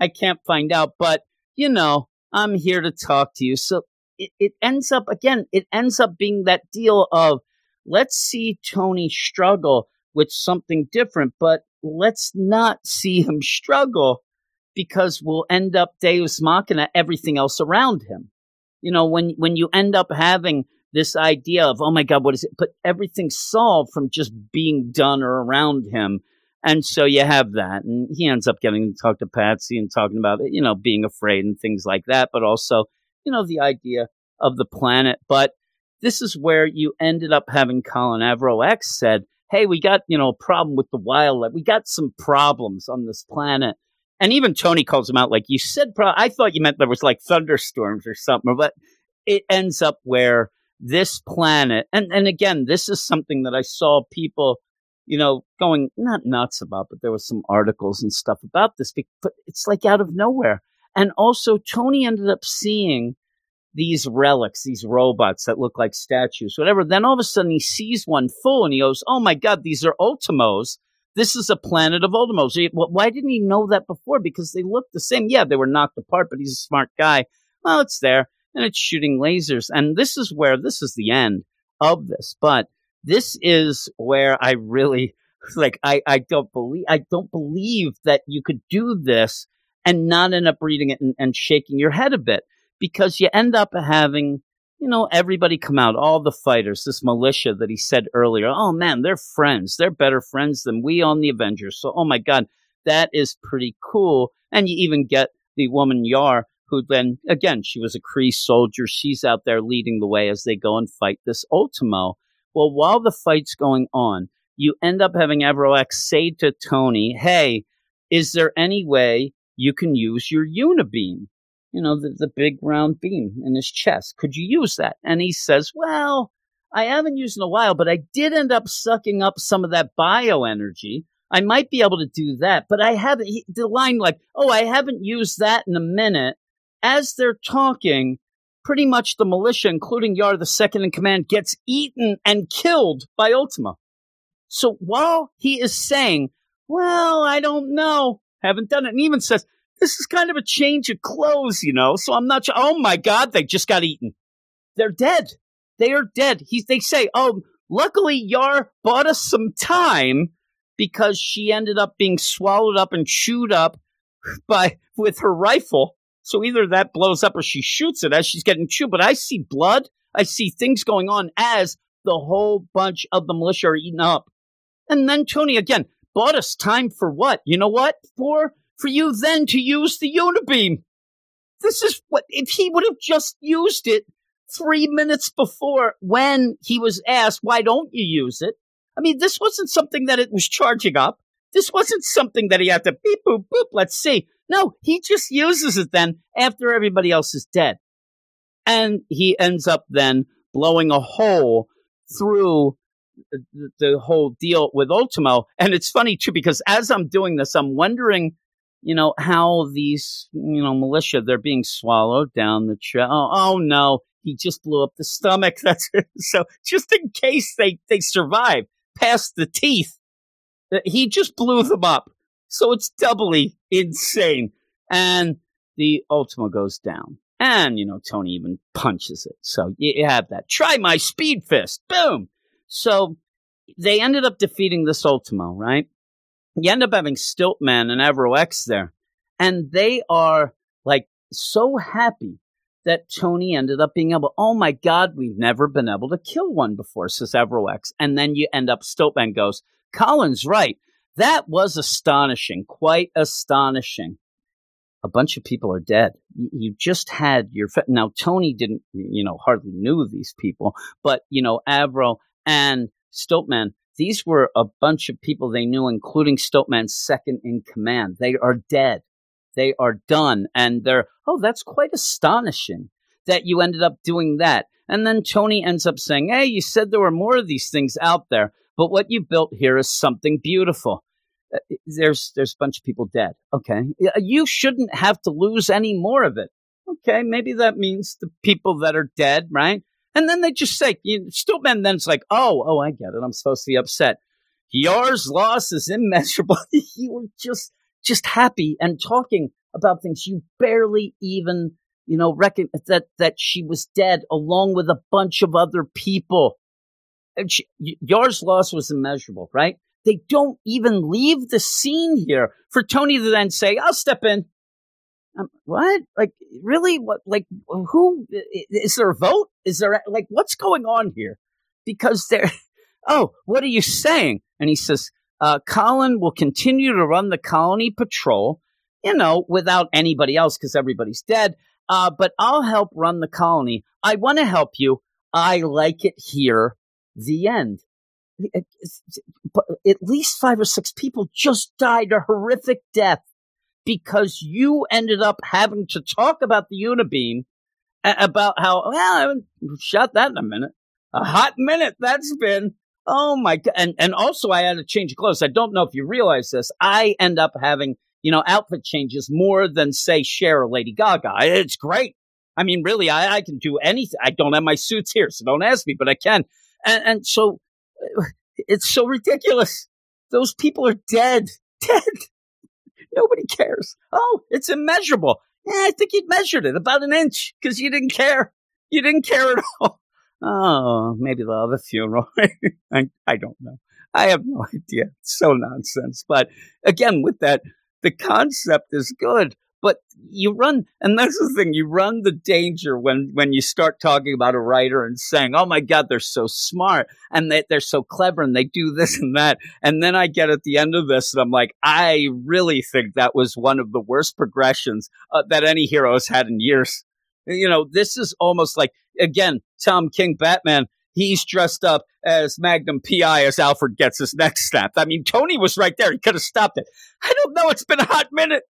I can't find out, but you know, I'm here to talk to you. So it, it ends up, again, it ends up being that deal of let's see Tony struggle with something different, but let's not see [LAUGHS] him struggle because we'll end up Deus Machina everything else around him. You know, when, when you end up having this idea of, oh my God, what is it? But everything's solved from just being done or around him. And so you have that. And he ends up getting to talk to Patsy and talking about, you know, being afraid and things like that, but also, you know, the idea of the planet. But this is where you ended up having Colin Avro X said, Hey, we got, you know, a problem with the wildlife. We got some problems on this planet. And even Tony calls him out, like you said, pro- I thought you meant there was like thunderstorms or something, but it ends up where this planet, and, and again, this is something that I saw people, you know, going not nuts about, but there was some articles and stuff about this, but it's like out of nowhere. And also, Tony ended up seeing these relics, these robots that look like statues, whatever. Then all of a sudden he sees one full and he goes, Oh my God, these are Ultimos. This is a planet of Ultimos. Why didn't he know that before? Because they look the same. Yeah, they were knocked apart, but he's a smart guy. Well, it's there and it's shooting lasers. And this is where this is the end of this. But this is where I really [LAUGHS] like I, I don't believe I don't believe that you could do this and not end up reading it and, and shaking your head a bit because you end up having you know everybody come out all the fighters this militia that he said earlier oh man they're friends they're better friends than we on the avengers so oh my god that is pretty cool and you even get the woman yar who then again she was a Kree soldier. She's out there leading the way as they go and fight this Ultimo. Well, while the fight's going on, you end up having Avrox say to Tony, "Hey, is there any way you can use your unibeam? You know, the, the big round beam in his chest. Could you use that?" And he says, "Well." I haven't used in a while, but I did end up sucking up some of that bioenergy. I might be able to do that, but I haven't. He, the line like, "Oh, I haven't used that in a minute," as they're talking, pretty much the militia, including Yar, the second in command, gets eaten and killed by Ultimo. So while he is saying, well, I don't know, haven't done it, and even says, this is kind of a change of clothes, you know, so I'm not sure. Oh my God, they just got eaten. They're dead. They are dead. He, they say, oh, luckily Yar bought us some time because she ended up being swallowed up and chewed up [LAUGHS] by with her rifle so either that blows up or she shoots it as she's getting chewed. But I see blood. I see things going on as the whole bunch of the militia are eaten up. And then Tony again bought us time for what? You know what? For for you then to use the unibeam. This is what if he would have just used it three minutes before when he was asked, why don't you use it? I mean, this wasn't something that it was charging up. This wasn't something that he had to beep boop boop. Let's see. No, he just uses it then after everybody else is dead. And he ends up then blowing a hole through the, the whole deal with Ultimo. And it's funny too, because as I'm doing this, I'm wondering, you know, how these, you know, militia, they're being swallowed down the trail. Oh, oh no, he just blew up the stomach. [LAUGHS] That's it. So just in case they, they survive past the teeth, uh, he just blew them up. So it's doubly insane. And the Ultimo goes down. And, you know, Tony even punches it. So you have that. Try my speed fist. Boom. So they ended up defeating this Ultimo, right? You end up having Stiltman and Avro X there. And they are like so happy that Tony ended up being able, oh my God, we've never been able to kill one before, says Avro X. And then you end up, Stiltman goes, Colin's right. That was astonishing, quite astonishing. a bunch of people are dead. You, just had your now Tony didn't you know hardly knew these people, but you know Avro and Stiltman. These were a bunch of people they knew, including Stiltman's second in command. They are dead. They are done, and they're oh, that's quite astonishing that you ended up doing that. And then Tony ends up saying, Hey, you said there were more of these things out there, but what you built here is something beautiful. Uh, There's there's a bunch of people dead. Okay. You shouldn't have to lose any more of it. Okay, maybe that means the people that are dead, right? And then they just say, you, Then it's like, oh, oh, I get it. I'm supposed to be upset. Yar's loss is immeasurable. [LAUGHS] you were just just happy and talking about things you barely even you know, reckon that that she was dead along with a bunch of other people. And she, y- Yar's loss was immeasurable, right? They don't even leave the scene here for Tony to then say, "I'll step in." Um, what? Like, really? What? Like, who is there a vote? Is there like what's going on here? Because they're, [LAUGHS] oh, what are you saying? And he says, uh, Colin will continue to run the colony patrol, you know, without anybody else because everybody's dead uh, but I'll help run the colony. I want to help you. I like it here. The end. But at least five or six people just died a horrific death because you ended up having to talk about the Unibeam, about how, well, I haven't shot that in a minute. A hot minute that's been. Oh my god! And and also I had to change clothes. I don't know if you realize this. I end up having you know, outfit changes more than say Cher or Lady Gaga. It's great. I mean, really, I, I can do anything. I don't have my suits here, so don't ask me, but I can. And, and so uh, it's so ridiculous. Those people are dead, [LAUGHS] dead. Nobody cares. Oh, it's immeasurable. Yeah, I think you measured it about an inch because you didn't care. You didn't care at all. [LAUGHS] Oh, maybe they'll have a funeral. [LAUGHS] I, I don't know. I have no [LAUGHS] idea. It's so nonsense. But again, with that, the concept is good, but you run, and [LAUGHS] that's the thing, you run the danger when, when you start talking about a writer and saying, oh my God, they're so smart and they, they're so clever and they do [LAUGHS] this and that. And then I get at the end of this and I'm like, I really think that was one of the worst progressions uh, that any hero has had in years. You know, this is almost like, again, Tom King Batman. He's dressed up as Magnum PI as Alfred gets his neck snapped. I mean, Tony was right there. He could have stopped it. I don't know. It's been a hot minute.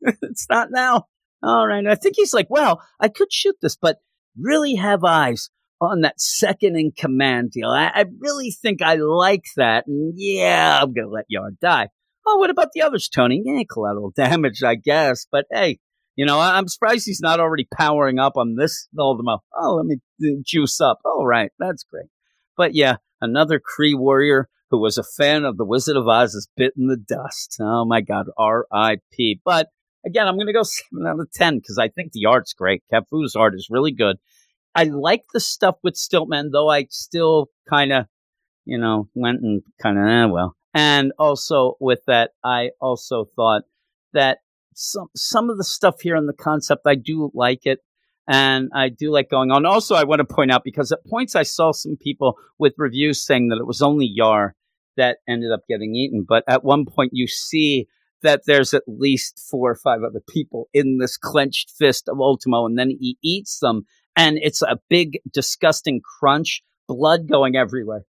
[LAUGHS] it's not now. All right. I think he's like, well, I could shoot this, but really have eyes on that second in command deal. I, I really think I like that. And yeah, I'm going to let Yar die. Oh, what about the others, Tony? Yeah, collateral [LAUGHS] damage, I guess. But hey, you know, I- I'm surprised he's not already powering up on this Ultimo. Oh, let me uh, juice up. All right. That's great. But yeah, another Kree warrior who was a fan of The Wizard of Oz is bitten the dust. Oh my God, R.I.P. But again, I'm going to go [LAUGHS] 7 out of 10 because I think the art's great. Cafu's art is really good. I like the stuff with Stiltman, though I still kind of, you know, went and kind of, eh, well. And also with that, I also thought that some some of the stuff here in the concept, I do like it and I do like going on. Also, I want to point out because at points I saw some people with reviews saying that it was only Yar that ended up getting eaten, but at one point you see that there's at least four or five other people in this clenched fist of Ultimo, and then he eats them, and it's a big, disgusting crunch, blood going everywhere.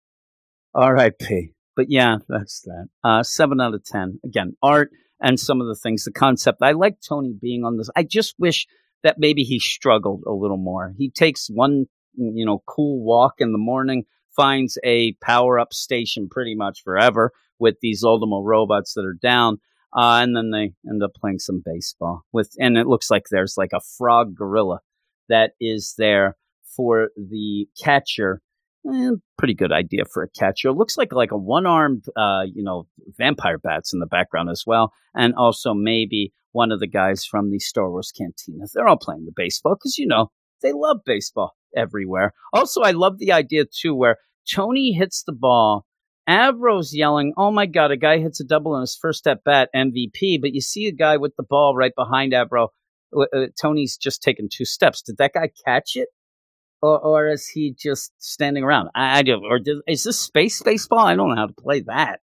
R.I.P. But yeah, that's that. Uh, seven out of ten. Again, art and some of the things, the concept. I like Tony being on this. I just wish that maybe he struggled a little more. He takes one, you know, cool walk in the morning, finds a power up station pretty much forever with these Ultimo robots that are down. Uh, and then they end up playing some baseball with, and it looks like there's like a frog gorilla that is there for the catcher. Eh, pretty good idea for a catcher. It looks like like a one armed, uh, you know, vampire bats in the background as well, and also maybe one of the guys from the Star Wars Cantina. They're all playing the baseball because you know they love baseball everywhere. Also, I love the idea too where Tony hits the ball. Avro's yelling, "Oh my God! A guy hits a double in his first at bat, MVP!" But you see a guy with the ball right behind Avro. Uh, uh, Tony's just taken two steps. Did that guy catch it, or, or is he just standing around? I, I do. Or did, is this space baseball? I don't know how to play that.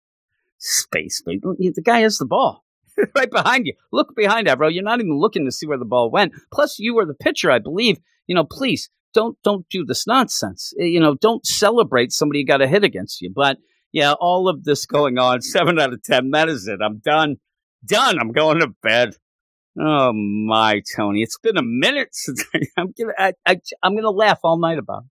Space baseball. The guy has the ball. [LAUGHS] right behind you. Look behind Avro. You're not even looking to see where the ball went. Plus, you were the pitcher, I believe. You know, please don't don't do this nonsense. Eh, You know, don't celebrate somebody got a hit against you. But yeah, all of this going on, seven out of ten. That is it. I'm done. Done. I'm going to bed. Oh my, Tony! It's been a minute [LAUGHS] since I, I'm gonna I'm gonna laugh all night about. It.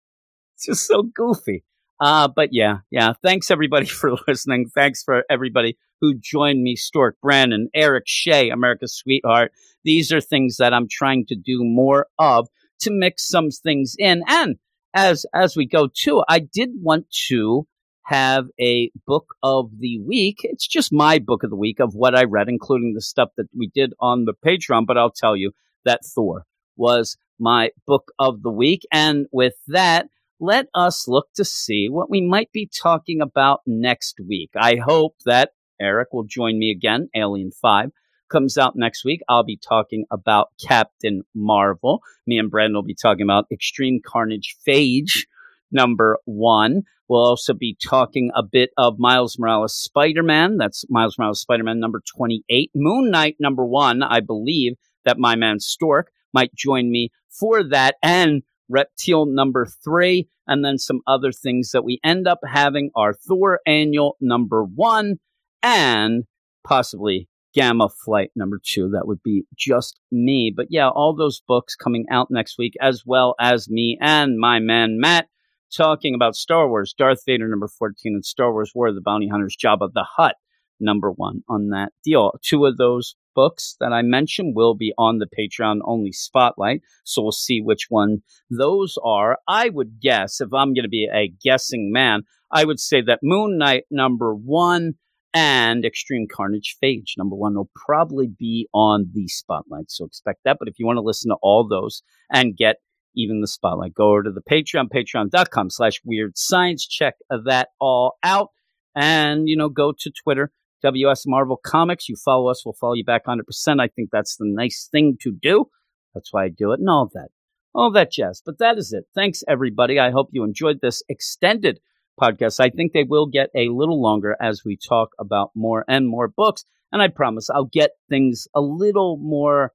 It's just so goofy. Uh, but yeah, yeah. Thanks everybody [LAUGHS] for listening. Thanks for everybody who joined me. Stork Brandon, Eric Shea, America's Sweetheart. These are things that I'm trying to do more of to mix some things in. And as as we go too, I did want to have a book of the week. It's just my book of the week of what I read, including the stuff that we did on the Patreon. But I'll tell you that Thor was my book of the week. And with that, let us look to see what we might be talking about next week. I hope that Eric will join me again. Alien 5 comes out next week. I'll be talking about Captain Marvel. Me and Brandon will be talking about Extreme Carnage Phage number one. We'll also be talking a bit of Miles Morales Spider Man. That's Miles Morales Spider Man number 28. Moon Knight number one. I believe that my man Stork might join me for that. And Reptile number three, and then some other things that we end up having are Thor Annual number one, and possibly Gamma Flight number two. That would be just me. But yeah, all those books coming out next week, as well as me and my man Matt talking about Star Wars, Darth Vader number 14, and Star Wars War of the Bounty Hunters, Jabba the Hutt number one on that deal. Two of those books that I mentioned will be on the Patreon only spotlight. So we'll see which one those are. I would guess, if I'm going to be a guessing man, I would say that Moon Knight number one and Extreme Carnage Phage number one will probably be on the spotlight. So expect that. But if you want to listen to all those and get even the spotlight, go over to the Patreon, patreon.com slash weird science. Check that all out. And, you know, go to Twitter, WS Marvel Comics. You follow us, we'll follow you back 100%. I think that's the nice thing to do. That's why I do it and all that. All that jazz. But that is it. Thanks, everybody. I hope you enjoyed this extended podcast. I think they will get a little longer as we talk about more and more books. And I promise I'll get things a little more,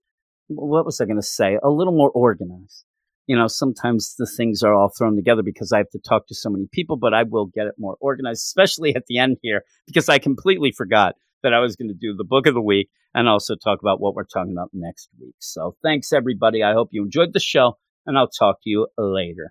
what was I going to say? A little more organized. You know, sometimes the things are all thrown together because I have to talk to so many people, but I will get it more organized, especially at the end here, because I completely forgot that I was going to do the book of the week and also talk about what we're talking about next week. So thanks, everybody. I hope you enjoyed the show, and I'll talk to you later.